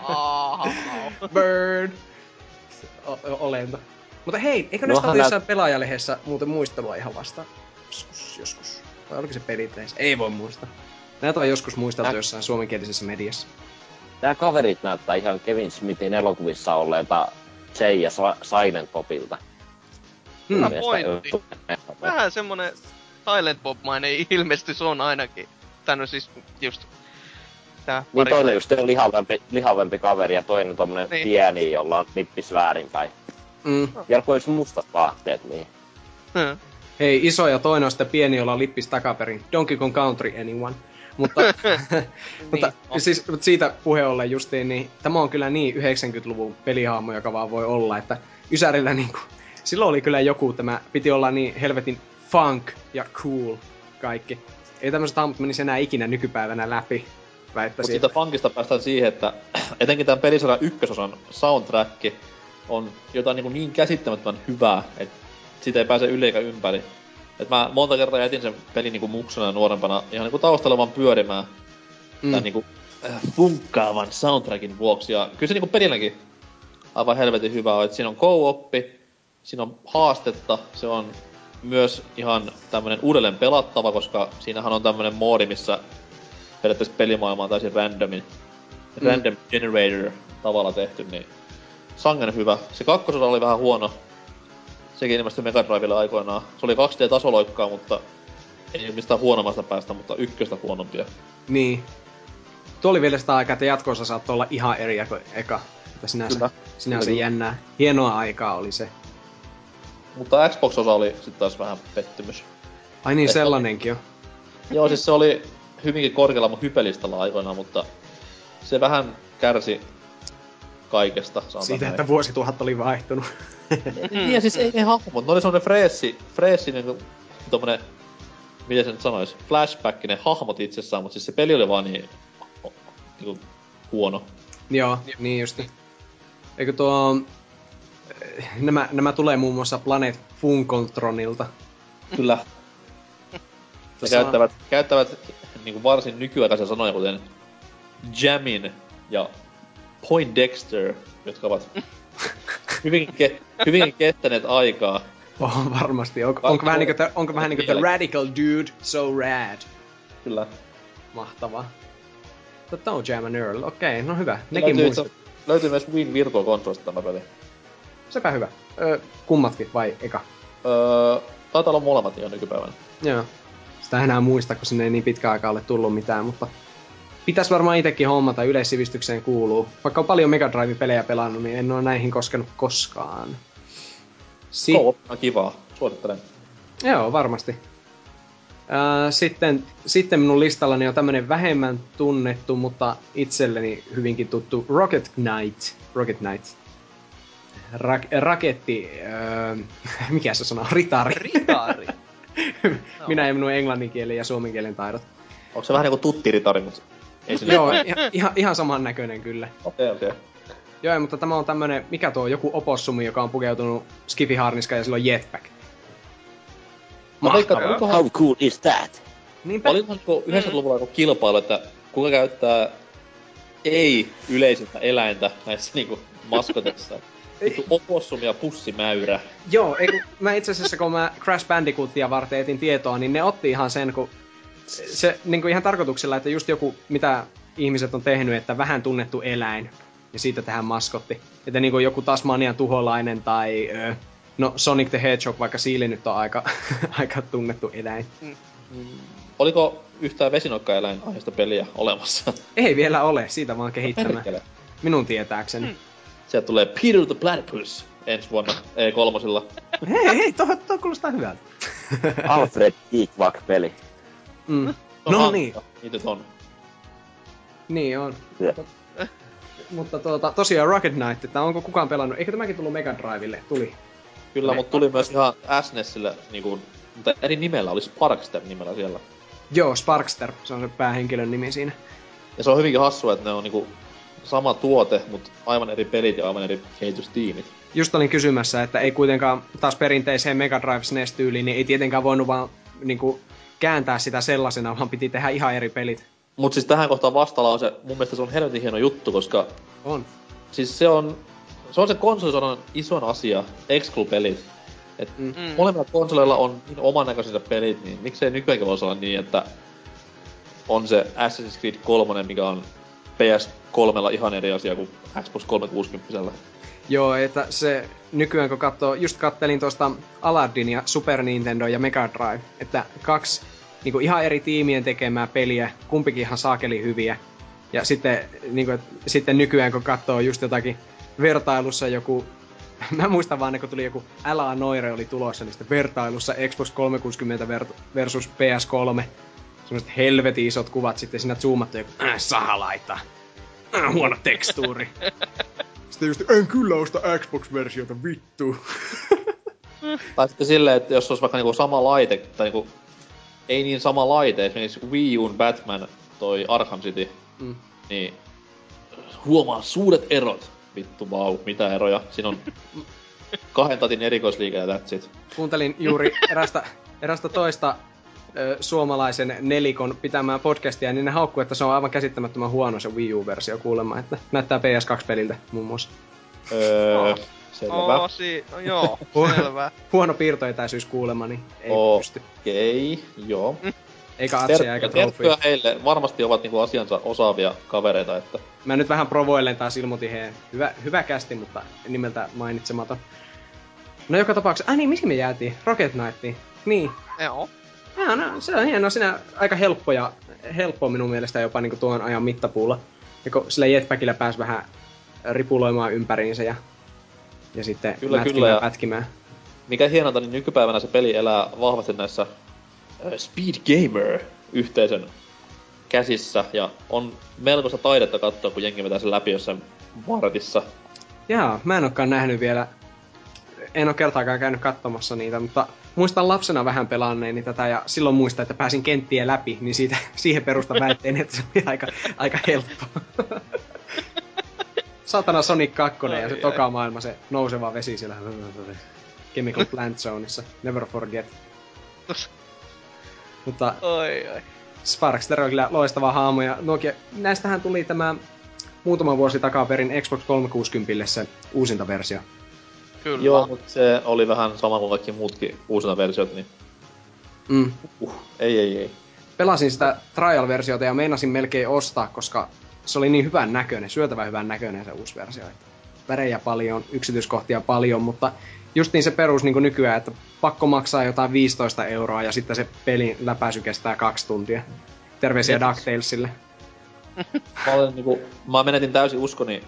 Aa, Bird! O- olento. Mutta hei, eikö No, näistä ollut hän- jossain pelaajalehdessä muuten muistelua ihan vasta? Joskus, joskus. Vai oliko se peliteissä? Ei voi muistaa. Näitä on joskus muisteltu Äh. jossain suomenkielisessä mediassa. Tää kaverit näyttää ihan Kevin Smithin elokuvissa olleita Jay ja Silent Bobilta. Hmm. Hyvä Mielestä pointti. Vähän semmonen Silent Bob-mainen ilmestys on ainakin. Tän on siis just tää Niin pari- toinen just on lihavempi, lihavempi kaveri ja toinen tommonen Niin. pieni, jolla on nippis väärinpäin. Mm. Ja kun olisi mustat vaatteet, niin Hmm. Hei, iso ja toinen on sitten pieni, jolla on lippis takaperin. Donkey Kong Country, anyone. Mutta, mutta Niin. siis mutta siitä puhe ollen justiin, niin tämä on kyllä niin 90-luvun pelihahmo, joka vaan voi olla, että Ysärillä niinku, silloin oli kyllä joku, tämä piti olla niin helvetin funk ja cool kaikki. Ei tämmöiset hahmot menisi enää ikinä nykypäivänä läpi, Mutta siitä funkista päästään siihen, että etenkin tämän pelisarjan ykkösosan soundtrack on jotain niin, niin käsittämättömän hyvää, että siitä ei pääse yli eikä ympäri. Et mä monta kertaa jätin sen pelin niinku muksuna ja nuorempana ihan niinku taustalla vaan pyörimään mm. tämän niinku äh, funkkaavan soundtrackin vuoksi. Ja kyllä se niinku pelinäkin aivan helvetin hyvä on, että siinä on co-oppi, siinä on haastetta, se on myös ihan tämmönen uudelleen pelattava, koska siinähän on tämmönen moodi, missä periaatteessa pelimaailma on täysin randomin, Mm. random generator tavalla tehty, niin sangen hyvä. Se kakkososa oli vähän huono. Sekin ilmestyi Mega Drivelle aikoinaan. Se oli 2D-tasoloikkaa, mutta ei mistään huonommasta päästä, mutta ykköstä huonompia. Niin. Tuo oli vielä sitä aikaa, että jatkoosa saattoi olla ihan eri kuin eka. Että sinänsä, Kyllä. sinänsä Kyllä. jännää. Hienoa aikaa oli se. Mutta Xbox-osa oli sitten taas vähän pettymys. Ai niin, Että- sellainenkin on. Joo, siis se oli hyvinkin korkealla mun hypelistalla aikoinaan, mutta se vähän kärsi kaikesta, Siitä, näin. että vuosituhat oli vaihtunut. Niin, ja siis ei ne hahmot, ne oli semmonen freessi, freessi niinku tommonen, miten se nyt sanois, flashback, ne hahmot itsessään, mutta siis se peli oli vaan niin, niinku huono. Joo, niin justi. Eikö tuo... Nämä, nämä tulee muun muassa Planet Funkontronilta. Kyllä. Ne käyttävät, käyttävät niinku varsin nykyaikaisia sanoja, kuten Jamin ja Poindexter, jotka ovat hyvinkin, ke, hyvinkin kestäneet aikaa. Oh, varmasti. Onko, onko vähän niinku, the, onko vähän niinku the radical dude, so rad. Kyllä. Mahtavaa. Mutta on Jam and Earl, okei, no hyvä. Nekin löytyy, muistat. löytyy myös Win Virtual Consolista tämä peli. Sepä hyvä. Öö, kummatkin vai eka? Öö, taitaa olla molemmat ihan nykypäivänä. Joo. Sitä enää muista, kun sinne ei niin pitkä aika ole tullut mitään, mutta pitäisi varmaan itsekin hommata, yleissivistykseen kuuluu. Vaikka on paljon Mega Drive-pelejä pelannut, niin en ole näihin koskenut koskaan. Si- Co-op on kivaa, suosittelen. Joo, varmasti. Sitten, sitten minun listallani on tämmönen vähemmän tunnettu, mutta itselleni hyvinkin tuttu Rocket Knight. Rocket Knight. Ra- raketti... Ää, mikä se sana on? Ritari. Ritari. Minä ja minun englannin kielen ja suomen kielen taidot. Onko se vähän niinku tuttiritari, mut ei se Joo, ihan, ihan, ihan saman näköinen kyllä. Okei, okei. Joo, ei, mutta tämä on tämmönen, mikä tuo, joku opossumi, joka on pukeutunut skifiharniska ja sillä on jetpack. Mä veikkaan, Mahtavaa. olikohan, How cool is that? Niinpä. olikohan niinku 90-luvulla joku kilpailu, että kuka käyttää ei-yleisintä eläintä näissä niinku maskotissa. Vittu opossumi ja pussimäyrä. Joo, ei, kun mä itse asiassa kun mä Crash Bandicootia varten etin tietoa, niin ne otti ihan sen, kun se, niin kuin ihan tarkoituksella, että just joku, mitä ihmiset on tehnyt, että vähän tunnettu eläin, ja siitä tähän maskotti. Että niin kuin joku Tasmanian tuholainen tai, ö, no Sonic the Hedgehog, vaikka Siili nyt on aika, aika tunnettu eläin. Oliko yhtään vesinokkaeläin aiheesta peliä olemassa? Ei vielä ole, siitä vaan kehittämään. Minun tietääkseni. Mm. Sieltä tulee Peter the Platypus ensi vuonna E3. Hei, hei, tuo, tuo kuulostaa hyvältä. Alfred Eatwag-peli. Mm. No hauska. niin. Niitä on. Niin on. Jep. Mutta tuota, tosiaan Rocket Knight, että onko kukaan pelannut, eikö tämäkin tullut Mega Drivelle? Tuli. Kyllä, mutta tuli myös ihan SNESille niinku, mutta eri nimellä, oli Sparkster nimellä siellä. Joo, Sparkster, se on se päähenkilön nimi siinä. Ja se on hyvinkin hassua, että ne on niinku sama tuote, mutta aivan eri pelit ja aivan eri kehitystiimit. Just olin kysymässä, että ei kuitenkaan taas perinteiseen Mega Drive SNES-tyyliin, niin ei tietenkään voinut vaan niinku, kääntää sitä sellaisena, vaan piti tehdä ihan eri pelit. Mut siis tähän kohtaan vastalause, mun mielestä se on helvetin hieno juttu, koska On. siis se on, se on se konsolisodan ison asia, Exclu-pelit. Et Mm. Mm. molemmilla konsoleilla on niin oman näköiset pelit, niin miksei nykyäänkin voisi olla niin, että on se Assassin's Creed 3, mikä on PS3 ihan eri asia kuin Xbox 360. Joo, että se nykyään kun katsoo, just kattelin tuosta Aladdin ja Super Nintendo ja Mega Drive, että kaksi niinku ihan eri tiimien tekemää peliä, kumpikin ihan saakeli hyviä. Ja sitten, niinku, et, sitten nykyään kun katsoo just jotakin vertailussa joku, mä muistan vaan, kun tuli joku Älä Noire oli tulossa, niin sitten vertailussa Xbox 360 ver- versus PS3, semmoiset helvetin isot kuvat sitten siinä zoomattu joku äh, sahalaita. Äh, huono tekstuuri. Sitten just, en kyllä osta Xbox-versiota, vittu. Tai sitten silleen, että jos olisi vaikka niinku sama laite, tai niinku, ei niin sama laite, esimerkiksi Wii U'n Batman, toi Arkham City, Mm. niin huomaa suuret erot. Vittu vau, mitä eroja. Siinä on kahden tatin erikoisliike ja that's it. Kuuntelin juuri erästä, erästä toista suomalaisen nelikon pitämään podcastia, niin ne haukkuu, että se on aivan käsittämättömän huono se Wii U-versio kuulemma, että näyttää PS2-peliltä muun muassa. Öö, selvä. Oo, si- no joo, selvä. Huono piirtoetäisyys kuulemma, niin ei Oo. pysty. Okei, joo. Eikä atsia eikä Terkkuja trofia. heille. Varmasti ovat niinku asiansa osaavia kavereita, että Mä nyt vähän provoilen taas ilmoitin heidän. Hyvä, hyvä kästi, mutta nimeltä mainitsematon. No joka tapauksessa, ai niin, missä me jäätiin? Rocket Knightiin. Niin, Joo. Joo, no, se on hienoa. Siinä aika helppo ja helppo minun mielestä jopa niin tuon ajan mittapuulla. Ja kun sillä jetpackillä pääsi vähän ripuloimaan ympäriinsä ja, ja sitten Kyllä, mätkimään, kyllä, ja- pätkimään. mikä hienonta, niin nykypäivänä se peli elää vahvasti näissä Speed Gamer-yhteisön käsissä, ja on melkoista taidetta katsoa, kun jengi vetää sen läpi jossain vartissa. Jaa, mä en olekaan nähnyt vielä. En ole kertaakaan käynyt katsomassa niitä, mutta muistan lapsena vähän pelanneeni tätä ja silloin muistan, että pääsin kenttiä läpi, niin siitä, siihen perusta väitteen, että se oli aika, aika helppo. Satana Sonic 2 ja se Ai, ai. toka maailma, se nouseva vesi siellä Chemical Plant Zoneissa. Never forget. Mutta Oi, oi. Sparkster on kyllä loistava haamu ja Nokia, näistähän tuli tämä muutama vuosi takaperin Xbox 360 se uusinta versio. Kyllä. Joo, mutta se oli vähän sama kuin kaikki muutkin uusina versiot, niin Mm. uh, ei, ei, ei. Pelasin sitä trial-versiota ja meinasin melkein ostaa, koska se oli niin hyvän näköinen, syötävän hyvän näköinen se uusi versio. Että värejä paljon, yksityiskohtia paljon, mutta justiin se perus niin kuin nykyään, että pakko maksaa jotain 15 euroa ja sitten se pelin läpäisy kestää kaksi tuntia. Terveisiä. DuckTalesille. Mä, olen, niinku, mä menetin täysin uskoni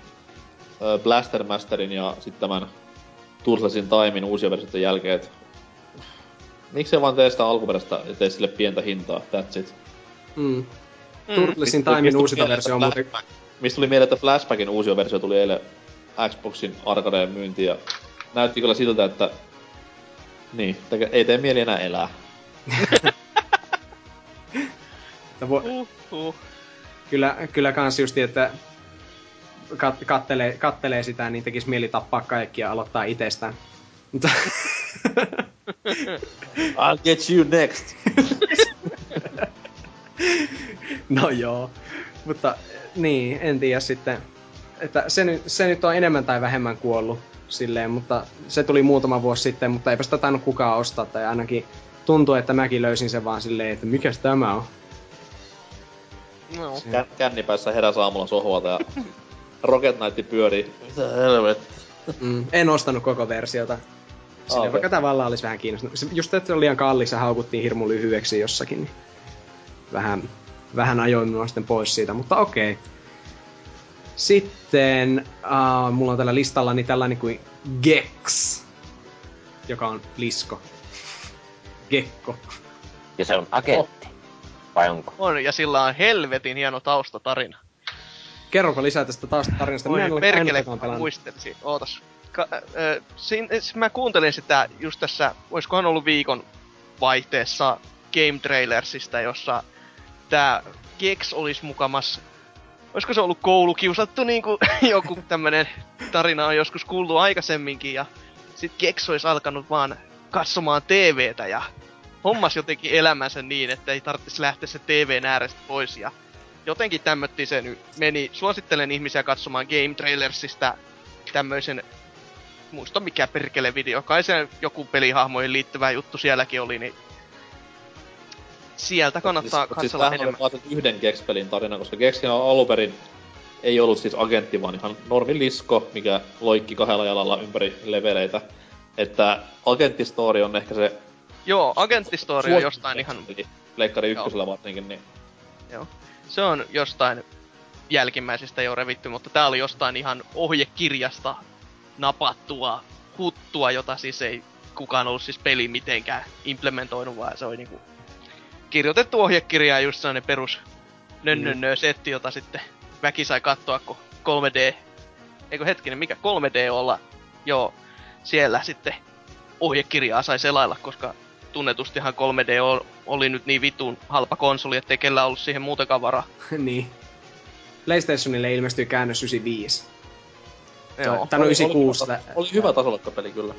Blaster Masterin ja sitten tämän Turtlesin Timein uusia versioiden jälkeen, et Miksei vaan tee sitä alkuperäistä ja tee sille pientä hintaa, that's it. Mm. Mm. Turtlesin tuli- Timein uusinta mieleen, versio on että muuten... Mistä tuli mieleen, että Flashbackin uusi versio tuli eilen Xboxin arcadeen myyntiin ja näytti kyllä siltä, että niin, teke- ei tee mieli enää elää. Että vo, Uhuh. kyllä, kyllä kans justi, että kat, kattelee, kattelee sitä, niin tekisi mieli tappaa kaikki ja aloittaa itsestään. I'll get you next. no joo. Mutta niin, en tiedä sitten. Että se, nyt, se nyt on enemmän tai vähemmän kuollut silleen, mutta se tuli muutama vuosi sitten, mutta eipä sitä tainnut kukaan ostaa, tai ainakin tuntuu, että mäkin löysin sen vaan silleen, että mikäs tämä on. No. Kän, kännipäissä heräs aamulla sohvalta ja Rocket Knight pyörii. Mitä helvettiä? Mm, en ostanut koko versiota. Sille, Ah, okei. vaikka tavallaan olisi vähän kiinnostunut. Se, just että se oli liian kallis ja haukuttiin hirmu lyhyeksi jossakin, niin vähän, vähän ajoin minua sitten pois siitä, mutta okei. Sitten uh, mulla on tällä listallani tällainen kuin Gex, joka on lisko. Gekko. Ja se on agentti. Vai onko? On, ja sillä on helvetin hieno taustatarina. Kerropa lisää tästä taas tarinasta. Minä en perkele, kun pelannut. muistelisin. Ootas. Ka- äh, sin, mä kuuntelin sitä just tässä, oiskohan ollut viikon vaihteessa Game Trailersista, jossa tää Gex olisi mukamas Olisiko se ollut koulukiusattu niinku joku tämmönen tarina on joskus kuullut aikaisemminkin ja sit Gex olisi alkanut vaan katsomaan TVtä ja hommas jotenkin elämänsä niin, että ei tarvitsisi lähteä se TVn äärestä pois ja jotenkin tämmötti se nyt meni. Suosittelen ihmisiä katsomaan Game Trailersista tämmöisen, muista mikä perkele video, kai se joku pelihahmoihin liittyvä juttu sielläkin oli, niin sieltä kannattaa siis, siis katsella oli enemmän. sen yhden Gex-pelin tarina, koska Gexin on alun perin ei ollut siis agentti, vaan ihan normi lisko, mikä loikki kahdella jalalla ympäri leveleitä. Että agenttistori on ehkä se... Joo, Agenttistori on jostain ihan, Leikkari Joo. ykkösellä varsinkin, niin... se on jostain jälkimmäisestä jo revitty, mutta tää oli jostain ihan ohjekirjasta napattua huttua, jota siis ei kukaan ollut siis peli mitenkään implementoinut, vaan se oli niinku kirjoitettu ohjekirja ja just sellainen perus nönnönnö setti, jota sitten väki sai katsoa, kun 3D, eikö hetkinen, mikä 3D olla, joo, siellä sitten ohjekirjaa sai selailla, koska tunnetustihan 3D o- oli nyt niin vitun halpa konsoli, ettei kellä ollut siihen muutenkaan varaa. niin. PlayStationille ilmestyi käännös 95. Joo. Tai no Oli- 96. Oli, oli, oli hyvä tasolokka-peli kyllä.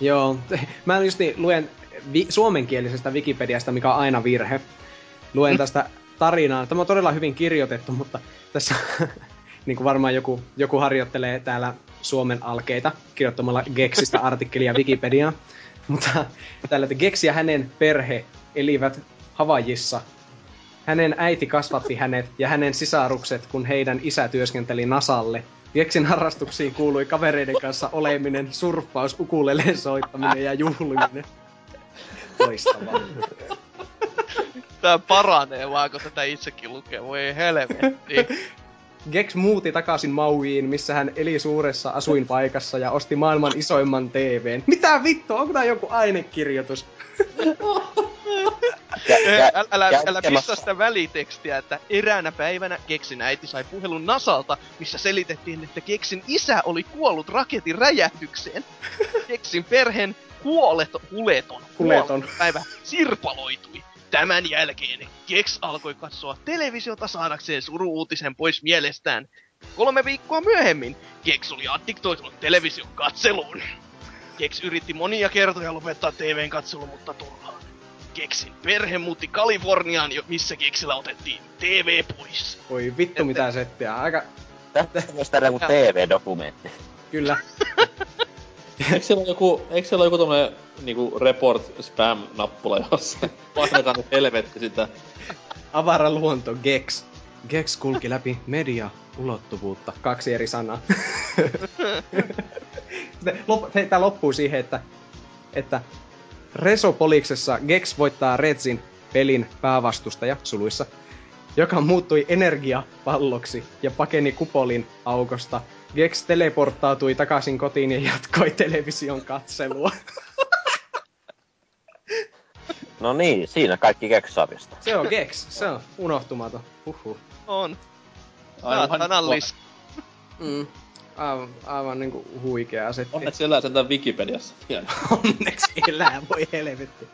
Joo, mä just niin, luen vi- suomenkielisestä Wikipediasta, mikä on aina virhe. Luen tästä tarinaa. Tämä on todella hyvin kirjoitettu, mutta tässä niin kuin varmaan joku, joku harjoittelee täällä Suomen alkeita kirjoittamalla Gexistä artikkelia Wikipediaan. Mutta että Gex ja hänen perhe elivät Havajissa. Hänen äiti kasvatti hänet ja hänen sisarukset, kun heidän isä työskenteli Nasalle. Geksin harrastuksiin kuului kavereiden kanssa oleminen, surffaus, ukuleleen soittaminen ja juhliminen. Loistavaa. Tää paranee vaan, kun tätä itsekin lukee. Voi helvetti. Gex muutti takaisin Mauiin, missä hän eli suuressa asuinpaikassa ja osti maailman isoimman TVn. Mitä vittu, onko tää joku ainekirjoitus? Älä, älä, älä pistä sitä välitekstiä, että eräänä päivänä Keksin äiti sai puhelun Nasalta, missä selitettiin, että Keksin isä oli kuollut raketin räjähdykseen. Keksin perheen huoleton, huleton, Huleton. päivä sirpaloitui. Tämän jälkeen Keks alkoi katsoa televisiota saadakseen suru-uutisen pois mielestään. Kolme viikkoa myöhemmin Keks oli addiktoitunut television katseluun. Keks yritti monia kertoja lopettaa TVn katselu, mutta turhaan. Keksin perhe muutti Kaliforniaan, missä Keksillä otettiin TV pois. Oi vittu mitä settiä, aika... Tästä voisi tehdä joku TV-dokumentti. Kyllä. Eikö siellä ole joku, eikö siellä ole joku tommonen niinku report spam-nappula jossain? Painakaa nyt helvetti sitä. Avara luonto, Gex. Gex kulki läpi media ulottuvuutta. Kaksi eri sanaa. Sitten lop, hei, tää loppuu siihen, että, että Resopoliksessa Gex voittaa Redsin pelin päävastustaja suluissa, joka muuttui energiapalloksi ja pakeni kupolin aukosta. Gex teleporttautui takaisin kotiin ja jatkoi television katselua. No niin, siinä kaikki keksarista. Se on Gex, se on unohtumaton. Huhhuh. On. Aivan lis. Mm. aivan, aivan niinku huikea setti. Onneksi elää sentään Wikipediassa vielä. Onneksi elää, voi helvetti.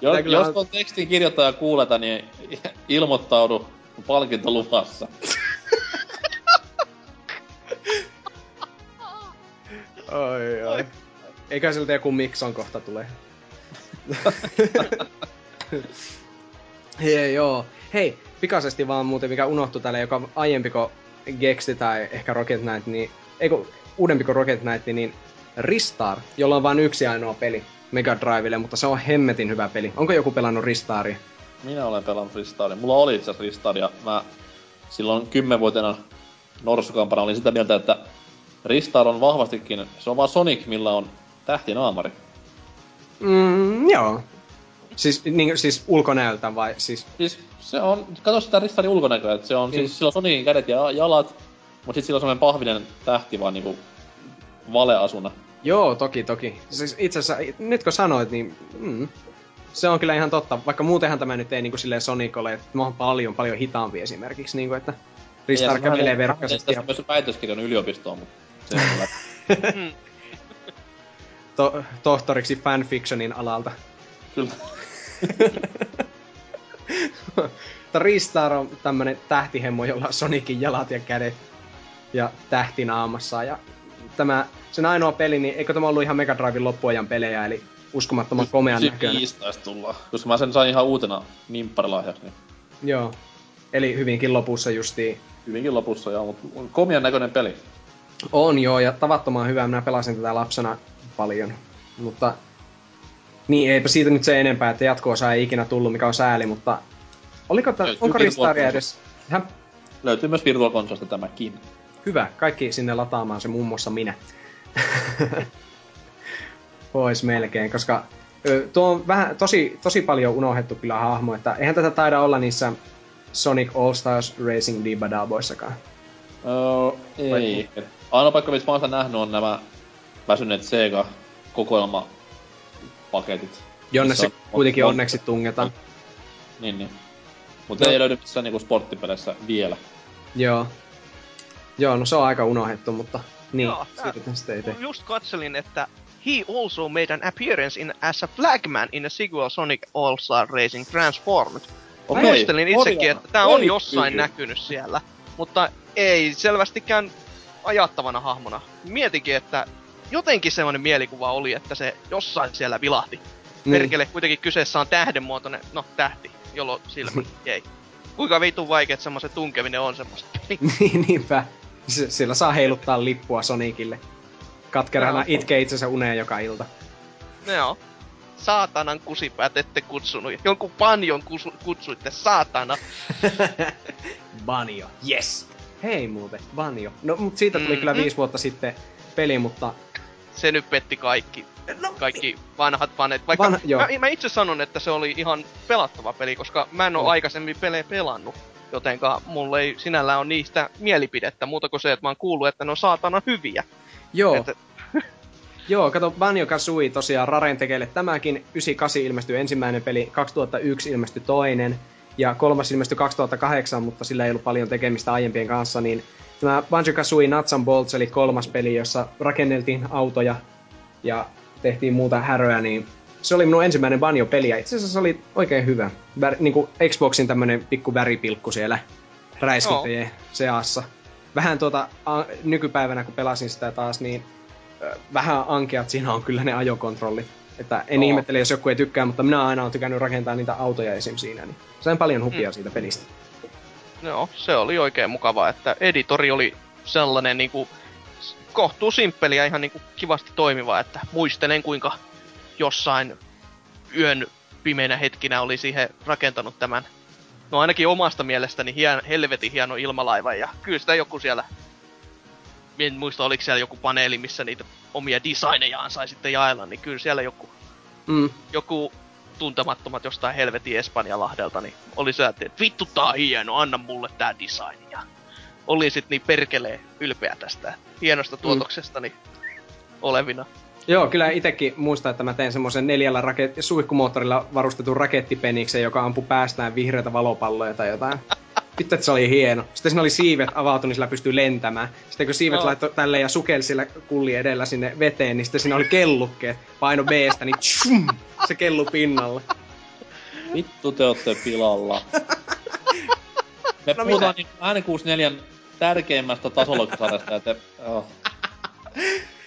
jos, kyllä jos on- tuon tekstin kirjoittaja kuuleta, niin ilmoittaudu palkinto Oi, oi. Eikä siltä joku Mikson kohta tulee. Hei, joo. Hei, pikaisesti vaan muuten, mikä unohtui tälle, joka on aiempi kuin Gexti tai ehkä Rocket Knight, niin, ei kun uudempi kuin Rocket Knight, niin Ristar, jolla on vain yksi ainoa peli Mega Drivelle, mutta se on hemmetin hyvä peli. Onko joku pelannut Ristaria? Minä olen pelannut Ristaria. Mulla oli itse asiassa Ristar ja mä silloin kymmenvuotena Norsukampana olin sitä mieltä, että Ristar on vahvastikin, se on vaan Sonic, millä on tähtinaamari. Mm, joo. Siis, niin, siis ulkonäöltä vai siis... Siis se on, kato sitä Ristarin ulkonäköä, että se on, Niin. siis sillä on Sonicin kädet ja jalat, mut sit sillä on semmonen pahvinen tähti vaan niinku valeasuna. Joo, toki, toki. Siis itse asiassa, nyt kun sanoit, niin mm, se on kyllä ihan totta. Vaikka muutenhan tämä nyt ei niin kuin silleen Sonic ole, että mä oon paljon, paljon hitaampi esimerkiksi, niin kuin, että Ristar kävelee verkkaisesti ja Ja... Myös väitöskirjan yliopistoon, mutta Mm. to- tohtoriksi fanfictionin alalta. kyllä. Ristar on tämmönen tähtihemmo, jolla on Sonicin jalat ja kädet ja tähti naamassa. Ja tämä, sen ainoa peli, niin eikö tämä ollut ihan Mega Driven loppuajan pelejä, eli uskomattoman komean näköinen. 95 taisi tulla. Koska mä sen sain ihan uutena nimpparilahjaksi, niin Joo. Eli hyvinkin lopussa justiin hyvinkin lopussa joo, mutta komian näköinen peli. On joo, ja tavattoman hyvä. Minä pelasin tätä lapsena paljon. Mutta niin, eipä siitä nyt se enempää, että jatko-osa ei ikinä tullut, mikä on sääli, mutta... Oliko Löytyy onko Ristaria edes... Ihan Löytyy myös Virtual Consolesta tämäkin. hyvä, kaikki sinne lataamaan se muun muassa minä. Pois melkein, koska tuo on vähän, tosi, tosi paljon unohdettu kyllä hahmo, että eihän tätä taida olla niissä Sonic All Stars Racing Dibadaboissakaan. Öö, ei. Et Ainoa paikka, missä mä oon sitä nähnyt, on nämä väsyneet Sega kokoelmapaketit. Jonne Missä se on- kuitenkin on- onneksi tungetaan. Niin, niin. Mutta No. ei löydy missään niinku sporttipeleissä vielä. Joo. Joo, no se on aika unohdettu, mutta niin, Joo, tää- siitä sitten ei tee. Just katselin, että he also made an appearance in as a flagman in a sequel Sonic All-Star Racing Transformed. Okei, Muistelin itsekin, että tämä on jossain kyllä. näkynyt siellä, mutta ei selvästikään ajattavana hahmona. Mietinkin, että jotenkin semmoinen mielikuva oli, että se jossain siellä vilahti. Niin. Perkele, kuitenkin kyseessä on tähdenmuotoinen, no tähti, jolloin silmä, ei. Kuinka vitun vaikeet semmoisen tunkeminen on semmoista. Niin, niinpä. Se, sillä saa heiluttaa lippua Sonicille. Katkerana Joo. itkee itsensä uneen joka ilta. Joo. Saatanan kusipäät ette kutsunut. Jonkun panjon kusu, kutsuitte, saatana. Banjo, yes! Hei muuten, Banjo. No, mut siitä tuli Mm, kyllä viisi vuotta sitten peli, mutta... Se nyt petti kaikki, No, kaikki vanhat fanet. Vaikka Vanha- joo. mä, mä, itse sanon, että se oli ihan pelattava peli, koska mä en oo Mm. aikaisemmin pelejä pelannut. Jotenka mulla ei sinällään ole niistä mielipidettä, muuta kuin se, että mä oon kuullut, että ne on saatana hyviä. Joo, Että, Joo, kato, Banjo Kazooie tosiaan Raren tekeille tämäkin. 98 ilmestyi ensimmäinen peli, 2001 ilmestyi toinen, ja kolmas ilmestyi 2008, mutta sillä ei ollut paljon tekemistä aiempien kanssa, niin tämä Banjo Kazooie Nuts and Bolts, eli kolmas peli, jossa rakenneltiin autoja ja tehtiin muuta häröä, niin se oli minun ensimmäinen Banjo-peli, ja itse asiassa se oli oikein hyvä. Vär, niin kuin Xboxin tämmönen pikku väripilkku siellä räiskintöjen seassa. Vähän tuota, a, nykypäivänä kun pelasin sitä taas, niin ö, vähän ankeat siinä on kyllä ne ajokontrollit. Että en Joo. ihmettele, jos joku ei tykkää, mutta minä aina olen tykännyt rakentaa niitä autoja esim. siinä. Niin sain paljon hupia Mm. siitä pelistä. Joo, se oli oikein mukavaa, että editori oli sellainen niinku kohtuu simppeli ja ihan niinku kivasti toimiva, että muistelen kuinka jossain yön pimeinä hetkinä oli siihen rakentanut tämän, no ainakin omasta mielestäni hien, helvetin hieno ilmalaiva ja kyllä sitä joku siellä, en muista oliko siellä joku paneeli, missä niitä omia designejaan sai sitten jaella, niin kyllä siellä joku Mm. joku tuntemattomat jostain helvetin Espanjalahdelta, niin oli se, että vittu tää on hieno, anna mulle tää design. Ja oli sit niin perkelee ylpeä tästä hienosta tuotoksesta, niin olevina. Joo, kyllä itekin muistan, että mä tein semmoisen neljällä raket- suihkumoottorilla varustetun rakettipeniksen, joka ampui päästään vihreitä valopalloja tai jotain. Vittu, että se oli hieno. Sitten siinä oli siivet avautu, niin sillä pystyy lentämään. Sitten kun siivet No. laittoi tälle ja sukelsi sillä kulli edellä sinne veteen, niin sitten siinä oli kellukkeet. Paino B-stä, niin tshum, se kellu pinnalle. Vittu te ootte pilalla. Me No puhutaan niin N64 tärkeimmästä tasolokisarjasta, että... Oh.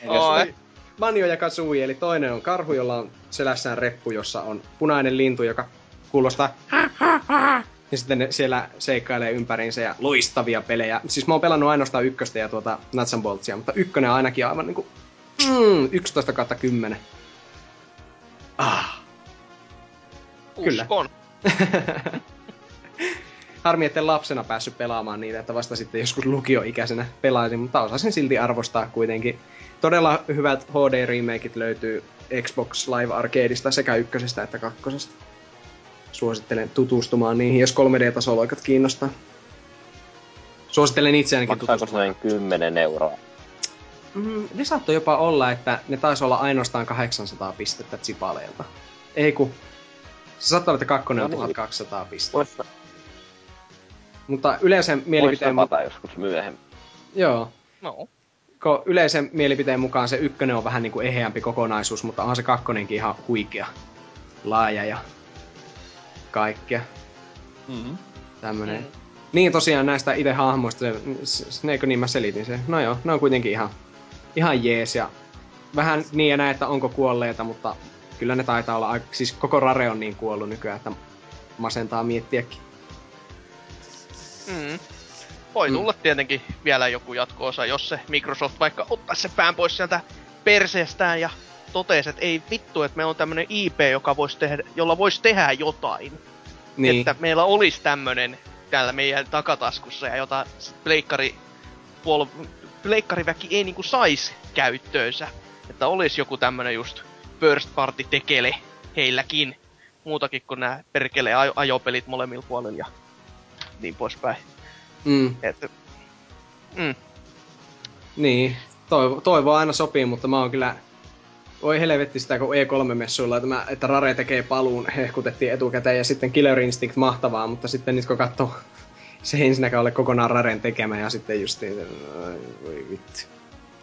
Oi. Banjo ja Kazooie, eli toinen on karhu, jolla on selässään reppu, jossa on punainen lintu, joka kuulostaa ja sitten ne siellä seikkailee ympäriinsä ja loistavia pelejä. Siis mä oon pelannut ainoastaan ykköstä ja tuota Nuts and Boltsia, mutta ykkönen on ainakin aivan niinku mm, 11 kautta 10. Ah. Kyllä. Uskon. Harmi, etten lapsena päässyt pelaamaan niitä, että vasta sitten joskus lukioikäisenä pelaisin, mutta osasin silti arvostaa kuitenkin. Todella hyvät HD-remakeit löytyy Xbox Live Arcadeista sekä ykkösestä että kakkosesta. Suosittelen tutustumaan niihin, jos 3D-tasoloikat kiinnostaa. Suosittelen itseäänkin Maksaako tutustumaan. se noin 10 euroa? Mm, ne saattoi jopa olla, että ne taisi olla ainoastaan 800 pistettä Zipaleelta. Ei ku. Se saattaa olla, että kakkonen on No niin. 1200 pistettä. Vois, Mutta yleisen mielipiteen napata joskus myöhemmin. Joo. No. Ko yleisen mielipiteen mukaan se ykkönen on vähän niinku eheämpi kokonaisuus, mutta onhan se kakkonenkin ihan huikea. Laaja ja kaikkea. Mm-hmm. Tämmönen. Mm. Niin tosiaan näistä itse hahmoista, se, eikö niin mä selitin se. No joo, ne on kuitenkin ihan, ihan jees ja vähän niin ja näin, että onko kuolleita, mutta kyllä ne taitaa olla siis koko Rare on niin kuollut nykyään, että masentaa miettiäkin. Mm. Voi Mm. tulla tietenkin vielä joku jatko-osa, jos se Microsoft vaikka ottaisi se pään pois sieltä perseestään ja totesi, että ei vittu, että meillä on tämmönen IP, joka vois tehdä, jolla voisi tehdä jotain. Niin, Että meillä olisi tämmönen täällä meidän takataskussa ja jota pleikkari, puol, pleikkariväki ei niinku sais käyttöönsä. Että olisi joku tämmönen just first party tekele heilläkin. Muutakin kuin nämä perkele ajo- ajopelit molemmilla puolilla ja niin poispäin. mm, Et, mm, niin. Toivo, toivo aina sopii, mutta mä oon kyllä Voi helvetti sitä, kun E3-messuilla, että, mä, että Rare tekee paluun, hehkutettiin etukäteen, ja sitten Killer Instinct mahtavaa, mutta sitten nyt kun katsoo, se ei ensinnäkään ole kokonaan Raren tekemä, ja sitten justiin, voi vittu.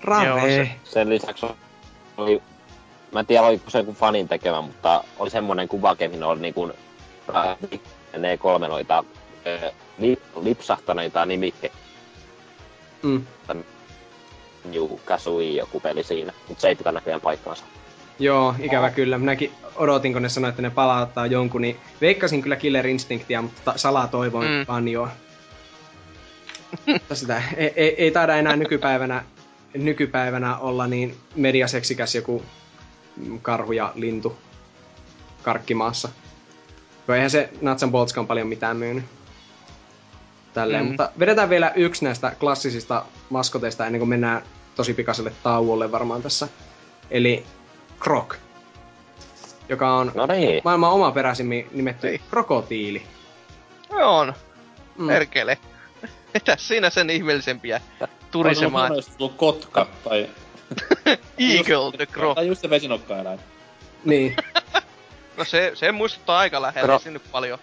Rare! Joo, se- Sen lisäksi oli, mä en tiedä oliko se joku fanin tekemä, mutta oli semmonen kuva, mihin oli niinku ne kolme noita li, lipsahtaneita nimikkeitä. Mm. Juu, Kasui joku peli siinä, mutta se ei pitä näköjään paikkaansa. Joo, ikävä kyllä. Minäkin odotin, kun ne sanoi, että ne palauttaa jonkun, niin veikkasin kyllä Killer Instinctia, mutta ta- salaa toivoin Mm. Banjoa. Mutta sitä ei, ei, ei, taida enää nykypäivänä, nykypäivänä olla niin mediaseksikäs joku karhu ja lintu karkkimaassa. Kun eihän se Nuts and Boltskaan paljon mitään myynyt. Tälleen, Mm. mutta vedetään vielä yksi näistä klassisista maskoteista ennen kuin mennään tosi pikaiselle tauolle varmaan tässä. Eli Krok, joka on No niin, maailman oma peräisimmin nimetty Ei. krokotiili. on, Mm. perkele. Mitä siinä sen ihmeellisempiä Olisi turisemaan. ollut tullut kotka tai... Eagle the Croc. Tai just se vesinokkaeläin. Niin. No se, se muistuttaa aika lähellä, Kro- nyt paljon.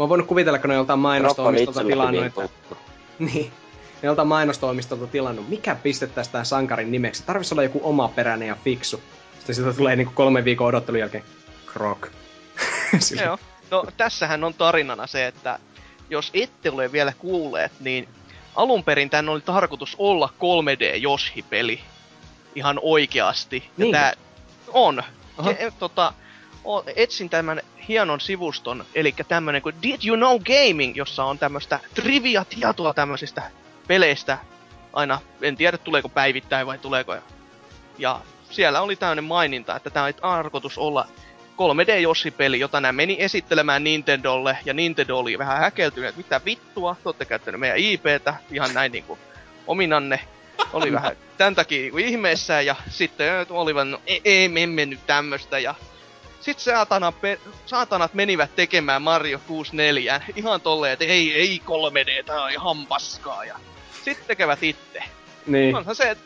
Mä oon voinut kuvitella, kun ne on joltain mainostoimistolta tilannut, hyvin että... Niin. Ne on joltain mainostoimistolta tilannut, mikä pistettäisiin tämän sankarin nimeksi. Tarvitsisi olla joku oma peräinen ja fiksu. Sitten siitä tulee niinku kolmen viikon odottelun jälkeen Krok. Sillä- Joo. No tässähän on tarinana se, että jos ette ole vielä kuulleet, niin alun perin tän oli tarkoitus olla 3D-Joshi-peli. Ihan oikeasti. Ja Niinkö? tää on. Aha. Ja, tota, etsin tämän hienon sivuston, eli tämmönen kuin Did You Know Gaming, jossa on tämmöistä trivia-tietoa tämmöisistä peleistä. Aina, en tiedä tuleeko päivittäin vai tuleeko. Ja siellä oli tämmöinen maininta, että tämä oli tarkoitus olla 3D-Yoshi-peli, jota nämä meni esittelemään Nintendolle, ja Nintendo oli vähän häkeltynyt, että mitä vittua, te olette käyttänyt meidän IPtä, ihan näin niinku ominanne. Oli vähän tämän takia niinku ihmeessä, ja sitten olivat, no ei, ei me emme nyt tämmöstä, ja sitten saatana, pe- saatanat menivät tekemään Mario 64 ihan tolleen, että ei, ei 3D, tää on ihan paskaa, ja sitten tekevät itse. niin. Onhan se,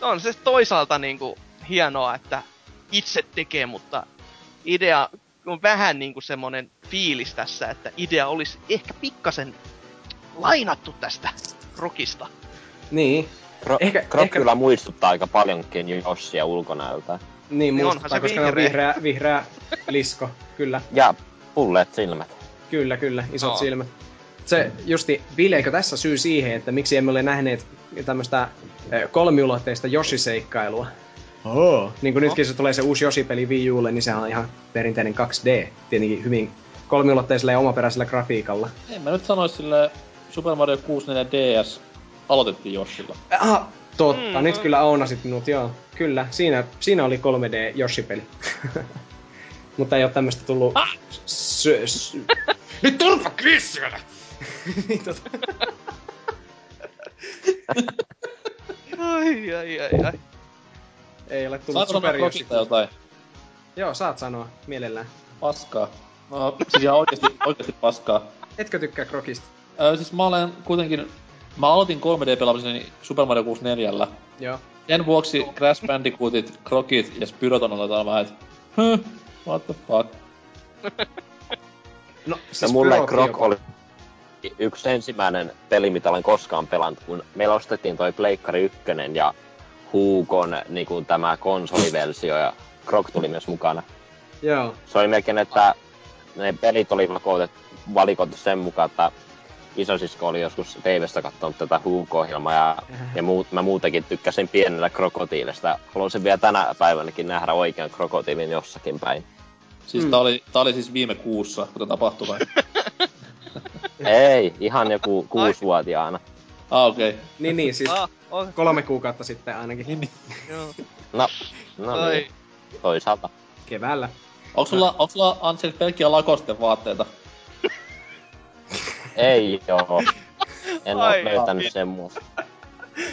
on se toisaalta niinku hienoa, että itse tekee, mutta idea on vähän niinku semmonen fiilis tässä, että idea olisi ehkä pikkasen lainattu tästä rokista. Niin. Kro- Ehkä- ehkä- kyllä muistuttaa aika paljonkin Jossia ulkonäöltä. Niin, Niin muistuttaa, onhan se koska ne on vihreä. vihreä, vihreä lisko. Kyllä, Ja pulleet silmät. kyllä, kyllä, isot Joo. silmät. Se justi, viileekö tässä syy siihen, että miksi emme ole nähneet tämmöistä eh, kolmiulotteista Yoshi-seikkailua? Oh. Niin kuin nytkin se tulee se uusi Yoshi-peli Wii Ulle, niin sehän on ihan perinteinen 2D. Tietenkin hyvin kolmiulotteisella ja omaperäisellä grafiikalla. En mä nyt sanois sille Super Mario 64 DS aloitettiin Joshilla. Ah, totta, Mm. nyt kyllä aunasit minut, joo. Kyllä, siinä, siinä oli 3D Yoshi-peli. Mutta ei ole tämmöstä tullut... Sö, sö. Nyt turpa! Niin, tota. Ai, ai, ai, ai. ei ole tullut sanoa Super Yoshi. Jotain Joo, saat sanoa mielellään. paskaa? No, siis ihan oikeesti, oikeesti paskaa. Etkö tykkää Krokista? Öö, siis mä olen kuitenkin... Mä aloitin 3D-pelaamiseni Super Mario 64. Joo. Sen vuoksi Crash Bandicootit, Krokit ja Spyrot on otetaan vähän, et... Huh, what the fuck? No, Ja mulle Pyrokin Krok jopa. oli yksi ensimmäinen peli, mitä olen koskaan pelannut, kun meillä ostettiin toi Pleikkari 1 ja Huukon niin kuin tämä konsoliversio ja Krok tuli myös mukana. Joo. Se oli melkein, että ne pelit oli valikoitu sen mukaan, että isosisko oli joskus TVstä katsonut tätä Huuk-ohjelmaa ja, ja muut, mä muutenkin tykkäsin pienellä krokotiilista. Haluaisin vielä tänä päivänäkin nähdä oikean krokotiilin jossakin päin. Siis Mm. tää, oli, tää oli siis viime kuussa, kuten tapahtui vai? Ei, ihan joku kuusivuotiaana. ah, okei. Okay. Niin, niin, siis Ah, on, kolme kuukautta sitten ainakin. joo. No, no niin, toisaalta. Keväällä. Onko sulla, onko sulla Ansel pelkkiä lakosten vaatteita? Ei joo. En Ai, ole löytänyt sen muuta.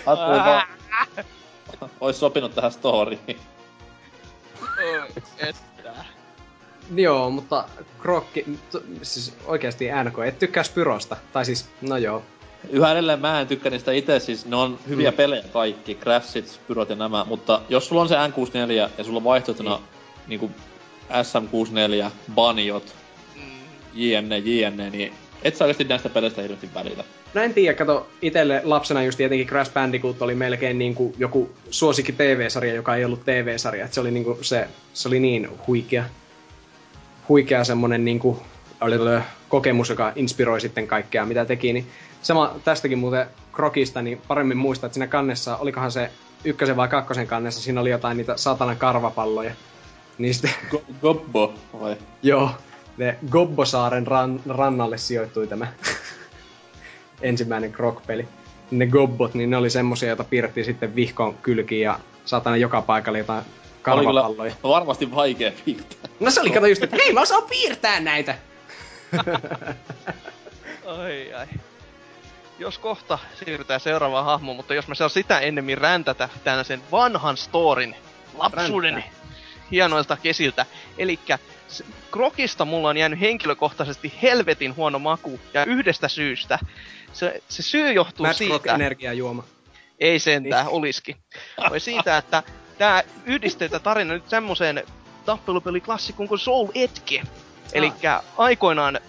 Ois sopinut tähän storyin. Että. Joo, mutta Krokki, t- siis oikeasti NK, et tykkää Spyrosta. Tai siis, no joo. Yhä edelleen mä en tykkää niistä itse, siis ne on hyviä Mm. pelejä kaikki, Crashit, Spyrot ja nämä, mutta jos sulla on se N64 ja sulla on vaihtoehtona niinku SM64, Banjot, Mm. JNE, JNE, niin et sä oikeesti näistä peleistä hirveästi välitä. No en tiedä, kato, itelle lapsena just tietenkin Crash Bandicoot oli melkein niinku joku suosikki TV-sarja, joka ei ollut TV-sarja. Et se oli niinku se, se oli niin huikea, huikea semmonen niinku oli kokemus, joka inspiroi sitten kaikkea, mitä teki. Niin sama tästäkin muuten Krokista, niin paremmin muistaa, että siinä kannessa, olikohan se ykkösen vai kakkosen kannessa, siinä oli jotain niitä satanan karvapalloja. Niin sitten, Go- Gobbo, vai? joo, ne Gobbosaaren ran, rannalle sijoittui tämä ensimmäinen Krok-peli. Ne Gobbot, niin ne oli semmosia, joita piirrettiin sitten vihkon kylkiin ja satana joka paikalle jotain Oli kyllä karvapalloja. varmasti vaikea piirtää. No se oli kato just, että hei mä osaan piirtää näitä! Ai ai. Jos kohta siirrytään seuraavaan hahmoon, mutta jos mä saan sitä ennemmin räntätä tänä sen vanhan storin lapsuuden Ränttää. hienoilta kesiltä. Elikkä Krokista mulla on jäänyt henkilökohtaisesti helvetin huono maku ja yhdestä syystä. Se, se syy johtuu Krok siitä... energiajuoma. Ei sentään, olisikin. Vai siitä, että tää yhdistää tää tarina nyt semmoiseen tappelupeliklassikkoon kuin Soul Edge. Elikkä aikoinaan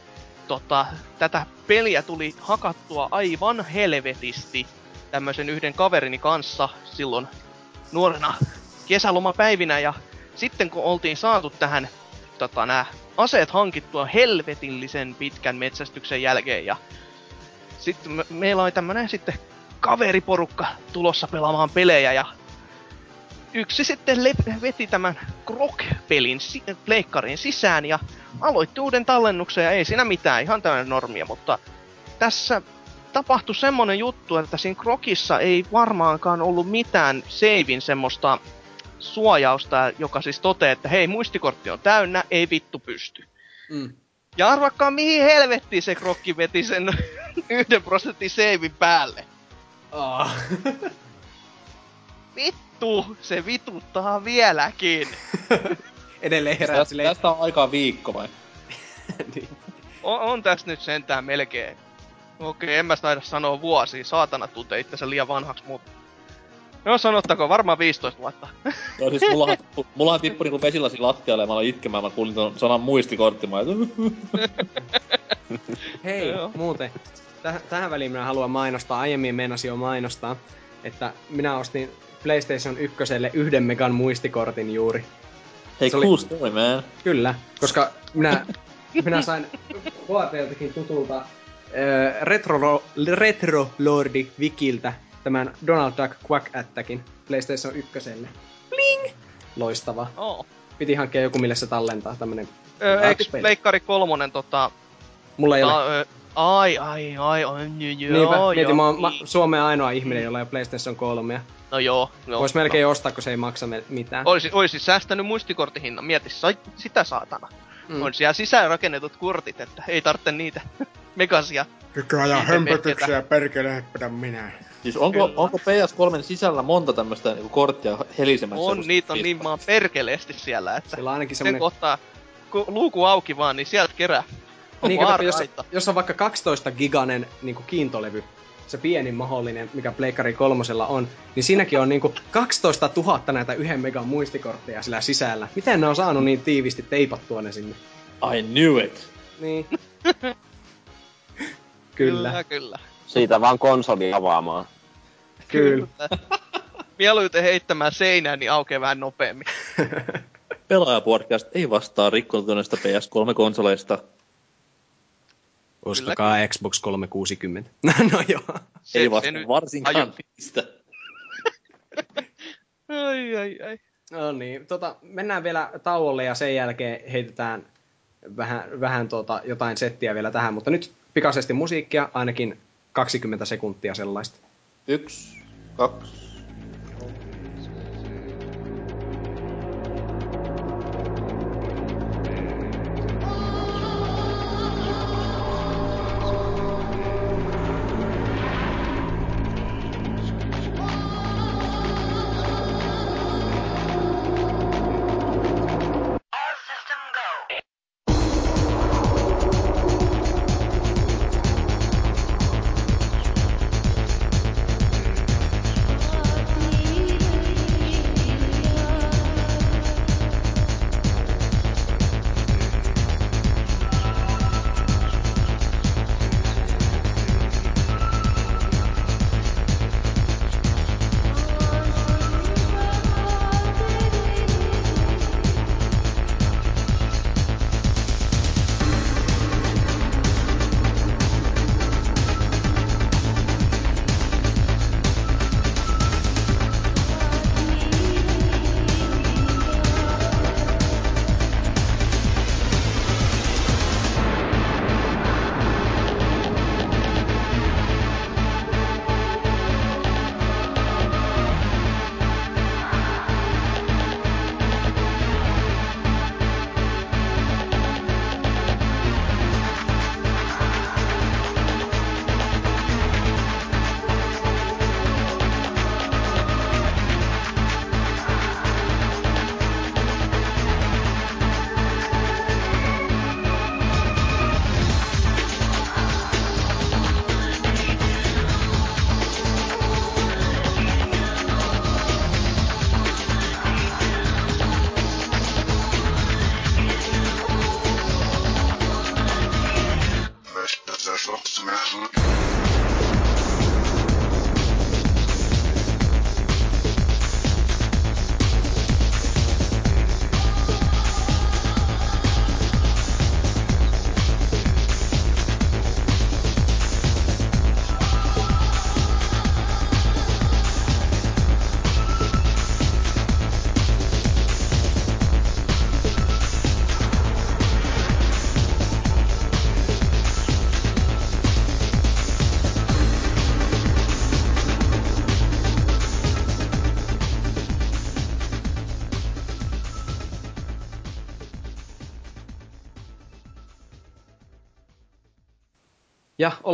tota, tätä peliä tuli hakattua aivan helvetisti tämmöisen yhden kaverini kanssa silloin nuorena kesälomapäivinä ja sitten kun oltiin saatu tähän tota, nämä aseet hankittua helvetillisen pitkän metsästyksen jälkeen ja sitten me, meillä oli tämmönen sitten kaveriporukka tulossa pelaamaan pelejä ja yksi sitten le- veti tämän Krok-pelin si- pleikkarin sisään ja aloitti uuden tallennuksen ja ei siinä mitään, ihan tämmöinen normia, mutta tässä tapahtui semmonen juttu, että siinä Krokissa ei varmaankaan ollut mitään seivin semmoista suojausta, joka siis toteaa, että hei, muistikortti on täynnä, ei vittu pysty. Mm. Ja arvakkaa mihin helvettiin se krokki veti sen yhden prosentin seivin päälle. Ah. Vittu, se vituttaa vieläkin. Edelleen herää Tästä, silleen, tästä on aikaa viikko vai? niin. On, on tässä nyt sentään melkein. Okei, en mä taida sanoa vuosia. Saatana tuntee itsensä liian vanhaksi, mutta... No sanottako, varmaan 15 vuotta. Joo, siis mullahan, mullahan tippui niinku vesilasi lattialle ja mä aloin itkemään, mä kuulin ton sanan muistikortti, mä Hei, Joo. muuten. Täh- tähän väliin minä haluan mainostaa, aiemmin meinasin jo mainostaa, että minä ostin PlayStation 1 yhden megan muistikortin juuri. Hei, Se oli- cool story, man. Kyllä, koska minä, minä sain KTLtakin tutulta Retro, Retro Lordi Wikiltä tämän Donald Duck Quack Attackin PlayStation 1. Bling! Loistava. Oh. Piti hankkia joku, mille se tallentaa, tämmönen... Ö, Hyvä eiks peli. Pleikkari kolmonen tota... Mulla ei ole. Ta, ö, ai, ai, ai, ai, joo, Niinpä, joo, mietin, mä oon ma- niin. Suomen ainoa ihminen, jolla ei ole PlayStation 3. No joo, joo. Vois melkein ostaa, kun se ei maksa me- mitään. Oisin, oisin säästänyt muistikorttihinnan, mieti sai, sitä saatana. Mm. On siellä sisään rakennetut kortit, että ei tarvitse niitä megasia. Nykyajan Niitä hömpötyksiä, perkele, minä. Siis onko, Kyllä. onko PS3 sisällä monta tämmöstä niinku korttia helisemässä? On, niitä on niin maan perkeleesti siellä, että Sillä on ainakin sen semmonen... kohtaa, kun luuku auki vaan, niin sieltä kerää. Niin, kato, jos, jos on vaikka 12 giganen niin kiintolevy, se pienin mahdollinen, mikä Pleikkari kolmosella on, niin siinäkin on niinku 12 000 näitä yhden megan muistikortteja sillä sisällä. Miten ne on saanut niin tiivisti teipattua ne sinne? I knew it. Niin. Kyllä, Kyllä, kyllä. Siitä vaan konsoli avaamaan. kyllä. Mieluiten heittämään seinään, niin aukeaa vähän nopeammin. Pelaajapodcast ei vastaa rikkoontuneista PS3-konsoleista. Ostakaa Xbox 360. no joo. Se, ei se vastaa nyt varsinkaan aju- niistä. Ai, ai, ai. No niin, tota, mennään vielä tauolle ja sen jälkeen heitetään vähän, vähän tota, jotain settiä vielä tähän, mutta nyt pikaisesti musiikkia, ainakin 20 sekuntia sellaista. Yksi, kaksi,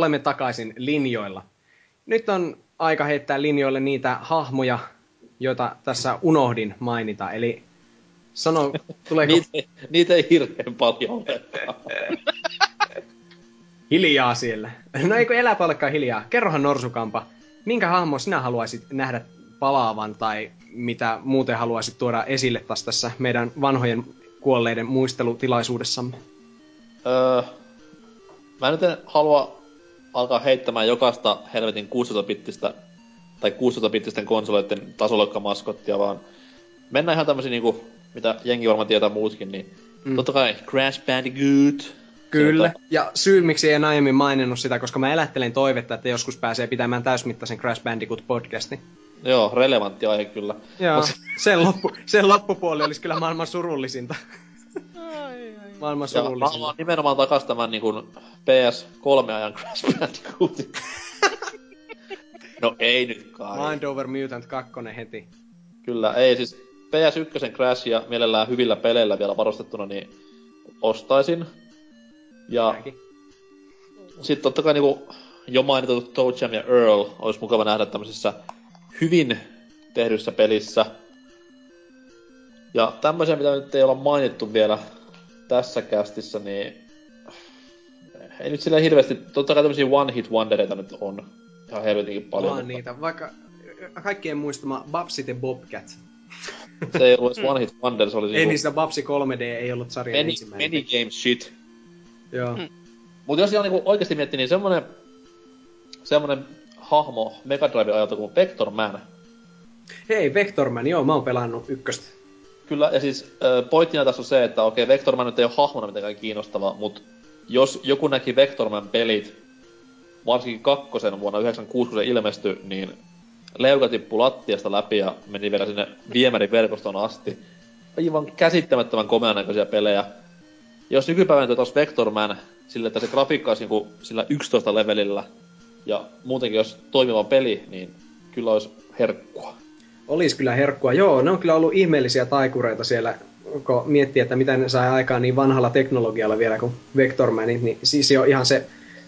olemme takaisin linjoilla. Nyt on aika heittää linjoille niitä hahmoja, joita tässä unohdin mainita. Eli sano, tuleeko Niitä, niitä ei hirveän paljon ole. hiljaa siellä? No eikö elää olekaan hiljaa? Kerrohan Norsukampa, minkä hahmo sinä haluaisit nähdä palaavan tai mitä muuten haluaisit tuoda esille taas tässä meidän vanhojen kuolleiden muistelutilaisuudessamme? Öö, mä nyt en halua alkaa heittämään jokaista helvetin 16-bittistä tai 16-bittisten konsoleiden tasolokka-maskottia, vaan mennään ihan tämmösiä niinku, mitä jengi varmaan tietää muutkin, niin mm. totta kai Crash Bandicoot. Kyllä, Sieltä. ja syy miksi en aiemmin maininnut sitä, koska mä elättelen toivetta, että joskus pääsee pitämään täysmittaisen Crash Bandicoot-podcastin. Joo, relevantti aihe kyllä. Joo, Mut... sen, loppu, sen loppupuoli olisi kyllä maailman surullisinta. Maailman surullisinta. Ja mä haluan nimenomaan takas tämän niin kuin PS3-ajan Crash Bandicootin. no ei nyt kai. Mind Over Mutant 2 heti. Kyllä, ei siis PS1 Crash ja mielellään hyvillä peleillä vielä varustettuna, niin ostaisin. Ja sitten totta kai niinku jo mainittu Toe Jam ja Earl olisi mukava nähdä tämmöisessä hyvin tehdyssä pelissä. Ja tämmöisiä, mitä nyt ei olla mainittu vielä tässä kästissä, niin ei nyt sillä hirveästi, totta kai tämmöisiä one hit wondereita nyt on ihan helvetinkin paljon. On niitä, vaikka kaikkien muistama Babsit ja Bobcat. Se ei ollut One Hit Wonder, se oli Ei niinku... niistä Babsi 3D ei ollut sarjan many, ensimmäinen. Many game shit. Joo. Mm. Mut jos ihan niinku oikeesti miettii, niin semmonen... Semmonen hahmo Mega Drive ajalta kuin Vector Man. Hei, Vector Man, joo, mä oon pelannut ykköstä. Kyllä, ja siis pointtina tässä on se, että okei, Vector Man nyt ei ole hahmona mitenkään kiinnostava, mut jos joku näki Vector Man pelit, varsinkin kakkosen vuonna 96, kun se ilmestyi, niin leuka tippui lattiasta läpi ja meni vielä sinne viemäriverkostoon asti. Aivan käsittämättömän komean näköisiä pelejä. Jos nykypäivänä tuossa Vector Man, sillä että se grafiikka olisi niinku sillä 11 levelillä, ja muutenkin jos toimiva peli, niin kyllä olisi herkkua. Olisi kyllä herkkua, joo. Ne on kyllä ollut ihmeellisiä taikureita siellä, kun miettii, että mitä ne sai aikaan niin vanhalla teknologialla vielä kuin Vector Man, niin siis jo ihan se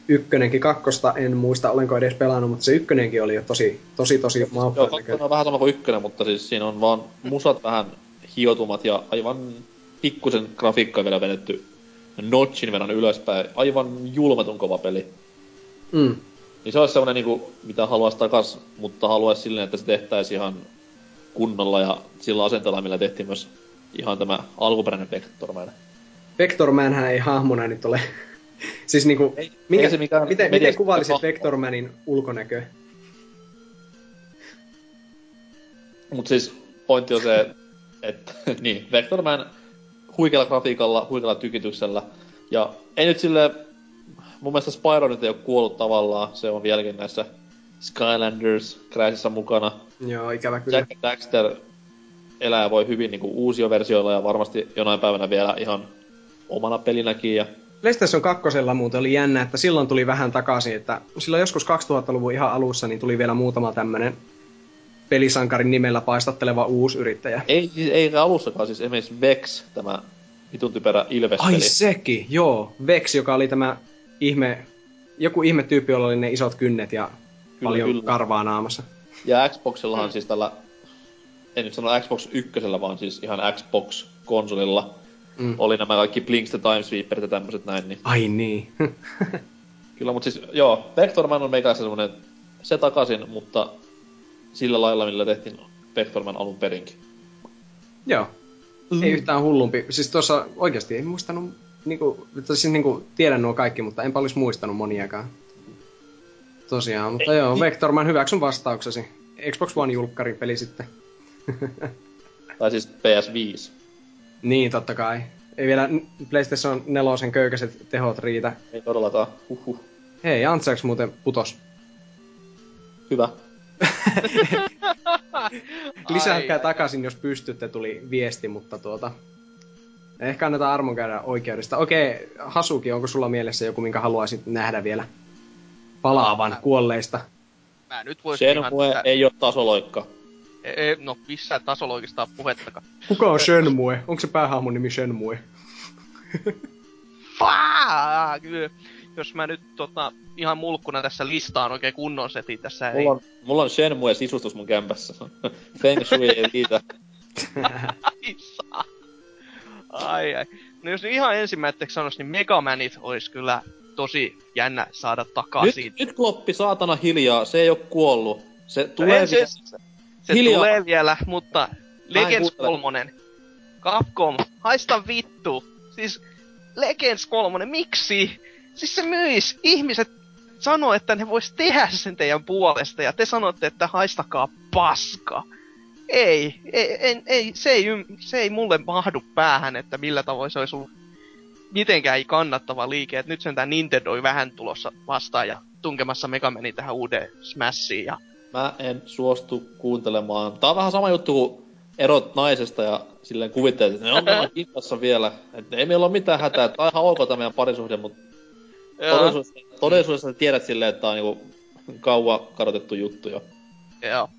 ykkönenkin, kakkosta en muista olenko edes pelannut, mutta se ykkönenkin oli jo tosi, tosi, tosi maukkaan Joo, kakkonen on vähän sama kuin ykkönen, mutta siis siinä on vaan musat vähän hiotumat ja aivan pikkusen grafiikkaa vielä vedetty notchin verran ylöspäin. Aivan julmetun kova peli. Mm. Niin se olisi semmonen niinku, mitä haluaisi takas, mutta haluaisi silleen, että se tehtäisiin ihan kunnolla ja sillä asenteella, millä tehtiin myös ihan tämä alkuperäinen Vector Man. Vector Manhän ei hahmona nyt ole siis niinku, ei, minkä, ei se mikään miten, miten kuvailisit Vectormanin ulkonäkö? Mut siis pointti on se, että niin, Vectorman huikealla grafiikalla, huikealla tykityksellä. Ja ei nyt sille, mun mielestä Spyro nyt ei ole kuollut tavallaan, se on vieläkin näissä Skylanders Crashissa mukana. Joo, ikävä kyllä. Jack Daxter elää voi hyvin niinku uusia versioilla ja varmasti jonain päivänä vielä ihan omana pelinäkin. Ja PlayStation 2 muuten oli jännä, että silloin tuli vähän takaisin, että silloin joskus 2000-luvun ihan alussa niin tuli vielä muutama tämmönen pelisankarin nimellä paistatteleva uusi yrittäjä. Ei, siis, ei alussakaan, siis esimerkiksi Vex, tämä vitun typerä ilves Ai sekin, joo. Vex, joka oli tämä ihme, joku ihme tyyppi, jolla oli ne isot kynnet ja kyllä, paljon kyllä. karvaa naamassa. Ja Xboxillahan mm. siis tällä, en nyt sano Xbox ykkösellä, vaan siis ihan Xbox-konsolilla mm. oli nämä kaikki Blinks the Time Sweeperit ja tämmöset näin. Niin... Ai niin. Kyllä, mutta siis joo, Vectorman on meikä semmonen se takaisin, mutta sillä lailla, millä tehtiin Vectorman alun perinkin. Joo. Mm. Ei yhtään hullumpi. Siis tuossa oikeasti ei muistanut, niinku, siis niinku, tiedän nuo kaikki, mutta enpä olisi muistanut moniakaan. Tosiaan, mutta ei, joo, Vectorman hyväksyn vastauksesi. Xbox One julkkari peli sitten. tai siis PS5. Niin, totta kai. Ei vielä PlayStation 4 köykäiset tehot riitä. Ei todellakaan. Huhhuh. Hei, Antseks muuten putos. Hyvä. Lisääkää takaisin, jos pystytte, tuli viesti, mutta tuota... Ehkä annetaan armon käydä oikeudesta. Okei, Hasuki, onko sulla mielessä joku, minkä haluaisit nähdä vielä palaavan kuolleista? Mä nyt voisin ihan... Sitä... ei ole tasoloikka. Ei, no missään tasolla oikeastaan puhettakaan. Kuka on Shenmue? Onko se päähahmon nimi Shenmue? Kyllä. Jos mä nyt tota, ihan mulkkuna tässä listaan oikein kunnon setin tässä. Mulla on, ei... mulla on Shenmue sisustus mun kämpässä. Feng Shui ei riitä. ai, ai ai. No jos ihan ensimmäiseksi sanois, niin Megamanit olisi kyllä tosi jännä saada takaisin. Nyt, nyt kloppi saatana hiljaa, se ei oo kuollut. Se tulee no se, Se Hiljaa. tulee vielä, mutta Legends kuuntele. 3. Capcom, haista vittu. Siis Legends 3, miksi? Siis se myis. Ihmiset sanoo, että ne vois tehdä sen teidän puolesta ja te sanotte, että haistakaa paska. Ei, ei, ei, ei, se, ei se ei mulle mahdu päähän, että millä tavoin se olisi ollut mitenkään ei kannattava liike. Et nyt sentään Nintendo on vähän tulossa vastaan ja tunkemassa Megamani tähän uuteen Smashiin. Ja... Mä en suostu kuuntelemaan. Tää on vähän sama juttu kuin erot naisesta ja silleen kuvittelet, että ne on kimpassa vielä. Että ei meillä ole mitään hätää. Tää on ihan ok tää meidän parisuhde, mutta todellisuudessa, todellisuudessa tiedät silleen, että tää on niinku kauan kadotettu juttu jo. Joo.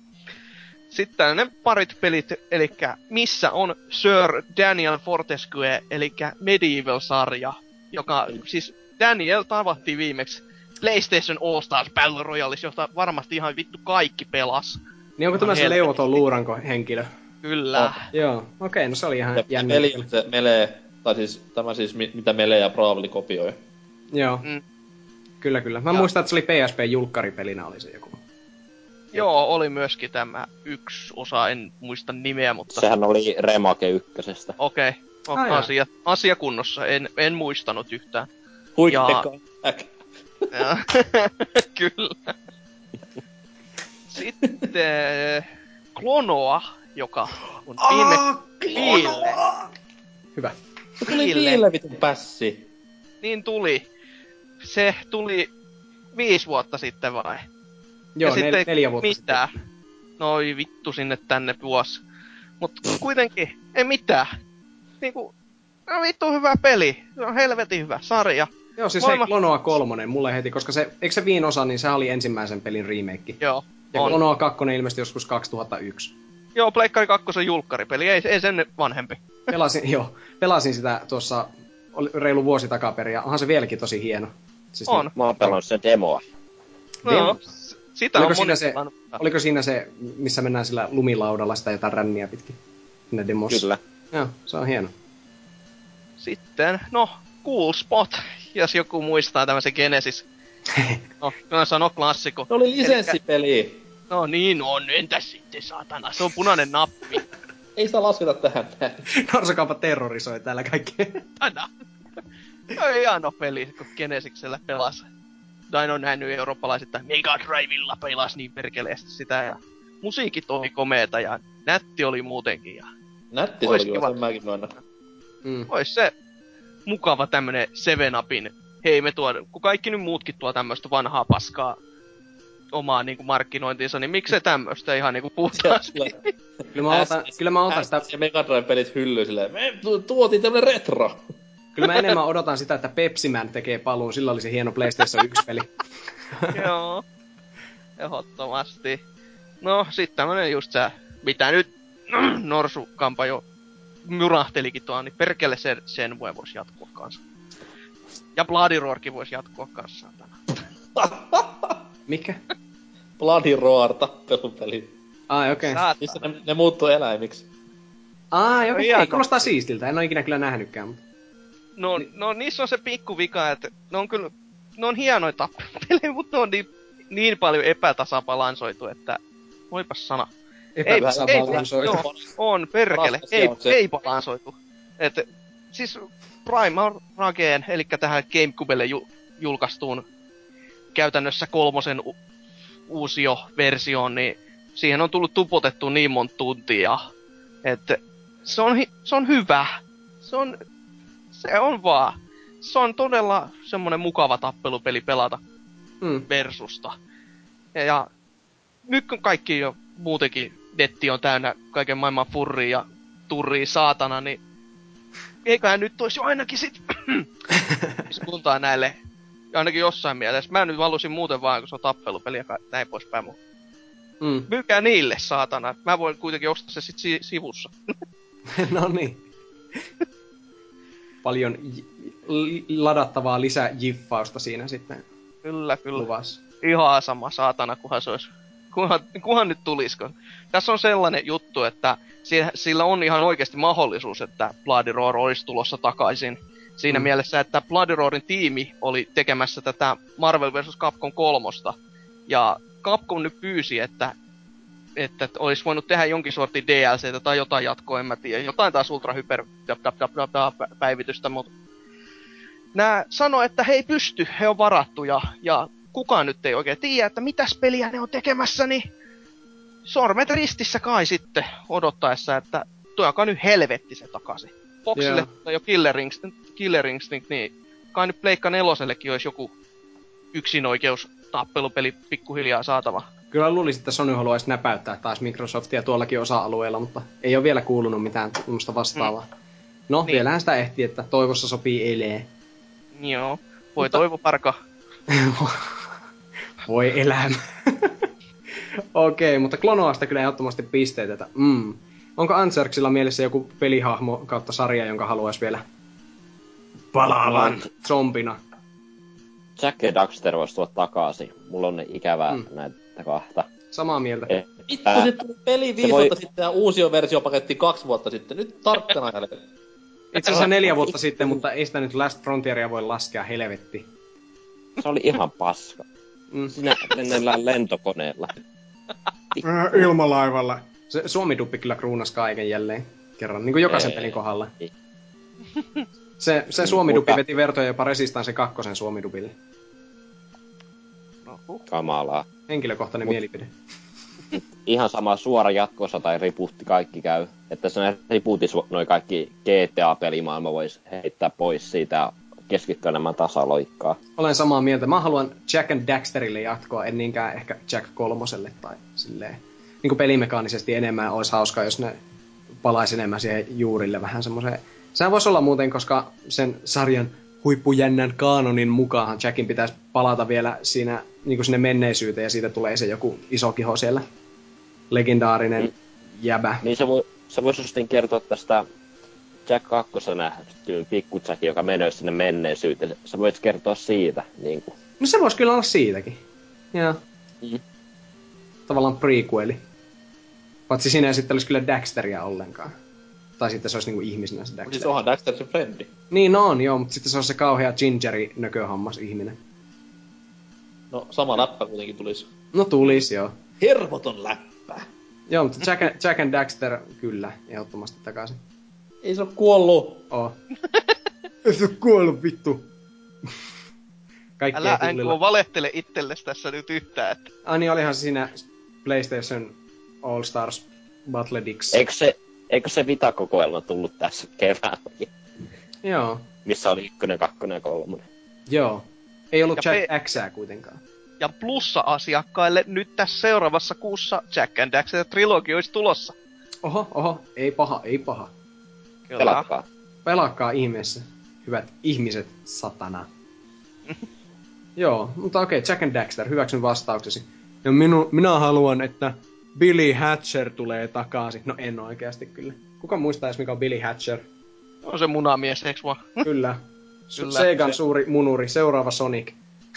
Sitten ne parit pelit, eli missä on Sir Daniel Fortescue, eli Medieval-sarja, joka siis Daniel tavattiin viimeksi PlayStation All Stars Battle Royaleissa, jota varmasti ihan vittu kaikki pelas. Niin onko tämä se leuvoton luuranko henkilö? Kyllä. Oh. Joo, okei, okay, no se oli ihan jännä. peli on se Melee, tai siis tämä siis mi- mitä Melee ja Bravely kopioi. Joo, Mm. kyllä kyllä. Mä Ja- muistan, että se oli PSP-julkkaripelinä oli se joku. Joo, oli myöskin tämä yksi osa, en muista nimeä, mutta Sehän oli Remake ykkösestä. okei. Okay. Jaa. asia, asia kunnossa, en, en muistanut yhtään. Huikea Ja-. Ja- Kyllä. Sitten Klonoa, joka on viime... Viille. Hyvä. Se tuli. Ville vitun pässi. Niin tuli. Se tuli viisi vuotta sitten vai? Joo, ja nel- sitten neljä vuotta mitään. Noi vittu sinne tänne vuosi. Mut kuitenkin, ei mitään. Niinku, no vittu hyvä peli. Se on helvetin hyvä sarja. sitten. Joo, siis Voima- hei, Klonoa kolmonen mulle heti, koska se, eikö se viin osa, niin se oli ensimmäisen pelin remake. Joo, Ja on. Klonoa kakkonen ilmestyi joskus 2001. Joo, Pleikkari 2 julkkaripeli, ei, ei sen vanhempi. Pelasin, joo, pelasin sitä tuossa oli reilu vuosi takaperin, ja onhan se vieläkin tosi hieno. Siis On. Mä oon pelannut sen demoa. No, Demo. Sitä Oliko on siinä se-. Oliko siinä se, missä mennään sillä lumilaudalla sitä jotain ränniä pitkin? Siinä demossa. Kyllä. Joo, se on hieno. Sitten, no, Cool Spot, jos joku muistaa tämmösen Genesis. No, kyllä sano klassikko. Se oli lisenssipeli. No niin on, entäs sitten saatana, se on punainen nappi. Ei sitä lasketa tähän näin. Terrorisoi täällä kaikkea. Tänä. No hieno peli, kun Genesiksellä pelasi. Dain on nähnyt eurooppalaisittain Mega Drivella pelas niin perkeleesti sitä ja musiikit oli komeeta ja nätti oli muutenkin ja Nätti se Ois oli kiva. sen mäkin myönnän. Mm. ois se mukava tämmönen Seven Upin. Hei me tuo, kun kaikki nyt muutkin tuo tämmöstä vanhaa paskaa omaa niinku markkinointiinsa, niin miksei tämmöstä ihan niinku puhtaasti. Kyllä mä otan, kyllä mä otan sitä, Ja Mega Drive pelit hyllyy silleen, me tu- tuotiin tämmönen retro. Kyllä mä enemmän odotan sitä, että Pepsi Man tekee paluun, sillä oli se hieno PlayStation 1 peli. Joo. Ehdottomasti. No, sit tämmönen just se, mitä nyt Norsukampa jo myrahtelikin tuolla, niin perkele sen, sen voi voisi jatkua kanssa. Ja Bloody Roarkin voisi jatkua kanssa. saatana. Mikä? Bloody Roar tappelupeli. Ai okei. Okay. Missä ne, ne muuttuu eläimiksi. Ai okei, okay. kuulostaa siistiltä, en ole ikinä kyllä nähnytkään. Mutta... No, no niissä on se pikku vika, että ne on kyllä, ne on hienoja tappelupelejä, mutta ne on niin, niin paljon epätasabalansoitu, että voipas sana. Epätasabalansoitu. Joo, on perkele. Ei, ei balansoitu. Et, siis Primal Rageen, eli tähän Gamecubelle ju- julkaistuun käytännössä kolmosen u- uusio versioon, niin siihen on tullut tupotettu niin monta tuntia, että se on, hi- se on hyvä. Se on, se on vaan. Se on todella semmonen mukava tappelupeli pelata Mm. versusta. Ja, ja nyt kun kaikki jo muutenkin netti on täynnä kaiken maailman furria ja turria saatana, niin eiköhän nyt olisi jo ainakin sit suuntaa näille, ainakin jossain mielessä. Mä nyt valusin muuten vaan, kun se on tappelupeli ja näin poispäin. Mun. Mm. Myykää niille, saatana. Mä voin kuitenkin ostaa se sit si- sivussa. no niin. Paljon j- ladattavaa lisäjiffausta siinä sitten Kyllä, kyllä. luvassa. ihan sama saatana, kunhan se olisi, kunhan, kunhan nyt tulisko. Tässä on sellainen juttu, että si- sillä on ihan oikeasti mahdollisuus, että Bloody Roar olisi tulossa takaisin. Siinä mm. mielessä, että Bloody Roarin tiimi oli tekemässä tätä Marvel vs. Capcom kolmosta. Ja Capcom nyt pyysi, että että olisi voinut tehdä jonkin sortin DLCtä tai jotain jatkoa, en mä tiedä. Jotain taas ultra hyper päivitystä, mutta nää sanoo, että he ei pysty, he on varattu ja, kukaan nyt ei oikein tiedä, että mitäs peliä ne on tekemässä, niin sormet ristissä kai sitten odottaessa, että tuokaa nyt helvetti se takaisin. Foxille yeah. jo Killer Instinct, Killer Instinct, niin kai nyt Pleikka nelosellekin olisi joku yksinoikeus tappelupeli pikkuhiljaa saatava. Kyllä luulisin, että Sony haluaisi näpäyttää taas Microsoftia tuollakin osa-alueella, mutta ei ole vielä kuulunut mitään tämmöistä vastaavaa. No, Niin. vielähän sitä ehtii, että toivossa sopii elee. Joo. Voi Mutta- toivo parka. Voi elämä. Okei, mutta klonoasta kyllä ehdottomasti pisteet, että mm. Onko Anserksilla mielessä joku pelihahmo kautta sarja, jonka haluaisi vielä palaavan zombina? Jack ja Daxter voisi tulla takaisin. Mulla on ikävää Mm. mm. Näitä kahta. Samaa mieltä. Eh, Vittu, ää, se tuli peli viisi voi- vuotta sitten ja uusi versiopaketti kaksi vuotta sitten. Nyt tarkkana jälkeen. Itse asiassa neljä vuotta sitten, mutta ei sitä nyt Last Frontieria voi laskea helvetti. Se oli ihan paska. Mm. Sinä lennellään lentokoneella. Ilmalaivalla. Se Suomi-duppi kyllä kruunas kaiken jälleen kerran, niin kuin jokaisen Ei. pelin kohdalla. Ei. Se, se Suomi-duppi veti vertoja jopa Resistance kakkosen Suomi-dupille. No, huh. Kamalaa. Henkilökohtainen Mut- mielipide. Ihan sama suora jatkossa tai riputti kaikki käy. Että jos ne riputis noin kaikki GTA-pelimaailma voisi heittää pois siitä keskittyä enemmän tasaloikkaa. Olen samaa mieltä. Mä haluan Jack and Daxterille jatkoa, en niinkään ehkä Jack kolmoselle tai silleen. Niin kuin pelimekaanisesti enemmän olisi hauskaa, jos ne palaisi enemmän siihen juurille vähän semmoiseen. Sehän voisi olla muuten, koska sen sarjan huippujännän kaanonin mukaan Jackin pitäisi palata vielä siinä niin kuin sinne menneisyyteen ja siitä tulee se joku iso kiho siellä. Legendaarinen jäbä. Niin se, voi, se voisi justiin kertoa tästä Jack 2 nähtyyn pikku Jack, joka menee sinne menneisyyteen. Sä voit kertoa siitä. Niin kuin. No se voisi kyllä olla siitäkin. Joo. Mm. Tavallaan prequeli. Paitsi siinä ei sitten olisi kyllä Daxteria ollenkaan. Tai sitten se olisi niinku ihmisenä se Mut Daxter. siis onhan Daxter se frendi. Niin no on, joo, mutta sitten se on se kauhea gingeri nököhammas ihminen. No sama läppä kuitenkin tulisi. No tulis, joo. Hervoton läppä. Joo, mutta Jack, and- Jack and Daxter kyllä, ehdottomasti takaisin. Ei se oo kuollut. Oo. Ei se oo kuollut, vittu. Kaikki Älä. NK valehtele itsellesi tässä nyt yhtään, että Ai niin, olihan siinä PlayStation All Stars Battle Dix. Eikö se, eikö se Vita-kokoelma tullut tässä keväälläkin? Joo, Missä oli ykkönen, kakkonen ja kolmonen. joo. Ei ollut Ja Jack pe- Xää kuitenkaan. ja plussa-asiakkaille nyt tässä seuraavassa kuussa Jack and Daxter trilogi olisi tulossa. Oho, oho, ei paha, ei paha. Kyllä. Pelatkaa. Pelaakaa ihmeessä, hyvät ihmiset, satana. Joo, mutta okei, Jack and Daxter, hyväksyn vastauksesi. Ja minu, minä haluan, että Billy Hatcher tulee takaisin. No en oikeasti kyllä. Kuka muistaa edes, mikä on Billy Hatcher? On se munamies, eiks vaan? Kyllä. Kyllä. Segan Se- suuri munuri, seuraava Sonic.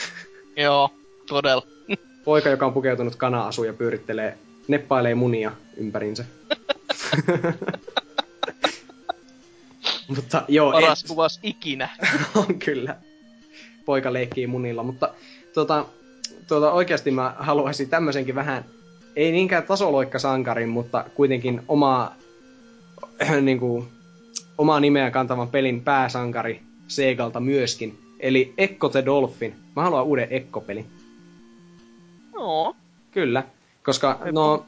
Joo, todella. Poika, joka on pukeutunut kana-asuun ja pyörittelee, neppailee munia ympärinsä. mutta joo, Paras en- kuvas ikinä. on kyllä. Poika leikkii munilla, mutta tota, tota, oikeasti mä haluaisin tämmöisenkin vähän, ei niinkään tasoloikkasankarin, mutta kuitenkin omaa, niin kuin, omaa nimeä kantavan pelin pääsankari Segalta myöskin. Eli Echo the Dolphin. Mä haluan uuden Ekko-pelin. Joo. Kyllä, koska no,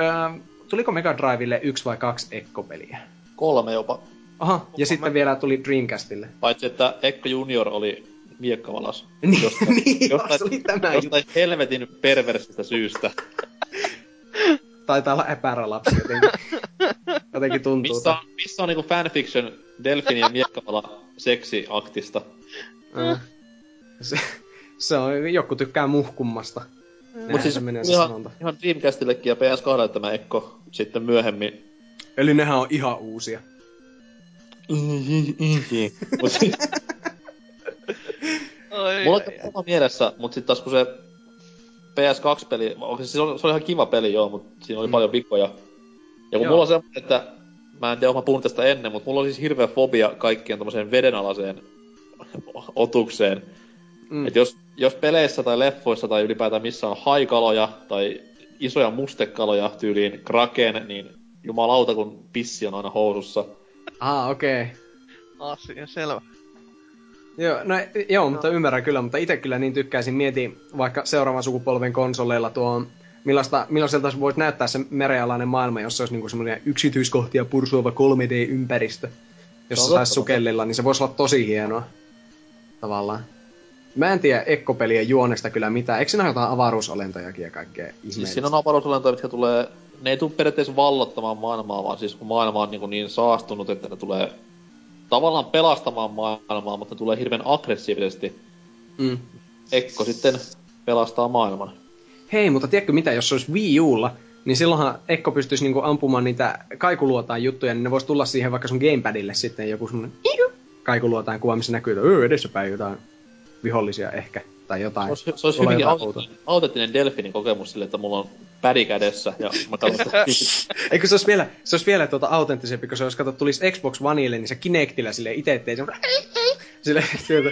ö, tuliko Mega Drivelle yksi vai kaksi Ekko-peliä? Kolme jopa. Aha, ja sitten vielä tuli Dreamcastille. Paitsi että Ekko Junior oli miekkavalas. Niin, Jostain, niin jostain, se oli tämä juttu. jostain helvetin perversistä syystä. Taitaa olla epärälapsi jotenkin. jotenkin tuntuu. Missä on, missä on niinku fanfiction Delfinin ja miekkavala seksiaktista? Mm. Se, se on, joku tykkää muhkummasta. Näin Mut siis se menee se ihan, sanonta. ihan Dreamcastillekin ja PS2 tämä Ekko sitten myöhemmin. Eli nehän on ihan uusia. Mut siis, Oi, mulla on sama mielessä, mut sit taas kun se PS2-peli, onko se, se, oli, se oli ihan kiva peli joo, mut siinä oli Mm. paljon vikkoja. Ja kun Joo. mulla on semmoinen, että mä en tiedä, onko mä puhunut tästä ennen, mutta mulla on siis hirveä fobia kaikkien tommoseen vedenalaiseen otukseen. Mm. Et jos, jos peleissä tai leffoissa tai ylipäätään missä on haikaloja tai isoja mustekaloja tyyliin kraken, niin jumalauta kun pissi on aina housussa. Ah, okei. Okay. Asia selvä. Joo, no, joo, mutta ymmärrän kyllä, mutta itse kyllä niin tykkäisin. Mieti vaikka seuraavan sukupolven konsoleilla tuo, millaista, millaiselta se voisi näyttää se merealainen maailma, jossa olisi niinku semmoinen yksityiskohtia pursuava 3D-ympäristö, jossa saisi sukellilla, niin se voisi olla tosi hienoa. Tavallaan. Mä en tiedä ekkopelien juonesta kyllä mitään. Eikö siinä jotain avaruusolentojakin ja kaikkea? Siis siinä on avaruusolentoja, mitkä tulee... Ne ei tule periaatteessa vallottamaan maailmaa, vaan siis kun maailma on niin, niin saastunut, että ne tulee tavallaan pelastamaan maailmaa, mutta tulee hirveän aggressiivisesti. Mm. Ekko sitten pelastaa maailman. Hei, mutta tiedätkö mitä, jos se olisi Wii Ulla, niin silloinhan Ekko pystyisi niinku ampumaan niitä kaikuluotaan juttuja, niin ne voisi tulla siihen vaikka sun gamepadille sitten joku semmonen kaikuluotaan kuva, missä näkyy, että öö, edessäpäin jotain vihollisia ehkä, tai jotain. Se olisi, se olisi hyvinkin autenttinen delfinin kokemus sille, että mulla on pädi kädessä ja Eikö se olisi vielä, se olisi vielä tuota autenttisempi, kun se olisi, kato, tulisi Xbox Oneille, niin se Kinectillä sille itse ettei se sille, sieltä,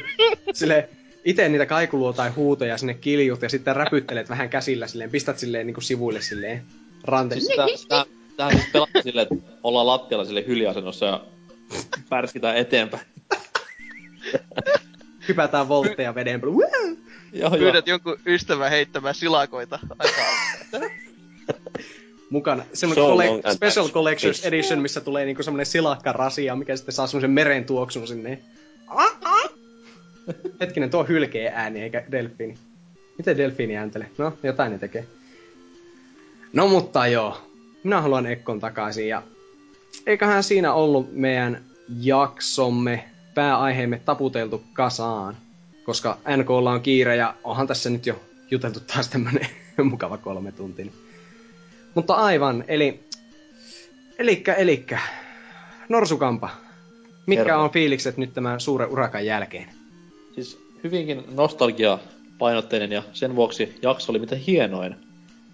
sille itse niitä kaikuluotain huutoja sinne kiljut ja sitten räpyttelet vähän käsillä silleen, pistät silleen niin kuin sivuille silleen ranteen. siis tää, tää, tää siis pelaa silleen, että ollaan lattialla sille hyljäasennossa ja pärskitään eteenpäin. Hypätään voltteja veden! Joo. Pyydät jonkun ystävän heittämään silakoita aikaa. Mukana. Semmoinen So and Special Collections. Edition, missä tulee niinku semmoinen silakkarasia, mikä sitten saa semmoisen meren tuoksun sinne. Hetkinen, tuo hylkee ääni eikä delfiini. Miten delfiini ääntelee? No, jotain ne tekee. No mutta joo. Minä haluan Ekkon takaisin ja eiköhän siinä ollut meidän jaksomme, pääaiheemme taputeltu kasaan. Koska NKlla on kiire ja onhan tässä nyt jo juteltu taas tämmönen mukava kolme tuntia. Mutta aivan, eli... Elikkä, elikkä. Norsukampa. Mitkä Kerro. on fiilikset nyt tämän suuren urakan jälkeen? Siis hyvinkin nostalgia painotteinen ja sen vuoksi jakso oli mitä hienoin.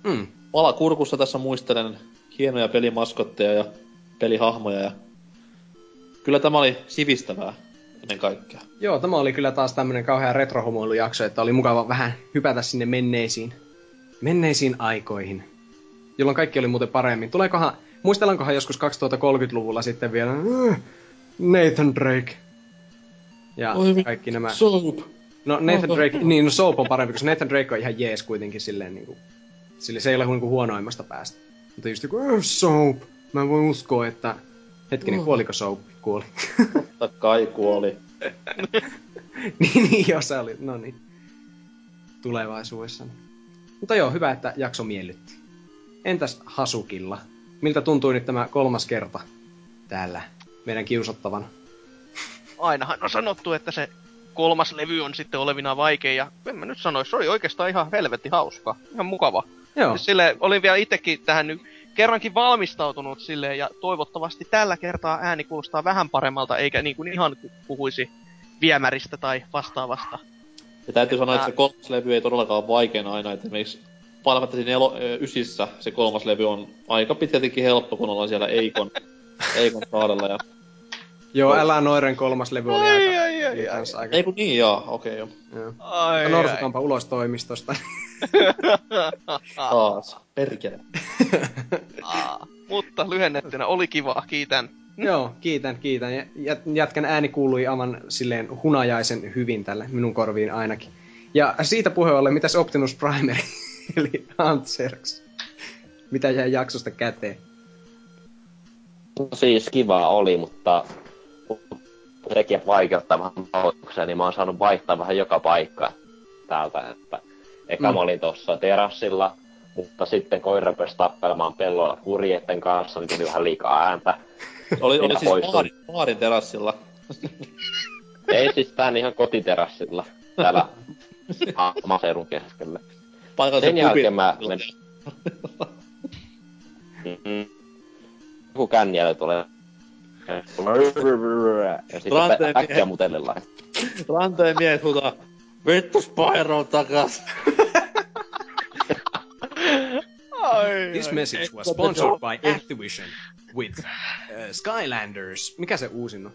Mm. Pala kurkussa tässä muistelen hienoja pelimaskotteja ja pelihahmoja ja kyllä tämä oli sivistävää ennen kaikkea. Joo, tämä oli kyllä taas tämmönen kauhean retrohomoilujakso, että oli mukava vähän hypätä sinne menneisiin. Menneisiin aikoihin. Jolloin kaikki oli muuten paremmin. Tuleekohan, muistellaankohan joskus 2030-luvulla sitten vielä "Äh, Nathan Drake. Ja Oi kaikki nämä... Soap! No Nathan Drake, niin no Soap on parempi, koska Nathan Drake on ihan jees kuitenkin silleen niinku... Sille se ei ole niinku huonoimmasta päästä. Mutta just joku, "Äh, Soap! Mä en voi uskoa, että... Hetkinen, kuoliko Soap? Kuoli. Totta kai kuoli. niin, niin, joo, se oli, no niin. Tulevaisuudessa. Mutta joo, hyvä, että jakso miellytti. Entäs Hasukilla? Miltä tuntui nyt tämä kolmas kerta täällä meidän kiusottavan? Ainahan on sanottu, että se kolmas levy on sitten olevina vaikea, ja en mä nyt sanoisi, se oli oikeastaan ihan helvetti hauska. Ihan mukava. Joo, Sille olin vielä itsekin tähän nyt kerrankin valmistautunut silleen, ja toivottavasti tällä kertaa ääni kuulostaa vähän paremmalta, eikä niin kuin ihan puhuisi viemäristä tai vastaavasta. Ja täytyy sanoa, että se kolmas levy ei todellakaan ole vaikein aina, että esimerkiksi Final Fantasy ysissä se kolmas levy on aika pitkältikin helppo, kun ollaan siellä Eikon, Eikon saarella. Ja... joo, älä noiren kolmas levy oli Ai, aika... ai, ai, ai. aika Ei kun niin, joo, okei okay, joo. joo. Ai, ai, ulos toimistosta. Taas, perkele. Aa, mutta lyhennettynä oli kiva, kiitän. joo, kiitän, kiitän. Ja jätkän ääni kuului aivan silleen hunajaisen hyvin tälle minun korviin ainakin. Ja siitä puheen ollen, mitäs Optimus Primary, eli Antserx? Mitä jäi jaksosta käteen? No siis kiva oli, mutta sekin vaikeuttaa vähän nauhoituksia, niin mä oon saanut vaihtaa vähän joka paikka täältä. Että eka Mm. mä olin tuossa terassilla, mutta sitten koira rupesi tappelemaan pelloilla kurjeiden kanssa, niin tuli vähän liikaa ääntä. Oli, oli siis poistun. baarin, baarin terassilla. Ei siis tää ihan kotiterassilla, täällä ma- maaseudun keskellä. Paikallisen Sen jälkeen mä menin... Mm-mm. Joku känniällä tulee. Ja sitten Ranteen äkkiä. Ranteen miehet huutaa, vittu Spyro takas. Ai, This message was sponsored by Activision with uh, Skylanders. Mikä se uusin on?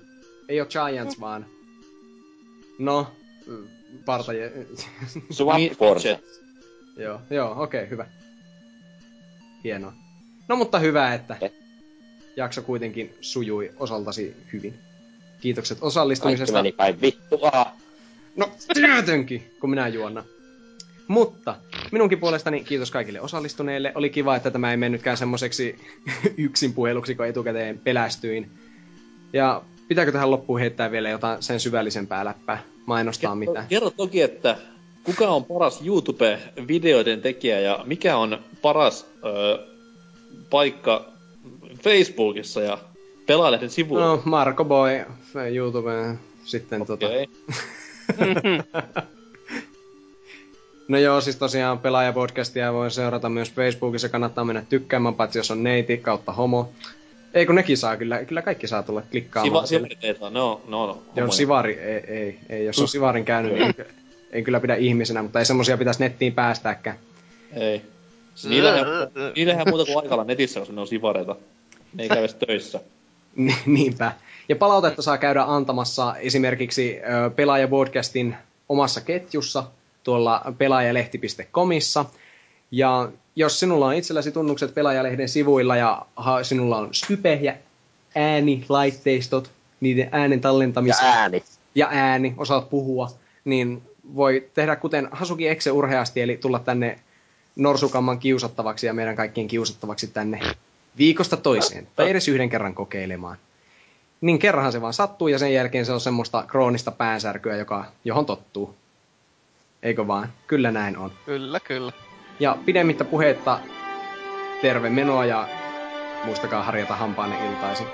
Ei oo Giants vaan. No, partaje... Swap Force. joo, joo, okei, okay, hyvä. hienoa. No mutta hyvä, että Eh. Jakso kuitenkin sujui osaltasi hyvin. Kiitokset Kaikki osallistumisesta. meni päin vittua. No tietenkin, kun minä juonna. Mutta minunkin puolestani kiitos kaikille osallistuneille. Oli kiva, että tämä ei mennytkään semmoiseksi yksin puheluksi, kun etukäteen pelästyin. Ja pitääkö tähän loppuun heittää vielä jotain sen syvällisempää läppää? Mainostaa mitään. Kerro toki, että kuka on paras YouTube-videoiden tekijä ja mikä on paras öö, paikka Facebookissa ja pelaalehden sivuilla? No, Marko Boy, YouTube, sitten tota... Okei. No joo, siis tosiaan pelaajapodcastia voi seurata myös Facebookissa, kannattaa mennä tykkäämään, paitsi jos on neiti kautta homo. Ei kun nekin saa kyllä, kyllä kaikki saa tulla klikkaamaan. Siva, saa, no, no, no. Joo, sivari, ei, ei, ei, jos on sivarin käynyt, niin ei, ei kyllä pidä ihmisenä, mutta ei semmosia pitäisi nettiin päästääkään. Ei. Niillähän, niillähän muuta kuin aikalla netissä, koska ne on sivareita. Ne ei käy edes töissä. Ni- Niinpä. Ja palautetta saa käydä antamassa esimerkiksi ö, Pelaaja-podcastin omassa ketjussa tuolla pelaajalehti.comissa. Ja jos sinulla on itselläsi tunnukset Pelaajalehden sivuilla ja sinulla on Skype ja äänilaitteistot, niiden äänen Ja tallentamiseen ääni. ja ääni, osaat puhua, niin voi tehdä kuten Hasuki Exe urheasti, eli tulla tänne Norsukamman kiusattavaksi ja meidän kaikkien kiusattavaksi tänne viikosta toiseen, tai edes yhden kerran kokeilemaan. Niin kerranhan se vaan sattuu, ja sen jälkeen se on semmoista kroonista päänsärkyä, joka, johon tottuu. Eikö vaan? Kyllä näin on. Kyllä, kyllä. Ja pidemmittä puheetta, terve menoa ja muistakaa harjata hampaanne iltaisin.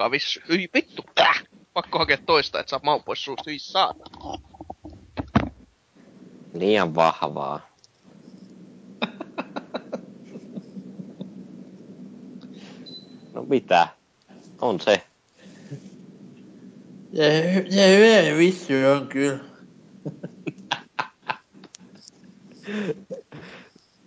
paskaa vissu. Yi vittu, äh! Pakko hakea toista, et saa maun pois suusta. Yi saata. Liian vahvaa. no mitä? On se. Ja se hyvä vissu on kyllä.